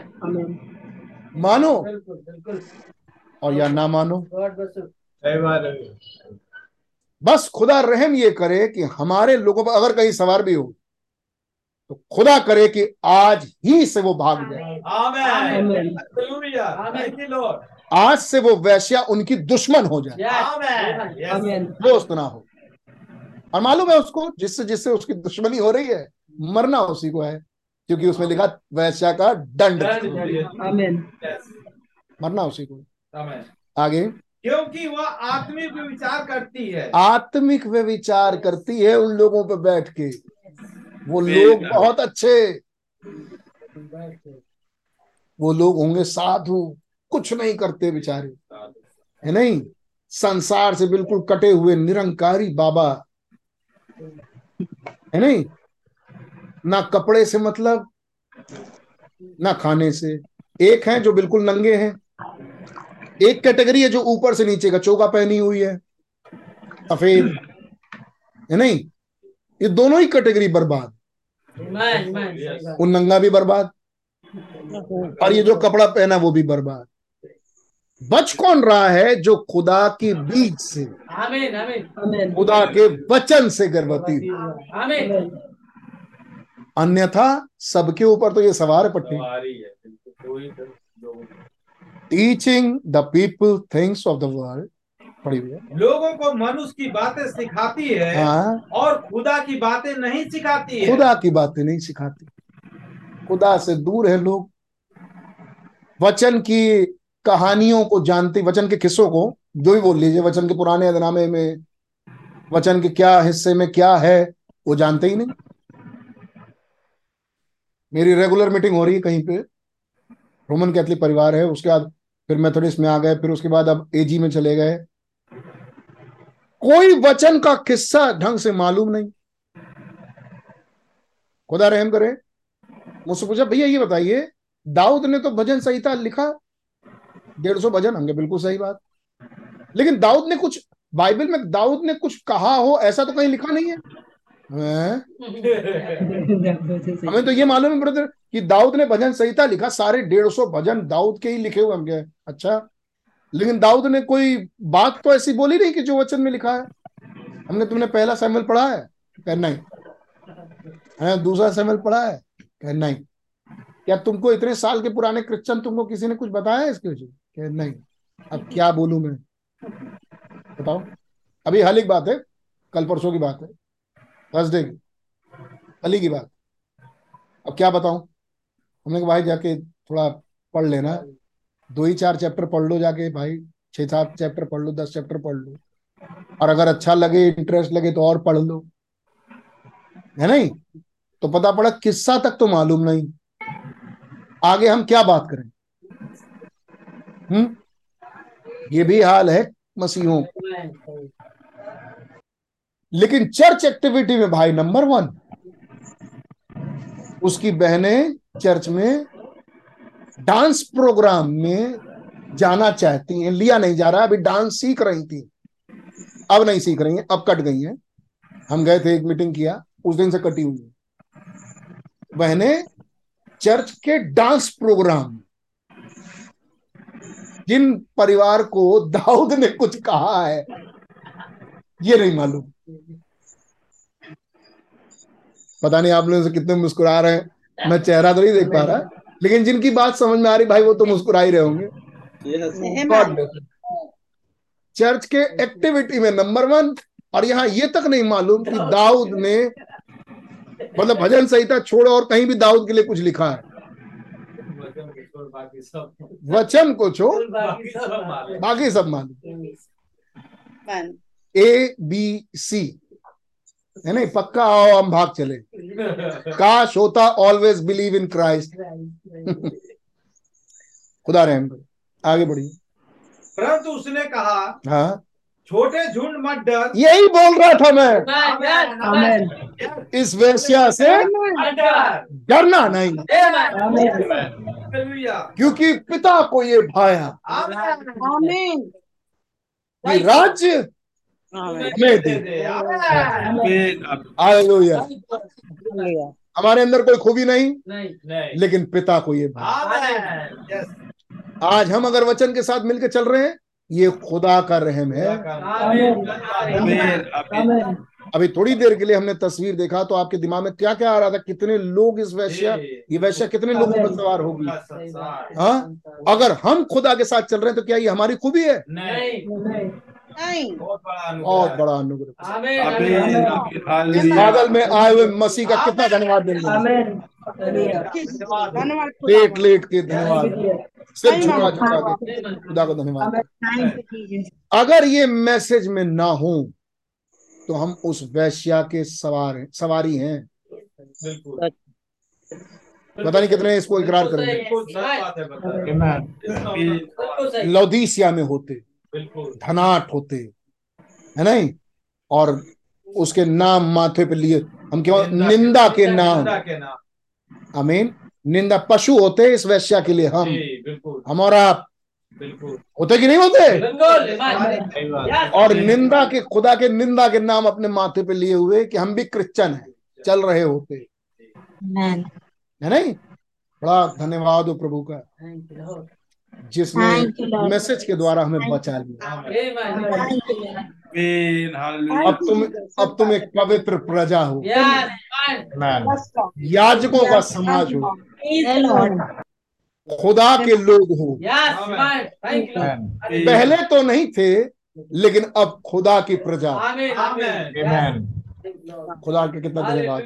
मानो
बिल्कुल बिल्कुल
और या ना मानो बस खुदा रहम ये करे कि हमारे लोगों पर अगर कहीं सवार भी हो तो खुदा करे कि आज ही से वो भाग जाए।
Amen. Hallelujah. Thank you lord
आज से वो वैश्या उनकी दुश्मन हो जाए. दोस्त ना हो। और मालूम है उसको जिससे जिससे उसकी दुश्मनी हो रही है मरना उसी को है क्योंकि उसमें लिखा वैश्या का दंड। मरना उसी को। आगे।
क्योंकि वह आत्मिक विचार करती है।
आत्मिक वे विचार करती है उन लोगों पर बैठ के। वो लोग बहुत अच्छे। वो लोग होंगे साधु। कुछ नहीं करते बेचारे। है नहीं? संसार से बिल्कुल कटे हुए निरंकारी बाबा। है नहीं? ना कपड़े से मतलब ना खाने से। एक है जो बिल्कुल नंगे हैं। एक कैटेगरी है जो ऊपर से नीचे का चोगा पहनी हुई है सफ़ेद है नहीं ये दोनों ही कैटेगरी बर्बाद। वो नंगा भी बर्बाद और ये जो कपड़ा पहना वो भी बर्बाद बच कौन रहा है जो खुदा के बीज से.
Amen. Amen.
खुदा के वचन से गर्भवती अन्यथा सबके ऊपर तो ये सवार पट्टी teaching the people things of the world पढ़ी हुई है
लोगों को मनुष्य की बातें सिखाती है
हाँ।
और खुदा की बातें नहीं सिखाती है।
खुदा की बातें नहीं सिखाती। खुदा से दूर है लोग। वचन की कहानियों को जानती वचन के किस्सों को जो भी बोल लीजिए वचन के पुराने अदनामे में वचन के क्या हिस्से में क्या है वो जानते ही नहीं। मेरी रेगुलर मीटिंग हो रही है कहीं पे। रोमन कैथलिक परिवार है उसके बाद फिर मेथोडिस्ट में आ गए फिर उसके बाद अब एजी में चले गए। कोई वचन का किस्सा ढंग से मालूम नहीं। खुदा रहम करे। मुझसे पूछा, भैया, ये बताइए, दाऊद ने तो भजन संहिता लिखा, डेढ़ सौ भजन होंगे बिल्कुल सही बात। लेकिन दाऊद ने कुछ, बाइबल में दाऊद ने कुछ कहा हो, ऐसा तो कहीं लिखा नहीं हैं? हमें तो ये मालूम है ब्रदर कि दाऊद ने भजन संहिता लिखा सारे डेढ़ सौ भजन दाऊद के ही लिखे हुए होंगे। अच्छा लेकिन दाऊद ने कोई बात तो ऐसी बोली नहीं कि जो वचन में लिखा है? हमने तुमने पहला सैमल पढ़ा है? कह नहीं। है दूसरा सैमल पढ़ा है? कह नहीं। क्या तुमको इतने साल के पुराने क्रिश्चियन तुमको किसी ने कुछ बताया है इसके कह नहीं। अब क्या बोलू मैं? बताओ। अभी हाल ही की बात है कल परसों की बात है। थर्सडे की कल की बात। अब क्या बताऊँ? हमने कहा, भाई, जाके थोड़ा पढ़ लेना। दो ही चार चैप्टर पढ़ लो जाके, भाई। छह सात चैप्टर पढ़ लो, दस चैप्टर पढ़ लो। और अगर अच्छा लगे इंटरेस्ट लगे तो और पढ़ लो। है नहीं? तो पता पड़ा, किस्सा तक तो मालूम नहीं। आगे हम क्या बात करें? हम्म? ये भी हाल है, मसीहों। लेकिन चर्च एक्टिविटी में भाई नंबर वन, उसकी बहनें चर्च में डांस प्रोग्राम में जाना चाहती हैं। लिया नहीं जा रहा, अभी डांस सीख रही थी। अब नहीं सीख रही हैं, अब कट गई हैं। हम गए थे, एक मीटिंग किया, उस दिन से कटी हुई बहनें चर्च के डांस प्रोग्राम, जिन परिवार को दाऊद ने कुछ कहा है, ये नहीं मालूम। पता नहीं आप लोगों से कितने मुस्कुरा रहे हैं। मैं चेहरा तो नहीं देख पा रहा लेकिन जिनकी बात समझ में आ रही भाई वो तो मुस्कुरा ही रहे होंगे. चर्च के एक्टिविटी में नंबर वन और यहाँ ये तक नहीं मालूम कि दाऊद ने मतलब भजन संहिता छोड़ो और कहीं भी दाऊद के लिए कुछ लिखा है। वचन को छोड़
बाकी सब। मालूम।
ए बी सी है नहीं? पक्का आओ हम भाग चले। काश होता ऑलवेज बिलीव इन क्राइस्ट खुदा रहम। आगे बढ़िए।
परंतु उसने कहा
हाँ।
छोटे झुंड मत डर।
यही बोल रहा था मैं।
Amen.
इस वेश्या से डरना नहीं।
हालेलुया
क्योंकि पिता को ये भाया. राज्य हमारे अंदर कोई खूबी नहीं
नहीं.
नहीं.
लेकिन पिता को ये आज हम अगर वचन के साथ मिलकर चल रहे हैं ये खुदा का रहम है। अभी थोड़ी देर के लिए हमने तस्वीर देखा तो आपके दिमाग में क्या क्या आ रहा था? कितने लोग इस वैश्या ये वैश्या कितने लोगों पर सवार होगी? हाँ? अगर हम खुदा के साथ चल रहे हैं तो क्या ये हमारी खूबी है?
नहीं
नहीं.
नहीं.
बहुत बड़ा अनुभव
बहुत। बड़ा अनुग्रह।
आमीन।
बादल में आए हुए मसीह का कितना धन्यवाद देंगे।
धन्यवाद।
लेट लेट के धन्यवाद। सिर्फ़ झुका झुका के। खुदा को धन्यवाद। अगर ये मैसेज में ना हो तो हम उस वैश्या के सवार सवारी हैं।
बिल्कुल।
पता नहीं कितने इसको इकरार करेंगे।
है
सही
लौदीसिया में होते। धनाट होते है नहीं? और उसके नाम माथे पे लिए हम क्यों निंदा के नाम
निंदा के नाम।
आमीन। निंदा पशु होते इस वैश्या के लिए हम। हम और आप। होते कि नहीं होते? और निंदा के खुदा के निंदा के नाम अपने माथे पे लिए हुए कि हम भी क्रिश्चियन हैं चल रहे होते। है नहीं? बड़ा धन्यवाद हो प्रभु का। जिसने. मैसेज के द्वारा हमें बचा लिया. अब तुम अब तुम एक पवित्र प्रजा हो। याजकों का समाज हो. खुदा के लोग हो। पहले तो नहीं थे लेकिन अब खुदा की प्रजा।
आमीन
खुदा के कितना धन्यवाद.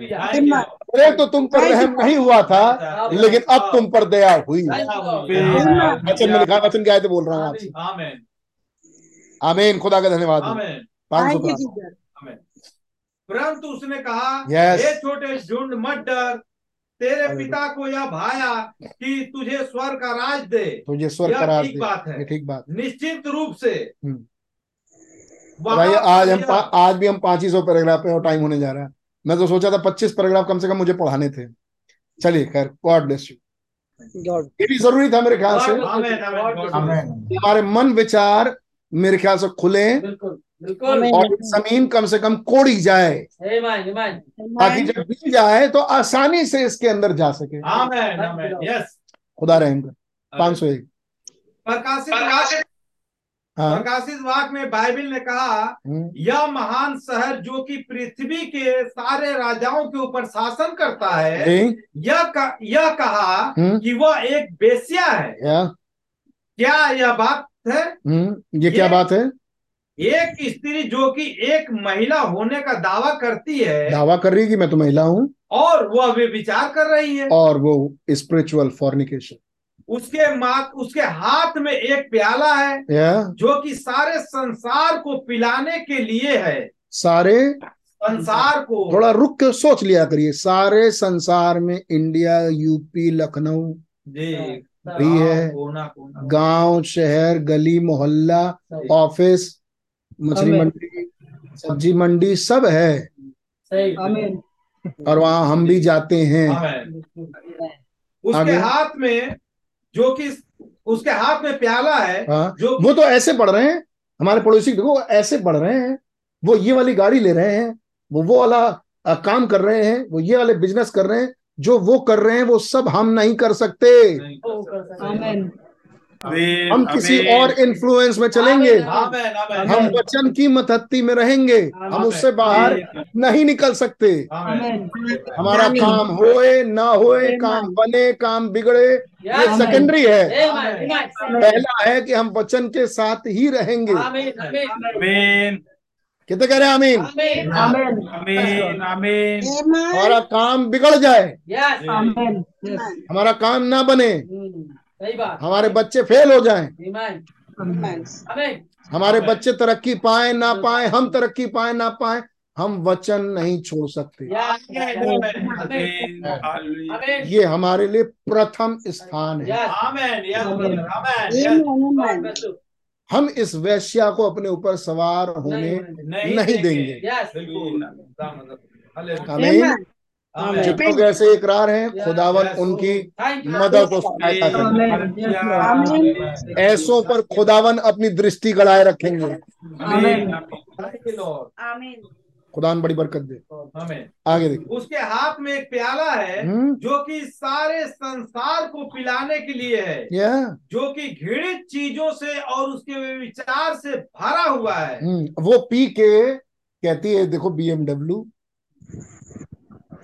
पहले तो तुम पर रहम नहीं हुआ था लेकिन अब तुम पर दया हुई। वचन में लिखा वचन क्या बोल रहा हूँ आपसे
आमीन
आमीन। खुदा का धन्यवाद।
परंतु उसने कहा
Yes.
छोटे झुंड मत डर। तेरे पिता को यह भाया कि तुझे स्वर का राज दे।
तुझे स्वर
यह
करार
ठीक बात है।
ठीक बात।
निश्चित रूप से
हम्म। भाई आज हम आज भी हम पाँच ही सौ पैराग्राफ पे और टाइम होने जा रहा है। मैं तो सोचा था पच्चीस पैराग्राफ कम से कम मुझे पढ़ाने थे। चलिए खैर गॉड ब्लेस यू ये भी ज़रूरी था मेरे ख्याल से। हमारे मन विचार मेरे ख्याल से खुले
बिल्कुल बिल्कुल।
Amen.
और ज़मीन कम से कम कोड़ी जाए. ताकि जब दी जाए तो आसानी से इसके अंदर जा सके।
आमीन आमीन यस
खुदा रहेंगे पाँच सौ एक।
प्रकाशित
हाँ।
प्रकाशित वाक में बाइबल ने कहा
हम्म,
यह महान शहर जो कि पृथ्वी के सारे राजाओं के ऊपर शासन करता है यह का, यह कहा
हम्म,
कि वह एक बेस्या है। क्या यह बात है?
हम्म, ये क्या बात है?
एक स्त्री जो कि एक महिला होने का दावा करती है।
दावा कर रही है कि मैं तो महिला हूँ।
और वह वे विचार कर रही है।
और वो स्पिरिचुअल फॉर्निकेशन
उसके मात उसके हाथ में एक प्याला है
या?
जो कि सारे संसार को पिलाने के लिए है।
सारे?
संसार को।
थोड़ा रुक के सोच लिया करिए। सारे संसार में इंडिया यूपी लखनऊ भी है।
कोना कोना।
गाँव शहर गली मोहल्ला ऑफ़िस मछली मंडी सब्ज़ी मंडी सब है।
सही।
और वहाँ हम भी जाते हैं।
उसके हाथ में जो कि उसके हाथ में प्याला है
हाँ।
जो
वो तो ऐसे पढ़ रहे हैं हमारे पड़ोसी देखो ऐसे पढ़ रहे हैं वो ये वाली गाड़ी ले रहे हैं वो वो वाला काम कर रहे हैं वो ये वाले बिज़नेस कर रहे हैं जो वो कर रहे हैं वो सब हम नहीं कर सकते।
नहीं कर सकते।
हम किसी और इन्फ्लुएंस में चलेंगे।
आमीन, आमीन,
हम वचन की मतहत्ती में रहेंगे। हम उससे बाहर नहीं निकल सकते। हमारा काम होए ना होए काम बने काम बिगड़े ये सेकेंडरी है. पहला है कि हम वचन के साथ ही रहेंगे. कितने कह रहे हैं आमीन?
Amen.
आमीन।
आमीन आमीन।
हमारा काम बिगड़ जाए। हमारा काम ना बने।
हम्म, सही बात।
हमारे बच्चे फेल हो जाएँ।
Amen.
आमीन
Amen.
हमारे बच्चे तरक्की पाए ना पाए हम तरक्की पाए ना पाए हम वचन नहीं छोड़ सकते. ये हमारे लिए प्रथम स्थान है. हम इस वैश्या को अपने ऊपर सवार होने
नहीं,
नहीं। देंगे।
Yes.
बिल्कुल हालेलुया।
आमीन
आमीन
जो लोग ऐसे इकरार हैं खुदावन उनकी मदद को सहायता करेंगे ऐसों पर खुदावन अपनी दृष्टि गड़ाए रखेंगे. खुदावन बड़ी बरकत दे। आगे देखिए।
उसके हाथ में एक प्याला है
हम्म,
जो कि सारे संसार को पिलाने के लिए है।
या।
जो कि घृणित चीज़ों से और उसके विचार से भरा हुआ है।
हम्म, वो पी के कहती है देखो बीएमडब्ल्यू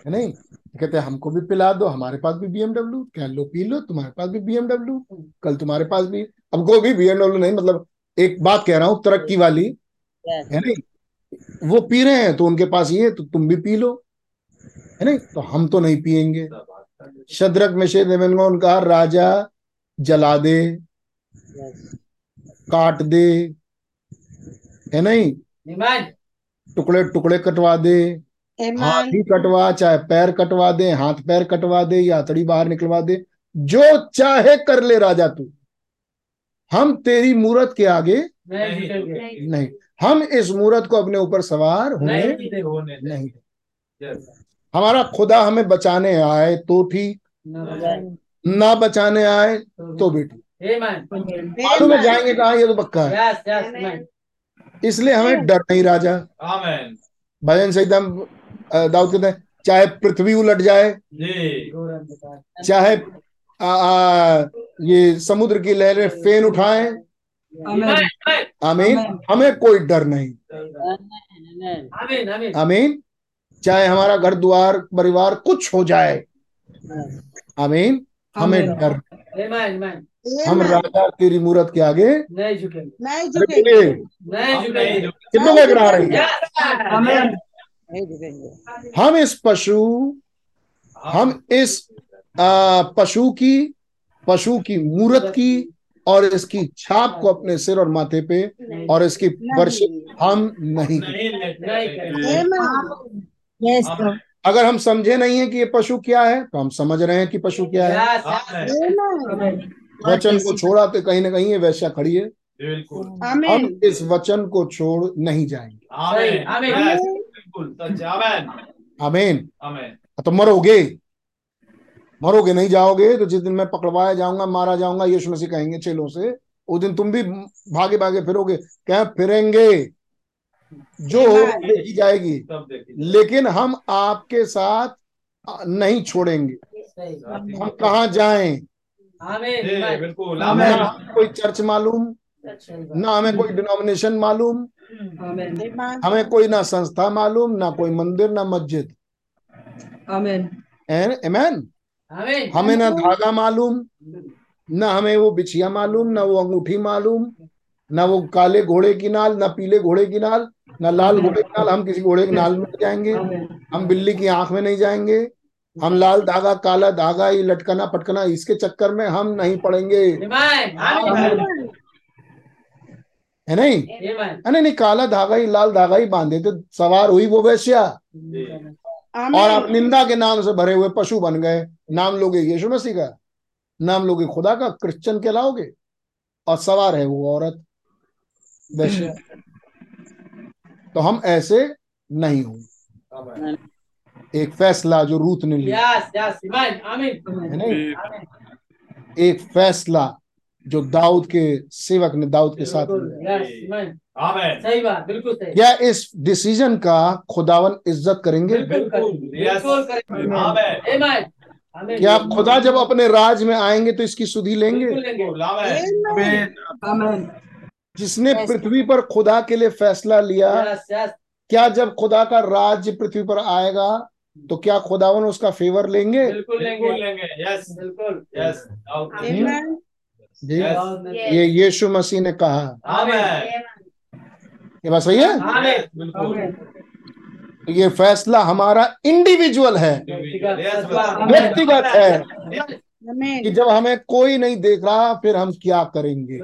है नहीं? कहते हैं हमको भी पिला दो हमारे पास भी बीएमडब्ल्यू क्या लो पी लो तुम्हारे पास भी बीएमडब्ल्यू कल तुम्हारे पास भी। अब को भी बीएमडब्ल्यू नहीं मतलब एक बात कह रहा हूँ तरक्की वाली। है नहीं? वो पी रहे हैं तो उनके पास ये तो तुम भी पी लो। है नहीं? तो हम तो नहीं पियेंगे। शद्रक में से उनका राजा जला दे काट दे। है नहीं? टुकड़े टुकड़े कटवा दे। हाथ ही कटवा चाहे पैर कटवा दे हाथ पैर कटवा दे या अतड़ी बाहर निकलवा दे जो चाहे कर ले राजा तू। हम तेरी मूरत के आगे
नहीं झुकेंगे।
नहीं। हम इस मूरत को अपने ऊपर सवार होने
नहीं
होने
नहीं। हमारा खुदा हमें बचाने आए तो ठीक ना बचाने आए तो भी। ठीक।
Amen.
मालूम है जाएँगे कहा? ये तो पक्का है।
Yes, yes, amen.
इसलिए हमें डर नहीं राजा। भजन से एकदम दाऊद कहते हैं चाहे पृथ्वी उलट जाए चाहे आ, आ, ये समुद्र की लहरें फेन उठाए।
आमीन.
हमें कोई डर नहीं. आमीन चाहे हमारा घर द्वार परिवार कुछ हो जाए। आमीन। हमें डर. हम राजा तेरी मूर्त के आगे
नहीं झुकेंगे।
नहीं
झुकेंगे।
नहीं झुकेंगे।
कितनों को इकरार है? हम इस पशु हम इस आ, पशु की पशु की मूरत की और इसकी छाप को अपने सिर और माथे पे और इसकी वर्ष हम नहीं अगर हम समझे नहीं है कि ये पशु क्या है तो हम समझ रहे हैं कि पशु क्या है।
Yes, yes.
आमीन
वचन को छोड़ा तो कहीं ना कहीं ये वैश्या खड़ी है। हम इस वचन को छोड़ नहीं जाएँगे।
आमीन।
आमीन।
तो मरोगे। मरोगे नहीं जाओगे तो जिस दिन मैं पकड़वाया जाऊँगा मारा जाऊँगा यीशु मसीह कहेंगे चेलों से उस दिन तुम भी भागे भागे फिरोगे। क्या फिरेंगे? जो देखी जाएगी। लेकिन हम आपके साथ नहीं छोड़ेंगे। हम कहा जाएँ?
Amen.
जी,
Amen.
बिल्कुल।
ना हमें कोई चर्च मालूम ना हमें कोई डिनोमिनेशन मालूम हमें कोई ना संस्था मालूम ना कोई मंदिर ना मस्जिद।
आमीन
एमेन हमें ना धागा मालूम ना हमें वो बिछिया मालूम ना वो अंगूठी मालूम ना वो काले घोड़े की नाल ना पीले घोड़े की नाल ना लाल घोड़े की नाल। हम किसी घोड़े की नाल में नहीं जाएँगे हम बिल्ली की आँख में नहीं जाएँगे हम लाल धागा काला धागा ये लटकना पटकना इसके चक्कर में हम नहीं पड़ेंगे. है नहीं?
Amen.
अरे नहीं काला धागा ही लाल धागा ही बांधे तो सवार हुई वो वैश्या। और आप निंदा के नाम से भरे हुए पशु बन गए। नाम लोगे यीशु मसीह का नाम लोगे खुदा का क्रिश्चियन कहलाओगे? और सवार है वो औरत वैश्या। तो हम ऐसे नहीं होंगे एक फैसला जो रूत ने लिया. है नहीं? एक फैसला जो दाऊद के सेवक ने दाऊद के साथ
बिल्कुल, सही बात बिल्कुल सही।
क्या इस डिसीज़न का खुदावन इज़्ज़त करेंगे?
बिल्कुल बिल्कुल.
क्या खुदा जब अपने राज में आएँगे तो इसकी सुधि लेंगे?
बिल्कुल.
जिसने पृथ्वी पर खुदा के लिए फैसला लिया
Yes, yes.
क्या जब खुदा का राज्य पृथ्वी पर आएगा तो क्या खुदावन उसका फेवर लेंगे?
बिल्कुल
बिल्कुल
लेंगे।
लेंगे यस
बिल्कुल
यस
जी ये यीशु मसीह ने कहा। ये बात सही है? तो ये फैसला हमारा इंडिविजुअल है।
व्यक्तिगत
है। कि जब हमें कोई नहीं देख रहा फिर हम क्या करेंगे.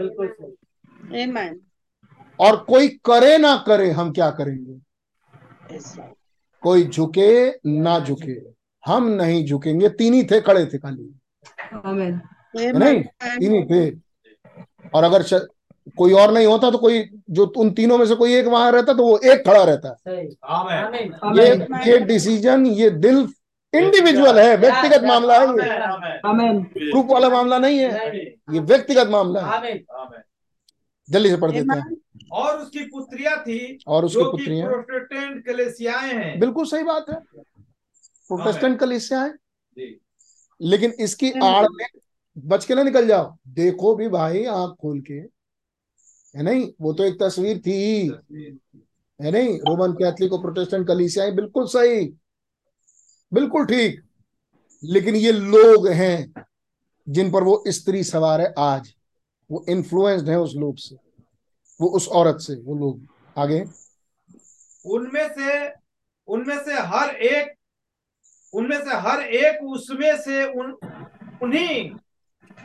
और कोई करे ना करे हम क्या करेंगे? कोई झुके ना झुके। हम नहीं झुकेंगे। तीन ही थे खड़े थे खाली। नहीं तीन ही थे और अगर श... कोई और नहीं होता तो कोई जो उन तीनों में से कोई एक वहाँ रहता तो वो एक खड़ा रहता।
सही।
ये ये डिसीज़न ये दिल इंडिविजुअल है व्यक्तिगत मामला है ये. ग्रुप वाला मामला नहीं है। ये व्यक्तिगत मामला है। जल्दी से पढ़ देते हैं।
और उसकी पुत्रियाँ थी
और उसकी पुत्रियाँ।
प्रोटेस्टेंट कलेसियाएँ हैं।
बिल्कुल सही बात है। प्रोटेस्टेंट कलिसिया है लेकिन इसकी आड़ में बच के ना निकल जाओ। देखो भी भाई, आँख खोल के। है नहीं? वो तो एक तस्वीर थी। है नहीं? रोमन कैथलिक और प्रोटेस्टेंट कलीसियाएँ, बिल्कुल सही। बिल्कुल ठीक। लेकिन ये लोग हैं जिन पर वो स्त्री सवार है आज। वो इन्फ्लुएंस्ड है उस लोग से। वो उस औरत से, वो लोग। आगे।
उनमें से उनमें से हर एक, उनमें से हर एक उसमें से उन, उन्हीं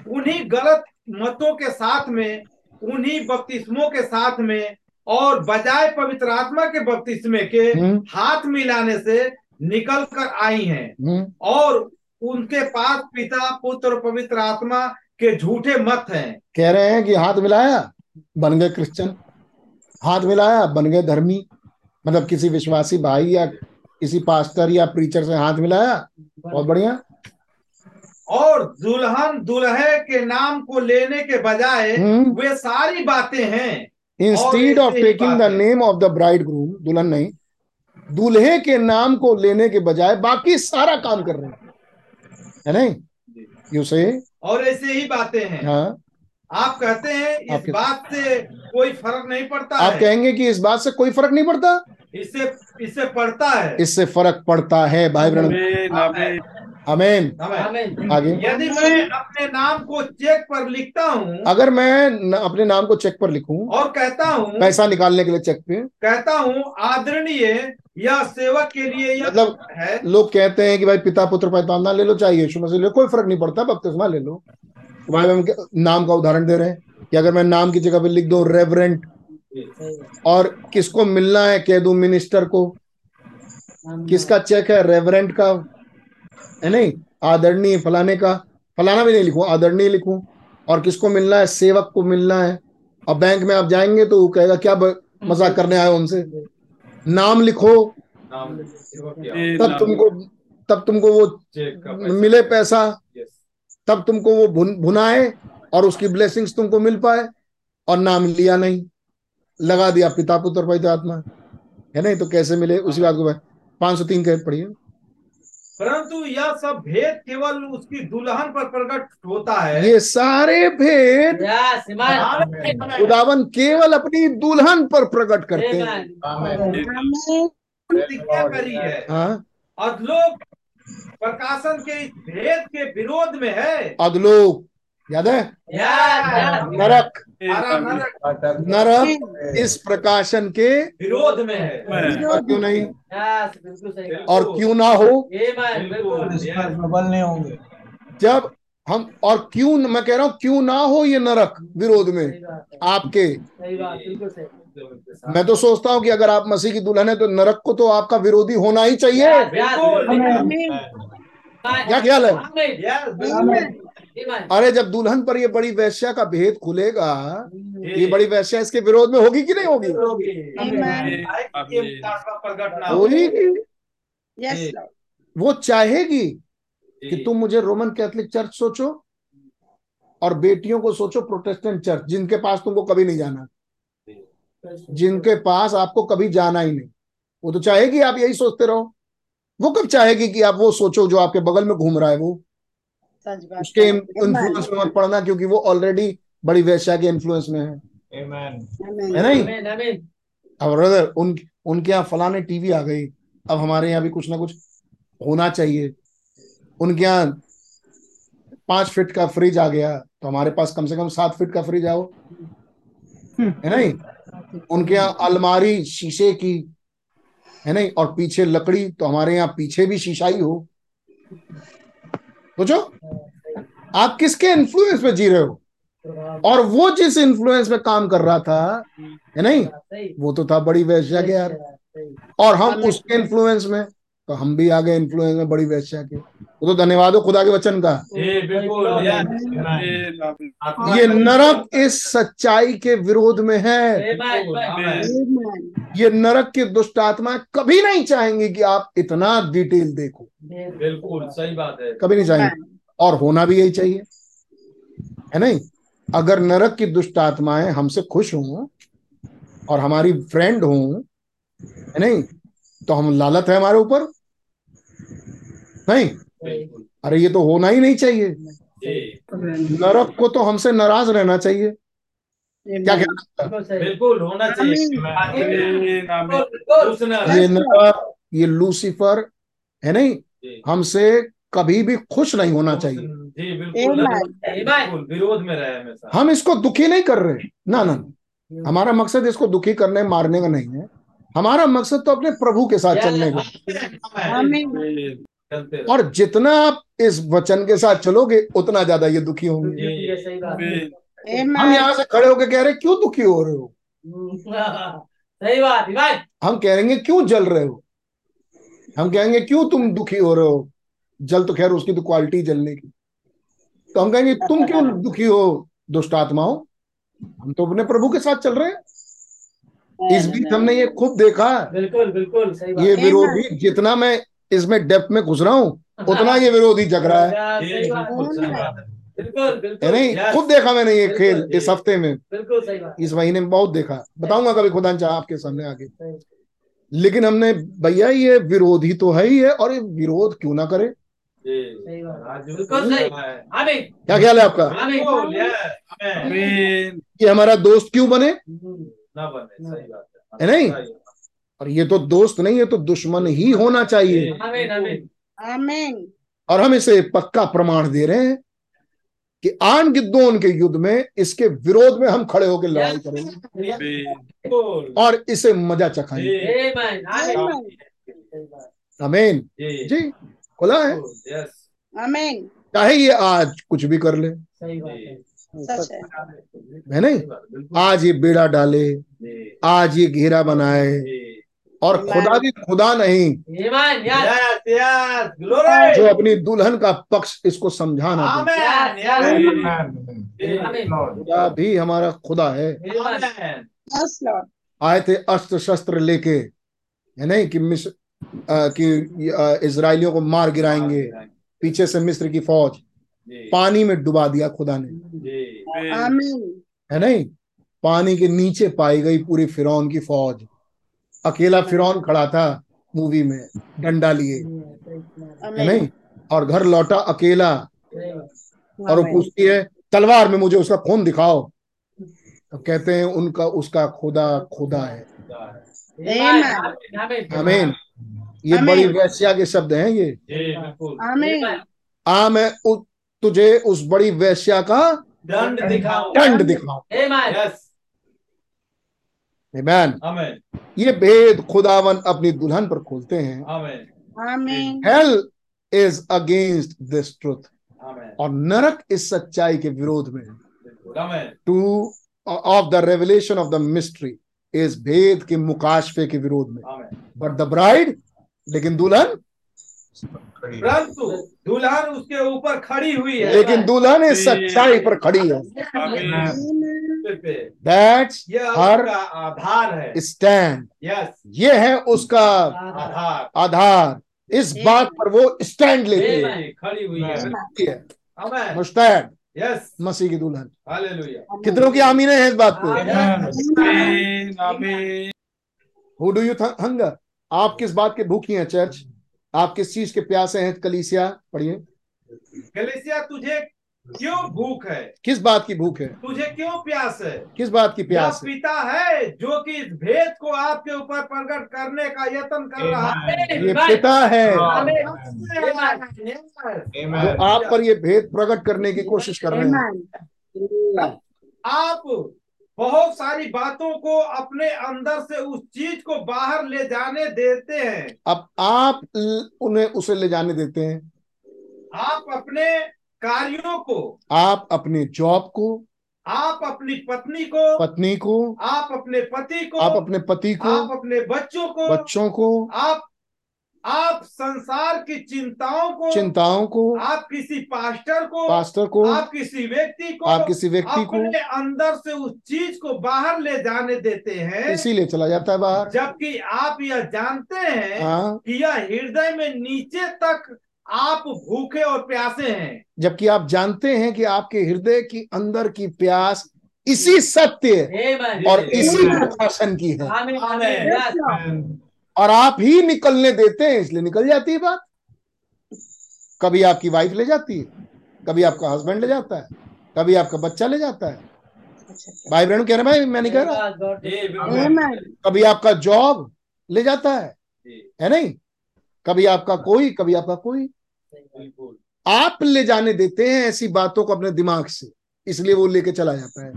उन्हीं गलत मतों के साथ में उन्हीं बपतिस्मों के साथ में और बजाय पवित्र आत्मा के बपतिस्मे के
हम्म।
हाथ मिलाने से निकल कर आई हैं।
हम्म।
और उनके पास पिता पुत्र पवित्र आत्मा के झूठे मत हैं।
कह रहे हैं कि हाथ मिलाया बन गए क्रिश्चियन। हाथ मिलाया बन गए धर्मी। मतलब किसी विश्वासी भाई या किसी पास्टर या प्रीचर से हाथ मिलाया बहुत बढ़िया।
और दुल्हन दुल्हे के नाम को लेने के बजाय
हम्म।
वे सारी बातें हैं।
Instead
of taking
the. Name of the bridegroom दुल्हन नहीं दूल्हे के नाम को लेने के बजाय बाकी सारा काम कर रहे हैं। है नहीं? यू से
और ऐसे ही बातें हैं।
हाँ।
आप कहते हैं इस
आपके-
बात से कोई फ़र्क नहीं पड़ता
आप
है।
कहेंगे कि इस बात से कोई फ़र्क नहीं पड़ता?
इससे इससे पड़ता है।
इससे फ़र्क पड़ता है भाई
आमेन।
अमेन आगे।
यदि मैं अपने नाम को चेक पर लिखता हूँ
अगर मैं न, अपने नाम को चेक पर लिखूं
और कहता हूँ
पैसा निकालने के लिए चेक पे
कहता हूँ आदरणीय या सेवक के लिए यह
मतलब
है।
लोग कहते हैं कि भाई पिता पुत्र पैताना ले लो चाहे यीशु मसीह ले कोई फ़र्क नहीं पड़ता बपतिस्मा ले लो। भाई हम नाम का उदाहरण दे रहे हैं कि अगर मैं नाम की जगह पे लिख दो रेवरेंट और किसको मिलना है कह दूँ मिनिस्टर को किसका चेक है रेवरेंट का? है नहीं आदरणीय फलाने का फलाना भी नहीं लिखूं आदरणीय लिखूं। और किसको मिलना है? सेवक को मिलना है। और बैंक में आप जाएँगे तो वो कहेगा क्या मज़ाक करने आए उनसे? नाम लिखो।
नाम
तब तुमको तब तुमको वो
चेक का पैसा।
मिले पैसा। तब तुमको वो भुन, भुनाए और उसकी ब्लेसिंग्स तुमको मिल पाए। और नाम लिया नहीं। लगा दिया पिता पुत्र पिता आत्मा। है नहीं? तो कैसे मिले? उसी बात को पाँच सौ तीन कह पढ़िए।
परंतु यह सब भेद केवल उसकी दुल्हन पर प्रकट होता है।
ये सारे भेद
उदावन
खुदावन केवल अपनी दुल्हन पर प्रकट करते हैं।
आमीन।
करी है। अधलोक प्रकाशन के इस भेद के विरोध में है।
अधलोक। याद है? नरक।
नरक
नरक इस प्रकाशन के
विरोध में है।
और क्यों नहीं?
यस बिल्कुल सही
और क्यों ना हो?
नहीं होंगे।
जब हम और क्यों मैं कह रहा हूँ क्यों ना हो ये नरक विरोध में? आपके।
सही बात बिल्कुल सही।
मैं तो सोचता हूँ कि अगर आप मसीह की दुल्हन है तो नरक को तो आपका विरोधी होना ही चाहिए। क्या ख्याल है? अरे जब दुल्हन पर ये बड़ी वैश्या का भेद खुलेगा। ये बड़ी वैश्या इसके विरोध में होगी कि नहीं होगी? होगी. वो चाहेगी कि तुम मुझे रोमन कैथोलिक चर्च सोचो और बेटियों को सोचो प्रोटेस्टेंट चर्च जिनके पास तुमको कभी नहीं जाना। जिनके पास आपको कभी जाना ही नहीं। वो तो चाहेगी आप यही सोचते रहो। वो कब चाहेगी कि आप वो सोचो जो आपके बगल में घूम रहा है वो? उसके इन्फ्लुएंस में मत पड़ना क्योंकि वो ऑलरेडी बड़ी वैश्या के इन्फ्लुएंस में है।
Amen.
है नहीं
Amen. Amen.
अब ब्रदर उन उनके यहाँ फलाने टीवी आ गई। अब हमारे यहाँ भी कुछ ना कुछ होना चाहिए। उनके यहाँ पाँच फीट का फ्रिज आ गया तो हमारे पास कम से कम सात फीट का फ्रिज आओ। है नहीं उनके यहाँ अलमारी शीशे की है नहीं और पीछे लकड़ी तो हमारे यहाँ पीछे भी शीशा ही हो। सोचो। आप किसके इन्फ्लुएंस में जी रहे हो? और वो जिस इन्फ्लुएंस में काम कर रहा था है नहीं? वो तो था बड़ी वैश्या के यार। और हम उसके इन्फ्लुएंस में तो हम भी आ गए इन्फ्लुएंस में बड़ी वैश्या के। वो तो धन्यवाद हो खुदा के वचन का। ये नरक इस सच्चाई के विरोध में है. ये नरक की दुष्ट आत्माएँ कभी नहीं चाहेंगी कि आप इतना डिटेल देखो।
बिल्कुल सही बात है।
कभी नहीं चाहेंगे। और होना भी यही चाहिए। है नहीं? अगर नरक की दुष्ट आत्माएँ हमसे खुश हों और हमारी फ्रेंड हों है नहीं? तो हम लालत है हमारे ऊपर। नहीं? अरे ये तो होना ही नहीं चाहिए। नरक को तो हमसे नाराज़ रहना चाहिए। क्या. कहना
बिल्कुल
होना चाहिए।
ये नरक ये लूसीफर है नहीं? हमसे कभी भी खुश नहीं होना चाहिए।
बिल्कुल विरोध में रहे
हम इसको दुखी नहीं कर रहे। ना ना। हमारा मकसद इसको दुखी करने मारने का नहीं है। हमारा मकसद तो अपने प्रभु के साथ चलने का और जितना आप इस वचन के साथ चलोगे उतना ज़्यादा ये दुखी होंगे।
ये सही बात है।
हम यहाँ से खड़े होकर कह रहे क्यों दुखी हो रहे हो?
सही बात भाई।
हम कहेंगे क्यों जल रहे हो? हम कहेंगे क्यों तुम दुखी हो रहे हो? जल तो खैर उसकी तो क्वालिटी जलने की। तो हम कहेंगे तुम क्यों दुखी हो दुष्ट आत्माओं? हम तो अपने प्रभु के साथ चल रहे हैं। इस बीच हमने ये खूब देखा।
बिल्कुल बिल्कुल सही बात।
ये विरोधी जितना मैं इसमें डेप्थ में घुस रहा हूँ उतना ये विरोधी जग रहा है।
बिल्कुल है।
नहीं खुद देखा मैंने ये खेल इस हफ़्ते में।
बिल्कुल सही
इस महीने में बहुत देखा। बताऊँगा कभी खुदा चाह आपके सामने आगे लेकिन हमने भैया ये विरोधी तो है ही है और ये विरोध क्यों ना करे?
है।
क्या ख्याल है आपका। ये हमारा दोस्त क्यों बने?
ना बने सही बात
है। नहीं? और ये तो दोस्त नहीं है तो दुश्मन ही होना चाहिए।
आमीन आमीन
Amen.
और हम इसे पक्का प्रमाण दे रहे हैं कि आन गिद्दोन के युद्ध में इसके विरोध में हम खड़े होकर लड़ाई करेंगे। और इसे मज़ा चखाएँगे। अमेन
जी।
खुला है?
Amen.
चाहे ये आज कुछ भी कर ले।
सही बात है।
सच
नहीं? आज ये बेड़ा डाले आज ये घेरा बनाए
जी।
और खुदा भी खुदा नहीं।
ईमान यार
यस यस ग्लोरी
जो अपनी दुल्हन का पक्ष इसको समझाना दे।
आमेन यस
आमीन
खुदा भी हमारा खुदा है. आए थे अस्त्र शस्त्र लेके है नहीं कि मिस्र कि इजराइलियों को मार गिराएँगे पीछे से मिस्र की फौज। पानी में डुबा दिया खुदा ने। है नहीं? पानी के नीचे पाई गई पूरी फिरौन की फौज। अकेला फिरौन खड़ा था मूवी में डंडा लिए। नहीं? और घर लौटा अकेला। और वो पूछती है तलवार में मुझे उसका खून दिखाओ। तो कहते हैं उनका उसका खुदा खुदा है।
आमीन
ये बड़ी वैश्या के शब्द हैं ये। आ मैं तुझे उस बड़ी वैश्या का
दंड दिखाओ
दंड
यस
आमीन
आमेन
ये भेद खुदावन अपनी दुल्हन पर खोलते हैं।
Amen
hell is against this
truth
और नरक इस सच्चाई के विरोध में है। To of the revelation of the mystery इस भेद के मुकाशफे के विरोध में। बट द ब्राइड लेकिन दुल्हन?
परंतु दुल्हन उसके ऊपर खड़ी हुई है।
लेकिन दुल्हन इस सच्चाई पर खड़ी है। दैट्स
यह
हर
आधार है।
स्टैंड
यस
ये है उसका
आधार।
आधार। इस बात पर वो स्टैंड लेती है।
खड़ी हुई है।
है। मुस्तैद
यस
मसीह की दुल्हन।
हालेलुया
कितनों की आमीन है इस बात पे
आमीन।
हु डू यू हंगर आप किस बात के भूखी हैं चर्च आप किस चीज़ के प्यासे हैं कलीसिया? पढ़िए।
कलेसिया तुझे क्यों भूख है?
किस बात की भूख है?
तुझे क्यों प्यास है?
किस बात की प्यास है?
पिता है जो कि इस भेद को आपके ऊपर प्रकट करने का यत्न कर रहा है।
ये पिता है। जो आप पर ये भेद प्रकट करने की कोशिश कर रहे हैं।
आप बहुत सारी बातों को अपने अंदर से उस चीज़ को बाहर ले जाने देते हैं।
अब आप उन्हें उसे ले जाने देते हैं।
आप अपने कार्यों को।
आप अपने जॉब को
आप अपनी पत्नी को
पत्नी को
आप अपने पति को
आप अपने पति को
आप अपने बच्चों को
बच्चों को
आप आप संसार की चिंताओं को
चिंताओं को
आप किसी पास्टर को
पास्टर को
आप किसी व्यक्ति को
आप किसी व्यक्ति को
अपने अंदर से उस चीज़ को बाहर ले जाने देते हैं।
इसीलिए चला जाता है बाहर।
जबकि आप यह जानते हैं
हाँ।
कि यह हृदय में नीचे तक आप भूखे और प्यासे हैं।
जबकि आप जानते हैं कि आपके हृदय की अंदर की प्यास इसी सत्य और इसी प्रकाशन की है. और आप ही निकलने देते हैं इसलिए निकल जाती है बात। कभी आपकी वाइफ ले जाती है कभी आपका हस्बैंड ले जाता है कभी आपका बच्चा ले जाता है। भाई बहन कह रहे भाई मैं नहीं कह रहा. कभी आपका जॉब ले जाता है है नहीं? कभी आपका कोई कभी आपका कोई आप ले जाने देते हैं ऐसी बातों को अपने दिमाग से इसलिए वो लेके चला जाता है।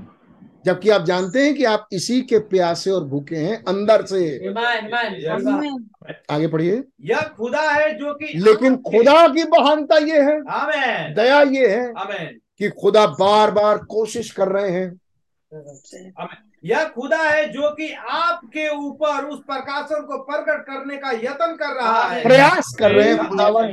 जबकि आप जानते हैं कि आप इसी के प्यासे और भूखे हैं अंदर से. आगे पढ़िए।
यह खुदा है जो कि
लेकिन खुदा की महानता ये है दया ये है
आमेन।
कि खुदा बार बार कोशिश कर रहे हैं।
यह खुदा है जो कि आपके ऊपर उस प्रकाशन को प्रकट करने का यत्न कर रहा है।
प्रयास कर रहे हैं खुदावन।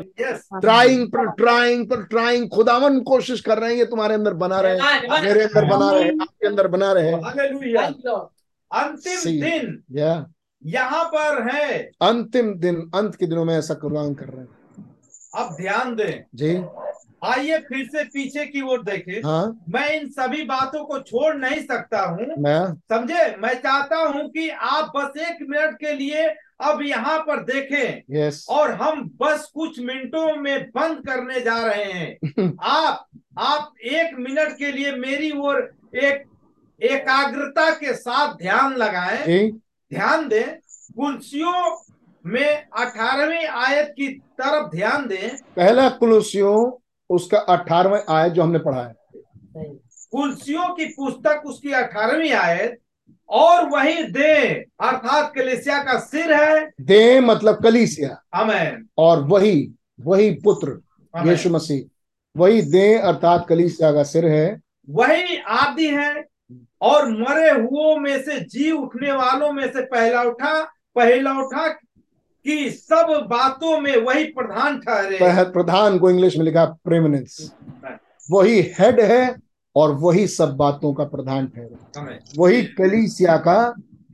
ट्राइंग पर ट्राइंग पर ट्राइंग खुदावन कोशिश कर रहे हैं ये तुम्हारे अंदर बना रहे
Amen.
मेरे अंदर बना रहे आपके अंदर बना रहे
Lord.
अंतिम दिन
या
यहाँ पर है।
अंतिम दिन अंत के दिनों में ऐसा कुर्बान कर रहे हैं।
अब ध्यान दें।
जी।
आइए फिर से पीछे की ओर देखें।
हाँ।
मैं इन सभी बातों को छोड़ नहीं सकता हूँ। समझे? मैं चाहता हूँ कि आप बस एक मिनट के लिए अब यहाँ पर देखें।
यस
और हम बस कुछ मिनटों में बंद करने जा रहे हैं। आप आप एक मिनट के लिए मेरी ओर एक एकाग्रता के साथ ध्यान लगाएँ।
जी।
ध्यान दें। कुलसियों में अठारहवीं आयत की तरफ़ ध्यान दें।
पहला कुलुसियों उसका अठारहवें आयत जो हमने पढ़ा है।
कुलसियों की पुस्तक उसकी अठारहवीं आयत और वही दे अर्थात कलेसिया का सिर है।
दे मतलब कलीसिया।
अमेन
और वही वही पुत्र यीशु मसीह। वही दे अर्थात कलीसिया का सिर है।
वही आदि है और मरे हुओं में से जी उठने वालों में से पहला उठा पहला उठा कि सब बातों में वही प्रधान ठहरे।
प्रधान को इंग्लिश में लिखा प्रेमिनेंस वही हेड है और वही सब बातों का प्रधान ठहरे। वही कलीसिया का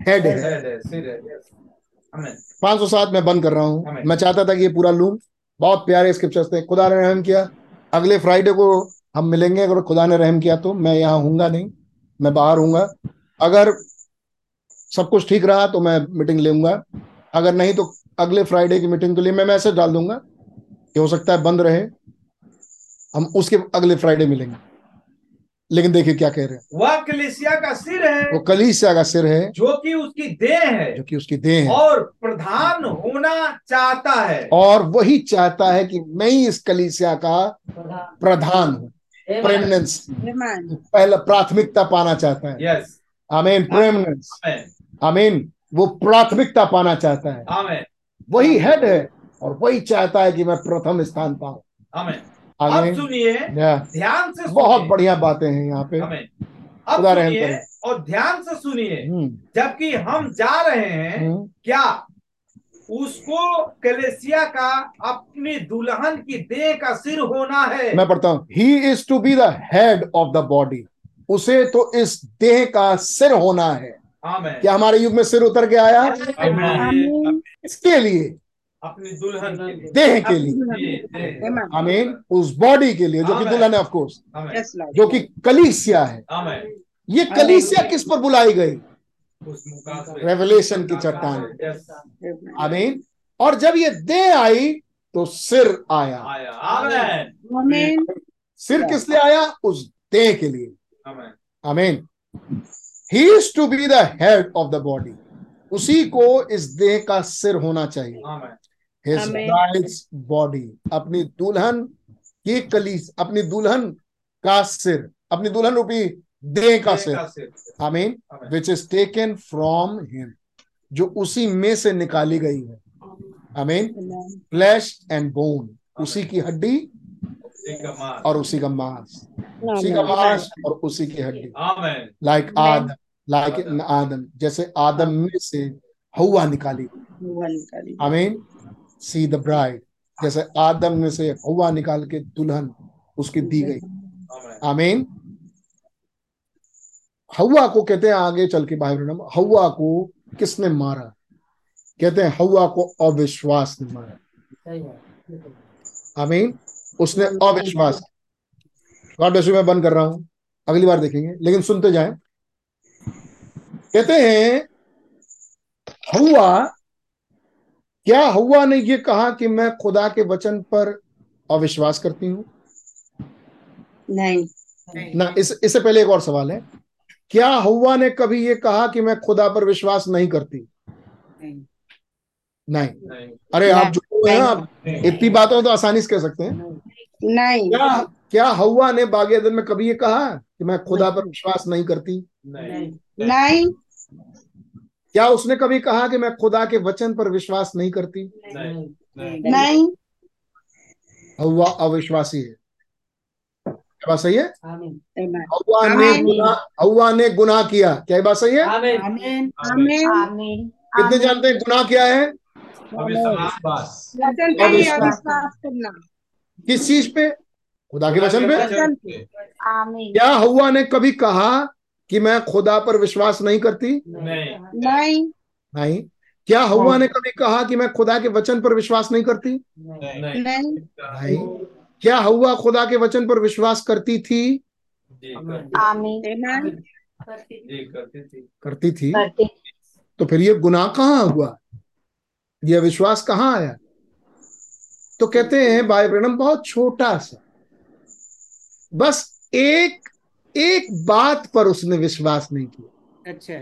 हेड है।
है, है, yes. आमेन।
507 में बंद कर रहा हूँ। मैं चाहता था कि ये पूरा लूँ। बहुत प्यारे स्क्रिप्चर्स थे। खुदा ने रहम किया। अगले फ्राइडे को हम मिलेंगे। अगर खुदा ने रहम किया तो मैं यहाँ हूँगा नहीं। मैं बाहर हूँगा। अगर सब कुछ ठीक रहा तो मैं मीटिंग लूँगा। अगर नहीं तो अगले फ्राइडे की मीटिंग के लिए मैं मैसेज डाल दूँगा कि हो सकता है बंद रहे। हम उसके अगले फ्राइडे मिलेंगे। लेकिन देखिए क्या कह रहे हैं।
वह कलेसिया का सिर है।
वो कलीसिया का सिर है।
जो कि उसकी देह है।
जो कि उसकी देह है।
और प्रधान होना चाहता है।
और वही चाहता है कि मैं ही इस कलीसिया का
प्रधान।
प्रधान हूँ।
Amen.
प्रेमिनेंस. पहला प्राथमिकता पाना चाहता है।
यस
आमीन प्रेमिनेंस
आमेन
आमीन वो प्राथमिकता पाना चाहता है।
आमेन
वही हेड है और वही चाहता है कि मैं प्रथम स्थान पाऊँ।
अब सुनिए ध्यान से
बहुत बढ़िया बातें हैं यहाँ पे।
आमेन अब सुनिए और ध्यान से सुनिए।
हम्म,
जबकि हम जा रहे हैं
हम्म,
क्या? उसको कलेसिया का अपनी दुल्हन की देह का सिर होना है।
मैं पढ़ता हूँ। He is to be the head of the body उसे तो इस देह का सिर होना है। क्या हमारे युग में सिर उतर के आया?
आमीन
इसके लिए।
अपनी दुल्हन
देह के लिए।
आमीन
उस बॉडी के लिए जो कि दुल्हन है of course
amen
yes lord
जो कि कलीसिया है। ये कलीसिया किस पर बुलाई गई? रेवलेशन की चट्टान। आमीन और जब ये देह आई तो सिर आया।
आया। आमीन
सिर किस लिए आया? उस देह के लिए।
आमेन
आमीन he is to be the head of the body उसी को इस देह का सिर होना चाहिए।
Amen.
His
Amen.
Bride's body अपनी दुल्हन की कलीस अपनी दुल्हन का सिर अपनी दुल्हन रूपी देह का सिर। आमीन। Which is taken from him जो उसी में से निकाली गई है। आमीन।
आमीन
फ्लैश एंड बोन उसी की हड्डी और उसी का मांस। उसी का मांस और उसी की हड्डी। Like Adam like Adam. जैसे आदम में से हवा निकाली। आमीन। सी द ब्राइड जैसे आदम में से हवा निकाल के दुल्हन उसकी दी गई।
आमेन।
हवा को कहते हैं आगे चल के भाई ब्रह्म हवा को किसने मारा? कहते हैं हवा को अविश्वास ने मारा। आमीन। उसने अविश्वास मैं बंद कर रहा हूँ। अगली बार देखेंगे लेकिन सुनते जाएँ। कहते हैं हवा क्या हवा ने ये कहा कि मैं खुदा के वचन पर अविश्वास करती हूँ?
नहीं।
ना इस इससे पहले एक और सवाल है। क्या हवा ने कभी ये कहा कि मैं खुदा पर विश्वास नहीं करती?
नहीं।
नहीं।
नहीं।
अरे आप जो है आप इतनी बातों तो आसानी से कह सकते हैं।
नहीं।
क्या क्या हवा ने बागे में कभी ये कहा कि मैं खुदा पर विश्वास नहीं करती?
नहीं।
नहीं।
क्या उसने कभी कहा कि मैं खुदा के वचन पर विश्वास नहीं करती?
नहीं। नहीं।
नहीं
हवा अविश्वासी है। क्या बात सही है?
आमीन।
हवा ने हवा ने गुनाह किया। क्या बात सही है?
आमीन। आमीन।
आमीन।
कितने जानते हैं गुनाह क्या है?
अविश्वास।
वचन पे अविश्वास। करना।
किस चीज़ पे? खुदा के वचन पे? क्या हवा ने कभी कहा कि मैं खुदा पर विश्वास नहीं करती?
नहीं।
नहीं।
नहीं। क्या हवा ने कभी कहा कि मैं खुदा के वचन पर विश्वास नहीं करती?
नहीं।
नहीं।
नहीं। क्या हवा खुदा के वचन पर विश्वास करती थी?
करती
आमीन।
आमीन।
जी करती थी।
करती थी?
करते
तो फिर ये गुनाह कहाँ हुआ? ये विश्वास कहाँ आया? तो कहते हैं भाई ब्रहणम बहुत छोटा सा। बस एक एक बात पर उसने विश्वास नहीं किया।
अच्छा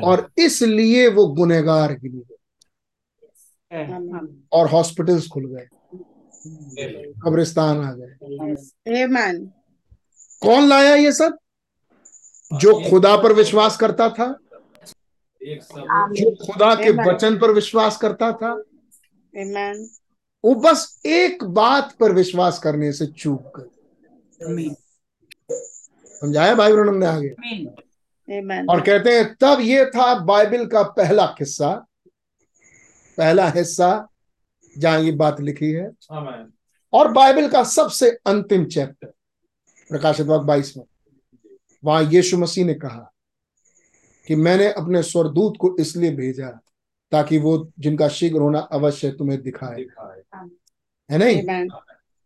और इसलिए वो गुनेगार गिरी गए। और हॉस्पिटल्स खुल गए। कब्रिस्तान आ गए। कौन लाया ये सब? जो खुदा पर विश्वास करता था। जो खुदा के वचन पर विश्वास करता था। वो बस एक बात पर विश्वास करने से चूक गए। समझाया भाई ब्रहणम ने आगे? और कहते हैं तब ये था बाइबल का पहला किस्सा। पहला हिस्सा जहाँ ये बात लिखी है। और बाइबल का सबसे अंतिम चैप्टर प्रकाशित वाक बाईस में। वहाँ यीशु मसीह ने कहा कि मैंने अपने स्वरदूत को इसलिए भेजा ताकि वो जिनका शीघ्र होना अवश्य तुम्हें दिखाए।
दिखाए।
है नहीं?
आमीन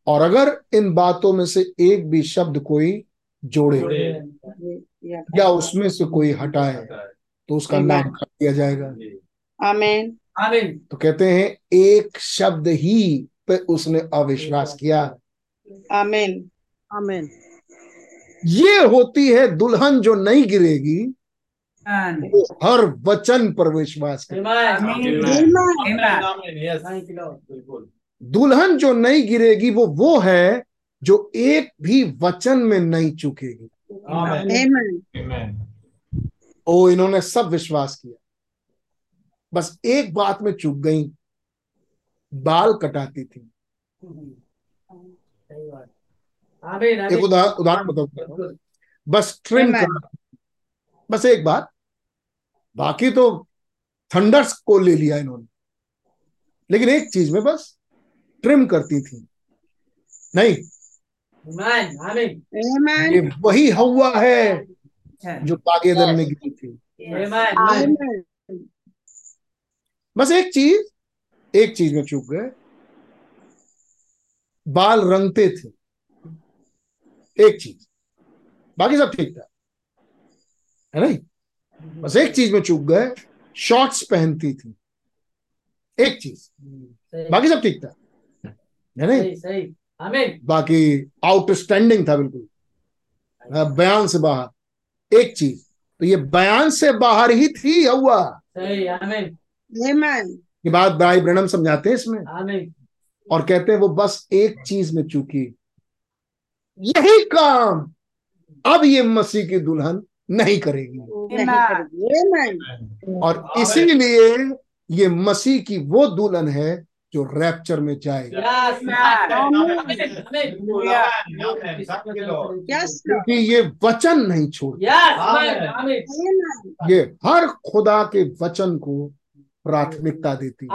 और अगर इन बातों में से एक भी शब्द कोई जोड़े
जोड़े।
या उसमें से कोई हटाए तो उसका नाम कर दिया जाएगा।
जी।
आमीन
आमीन
तो कहते हैं एक शब्द ही पे उसने अविश्वास किया।
आमीन
आमीन
ये होती है दुल्हन जो नहीं गिरेगी वो हर वचन पर विश्वास दुल्हन जो नहीं गिरेगी वो वो है जो एक भी वचन में नहीं चुकेगी।
आमीन
आमीन
ओ इन्होंने सब विश्वास किया। बस एक बात में चूक गई। बाल कटाती थी। एक उदाहरण उदाहरण बताओ बस ट्रिम बस एक बात। बाकी तो थंडर्स को ले लिया इन्होंने। लेकिन एक चीज़ में बस ट्रिम करती थी। नहीं. ये वही हवा है जो बागेदन में गिरी थी. बस एक चीज़ एक चीज़ में चूक गए। बाल रंगते थे। एक चीज़। बाकी सब ठीक था। है नहीं? बस एक चीज़ में चूक गए। शॉर्ट्स पहनती थी। एक चीज़। बाकी सब ठीक था। है नहीं?
सही सही। आमीन।
बाकी आउटस्टैंडिंग था बिल्कुल। बयान से बाहर। एक चीज़ तो ये बयान से बाहर ही थी हवा।
सही
ये बात भाई ब्रणम समझाते हैं इसमें? और कहते हैं वो बस एक चीज़ में चूकी। यही काम अब ये मसीह की दुल्हन नहीं करेगी।
नहीं करेगी।
और इसीलिए ये मसीह की वो दुल्हन है जो रैप्चर में जाएगी. क्योंकि ये वचन नहीं छोड़
यस आमीन आमीन
Amen.
ये हर खुदा के वचन को प्राथमिकता देती है।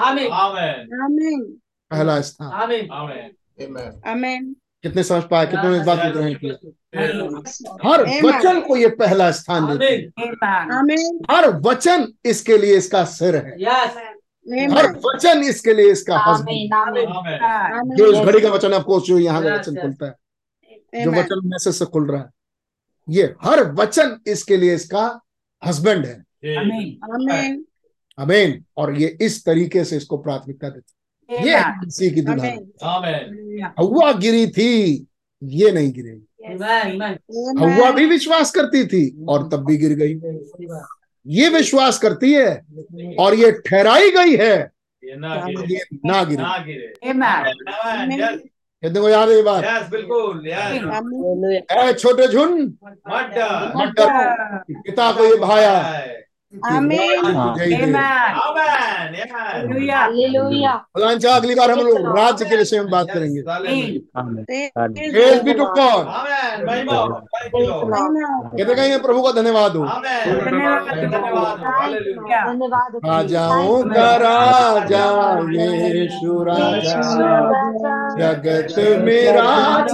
पहला स्थान। कितने समझ पाए कितने इस बात को ग्रहण किया? हर
Amen.
वचन को ये पहला स्थान देती है। हर वचन इसके लिए इसका सिर है।
यस
हर वचन इसके लिए इसका हस्बैंड। जो इस घड़ी का वचन आपको जो यहाँ का वचन खुलता है। जो वचन मैसेज से खुल रहा है। ये हर वचन इसके लिए इसका हस्बैंड है। अमेन और ये इस तरीके से इसको प्राथमिकता देती ये मसीह की दुल्हन। हवा गिरी थी ये नहीं गिरेगी। हवा भी विश्वास करती थी और तब भी गिर गई। ये विश्वास करती है और ये ठहराई गई है। ये ना गिरे। कितने को याद है ये बात?
बिल्कुल
छोटे झुंड।
मटर
पिता को ये भाया। फलांचा अगली बार हम लोग राज्य के विषय में बात करेंगे. कहते कहीं प्रभु का धन्यवाद हो
आमेन धन्यवाद हालेलुया
धन्यवाद
राजाओं का राजा यीशु राजा जगत में राज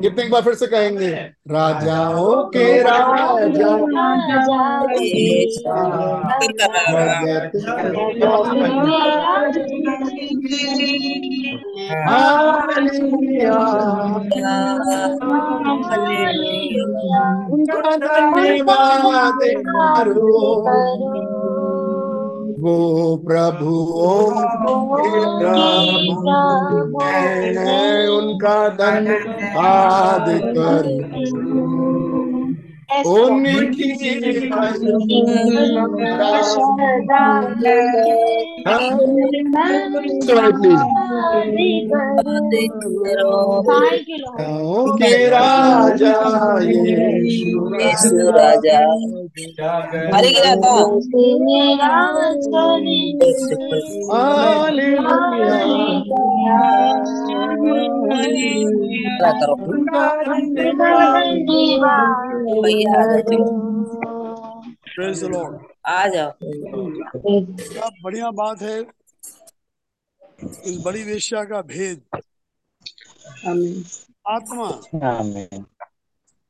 कितने एक बार फिर से कहेंगे राजाओं के राजा जगत हालेलुया उनका धन्यवाद करो वो प्रभु उनका धन्यवाद कर। के राजा
राजा हरे गिरा था करो आ जाओ।
बढ़िया बात है। इस बड़ी वेश्या का भेद। आत्मा।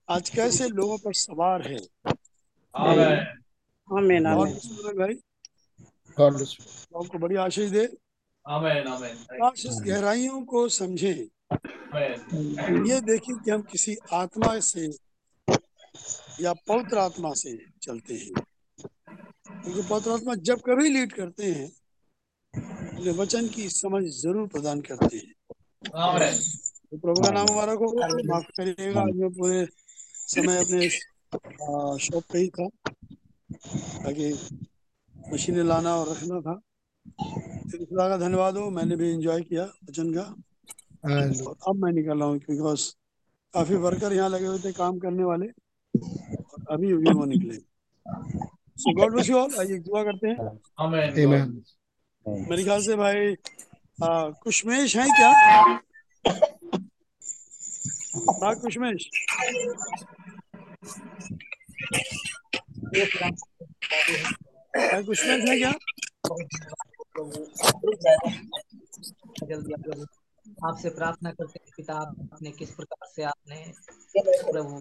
आज कैसे लोगों पर सवार है।
आमेन.
सुंदर भाई. आपको बड़ी आशीष दे।
आमेन आमेन।
काश गहराइयों को समझें।
आमेन।
ये देखें कि हम किसी आत्मा से या पवित्र आत्मा से चलते हैं। क्योंकि पवित्र आत्मा जब कभी लीड करते हैं अपने वचन की समझ ज़रूर प्रदान करते हैं। तो प्रभु का नाम हमारा को माफ़ करिएगा आज मैं पूरे समय अपने शॉप पे ही था ताकि मशीनें लाना और रखना था। खुदा का धन्यवाद हो मैंने भी एंजॉय किया वचन का। और अब मैं निकल रहा हूँ बिकॉज़ काफ़ी वर्कर यहाँ लगे हुए थे काम करने वाले। अभी अभी वो निकले so God bless you all आइए दुआ करते हैं।
आमेन.
मेरे ख्याल से भाई कुशमेश है क्या? हाँ कुशमेश। हाँ कुशमेश है क्या?
आपसे प्रार्थना करते हैं पिता आपने किस प्रकार से आपने प्रभु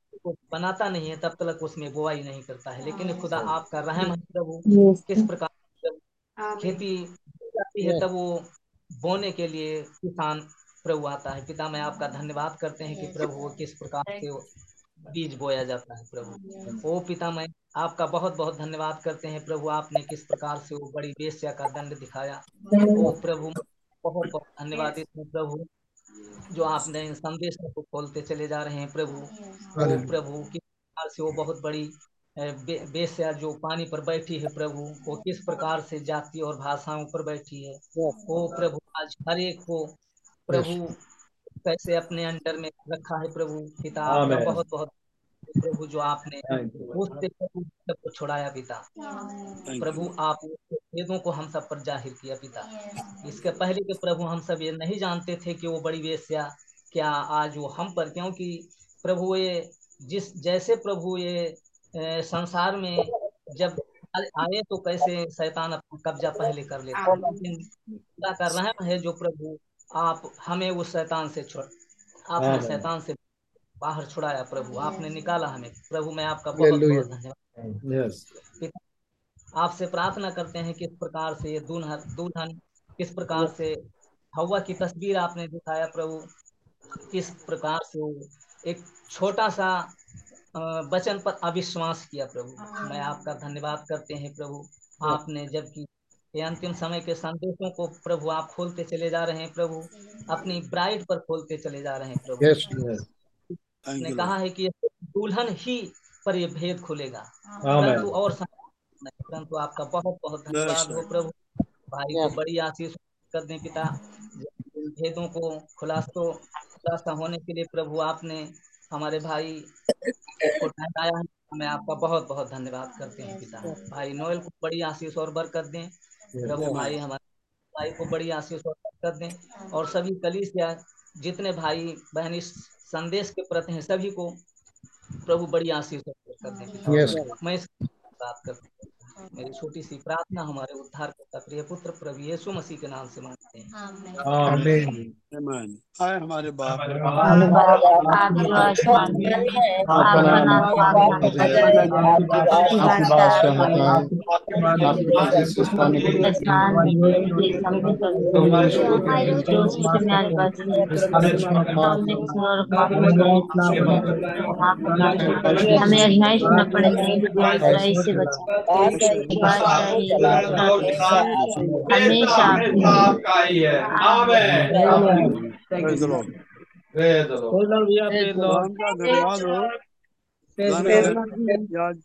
बनाता नहीं है तब तक उसमें बुआई नहीं करता है। लेकिन खुदा आपका रहम है
Yes.
किस प्रकार खेती हो जाती है तब वो बोने के लिए किसान प्रभु आता है। पिता मैं आपका धन्यवाद करते हैं कि प्रभु वो किस प्रकार से बीज बोया जाता है प्रभु। ओ पिता मैं आपका बहुत बहुत धन्यवाद करते हैं प्रभु आपने किस प्रकार से वो बड़ी बेस्या का दंड दिखाया। ओ प्रभु बहुत बहुत धन्यवाद प्रभु। जो आपने संदेश को खोलते चले जा रहे हैं प्रभु। वो प्रभु किस प्रकार से वो बहुत बड़ी बे, बेस्या जो पानी पर बैठी है प्रभु वो किस प्रकार से जाति और भाषाओं पर बैठी है। वो प्रभु आज हर एक को प्रभु कैसे अपने अंडर में रखा है प्रभु किताब आपका बहुत बहुत प्रभु जो आपने प्रभु सबको छुड़ाया पिता। प्रभु. आप वेदों को हम सब पर ज़ाहिर किया पिता। इसके पहले के प्रभु हम सब ये नहीं जानते थे कि वो बड़ी वेश्या क्या आज वो हम पर क्योंकि प्रभु ये जिस जैसे प्रभु ये संसार में जब आए तो कैसे शैतान अपना कब्जा पहले कर लेता। है लेकिन खुदा का रहम है जो प्रभु आप हमें उस शैतान से छोड़ आपने शैतान से बाहर छुड़ाया प्रभु आपने निकाला हमें। प्रभु मैं आपका बहुत बहुत धन्यवाद आपसे प्रार्थना करते हैं किस प्रकार से ये दुल्हन दुल्हन किस प्रकार से हवा की तस्वीर आपने दिखाया प्रभु किस प्रकार से एक छोटा सा वचन पर अविश्वास किया प्रभु। मैं आपका धन्यवाद करते हैं प्रभु। आपने जबकि ये अंतिम समय के संदेशों को प्रभु आप खोलते चले जा रहे हैं प्रभु अपनी ब्राइड पर खोलते चले जा रहे हैं प्रभु।
Yes. Yes.
ने कहा है कि दुल्हन ही पर ये भेद खुलेगा। परंतु और परंतु आपका बहुत बहुत धन्यवाद हो प्रभु। भाई को बड़ी आशीष कर दें पिता। भेदों को खुलासो खुलासा होने के लिए प्रभु आपने हमारे भाई को ठहराया है मैं आपका बहुत बहुत धन्यवाद करते हैं पिता। भाई नोएल को बड़ी आशीष और बरकत दें। प्रभु भाई हमारे भाई को बड़ी आशीष और बरकत दें। और सभी कलीसिया जितने भाई बहन इस संदेश के प्रति हैं सभी को प्रभु बड़ी आशीष करते हैं
Yes.
मैं इस बात करते हैं मेरी छोटी सी प्रार्थना हमारे उद्धार करता प्रिय पुत्र प्रभु यीशु मसीह के नाम से मांगते हैं
Amen.
आए हमारे बाप
है
हमें अजमाइश न पड़े लेकिन बुरी बुराई से बचा हमेशा आपकी
आपका ही है आमेन
Praise the Lord.
Praise the Lord.
खुदाम का धन्यवाद हो खुदा ने आज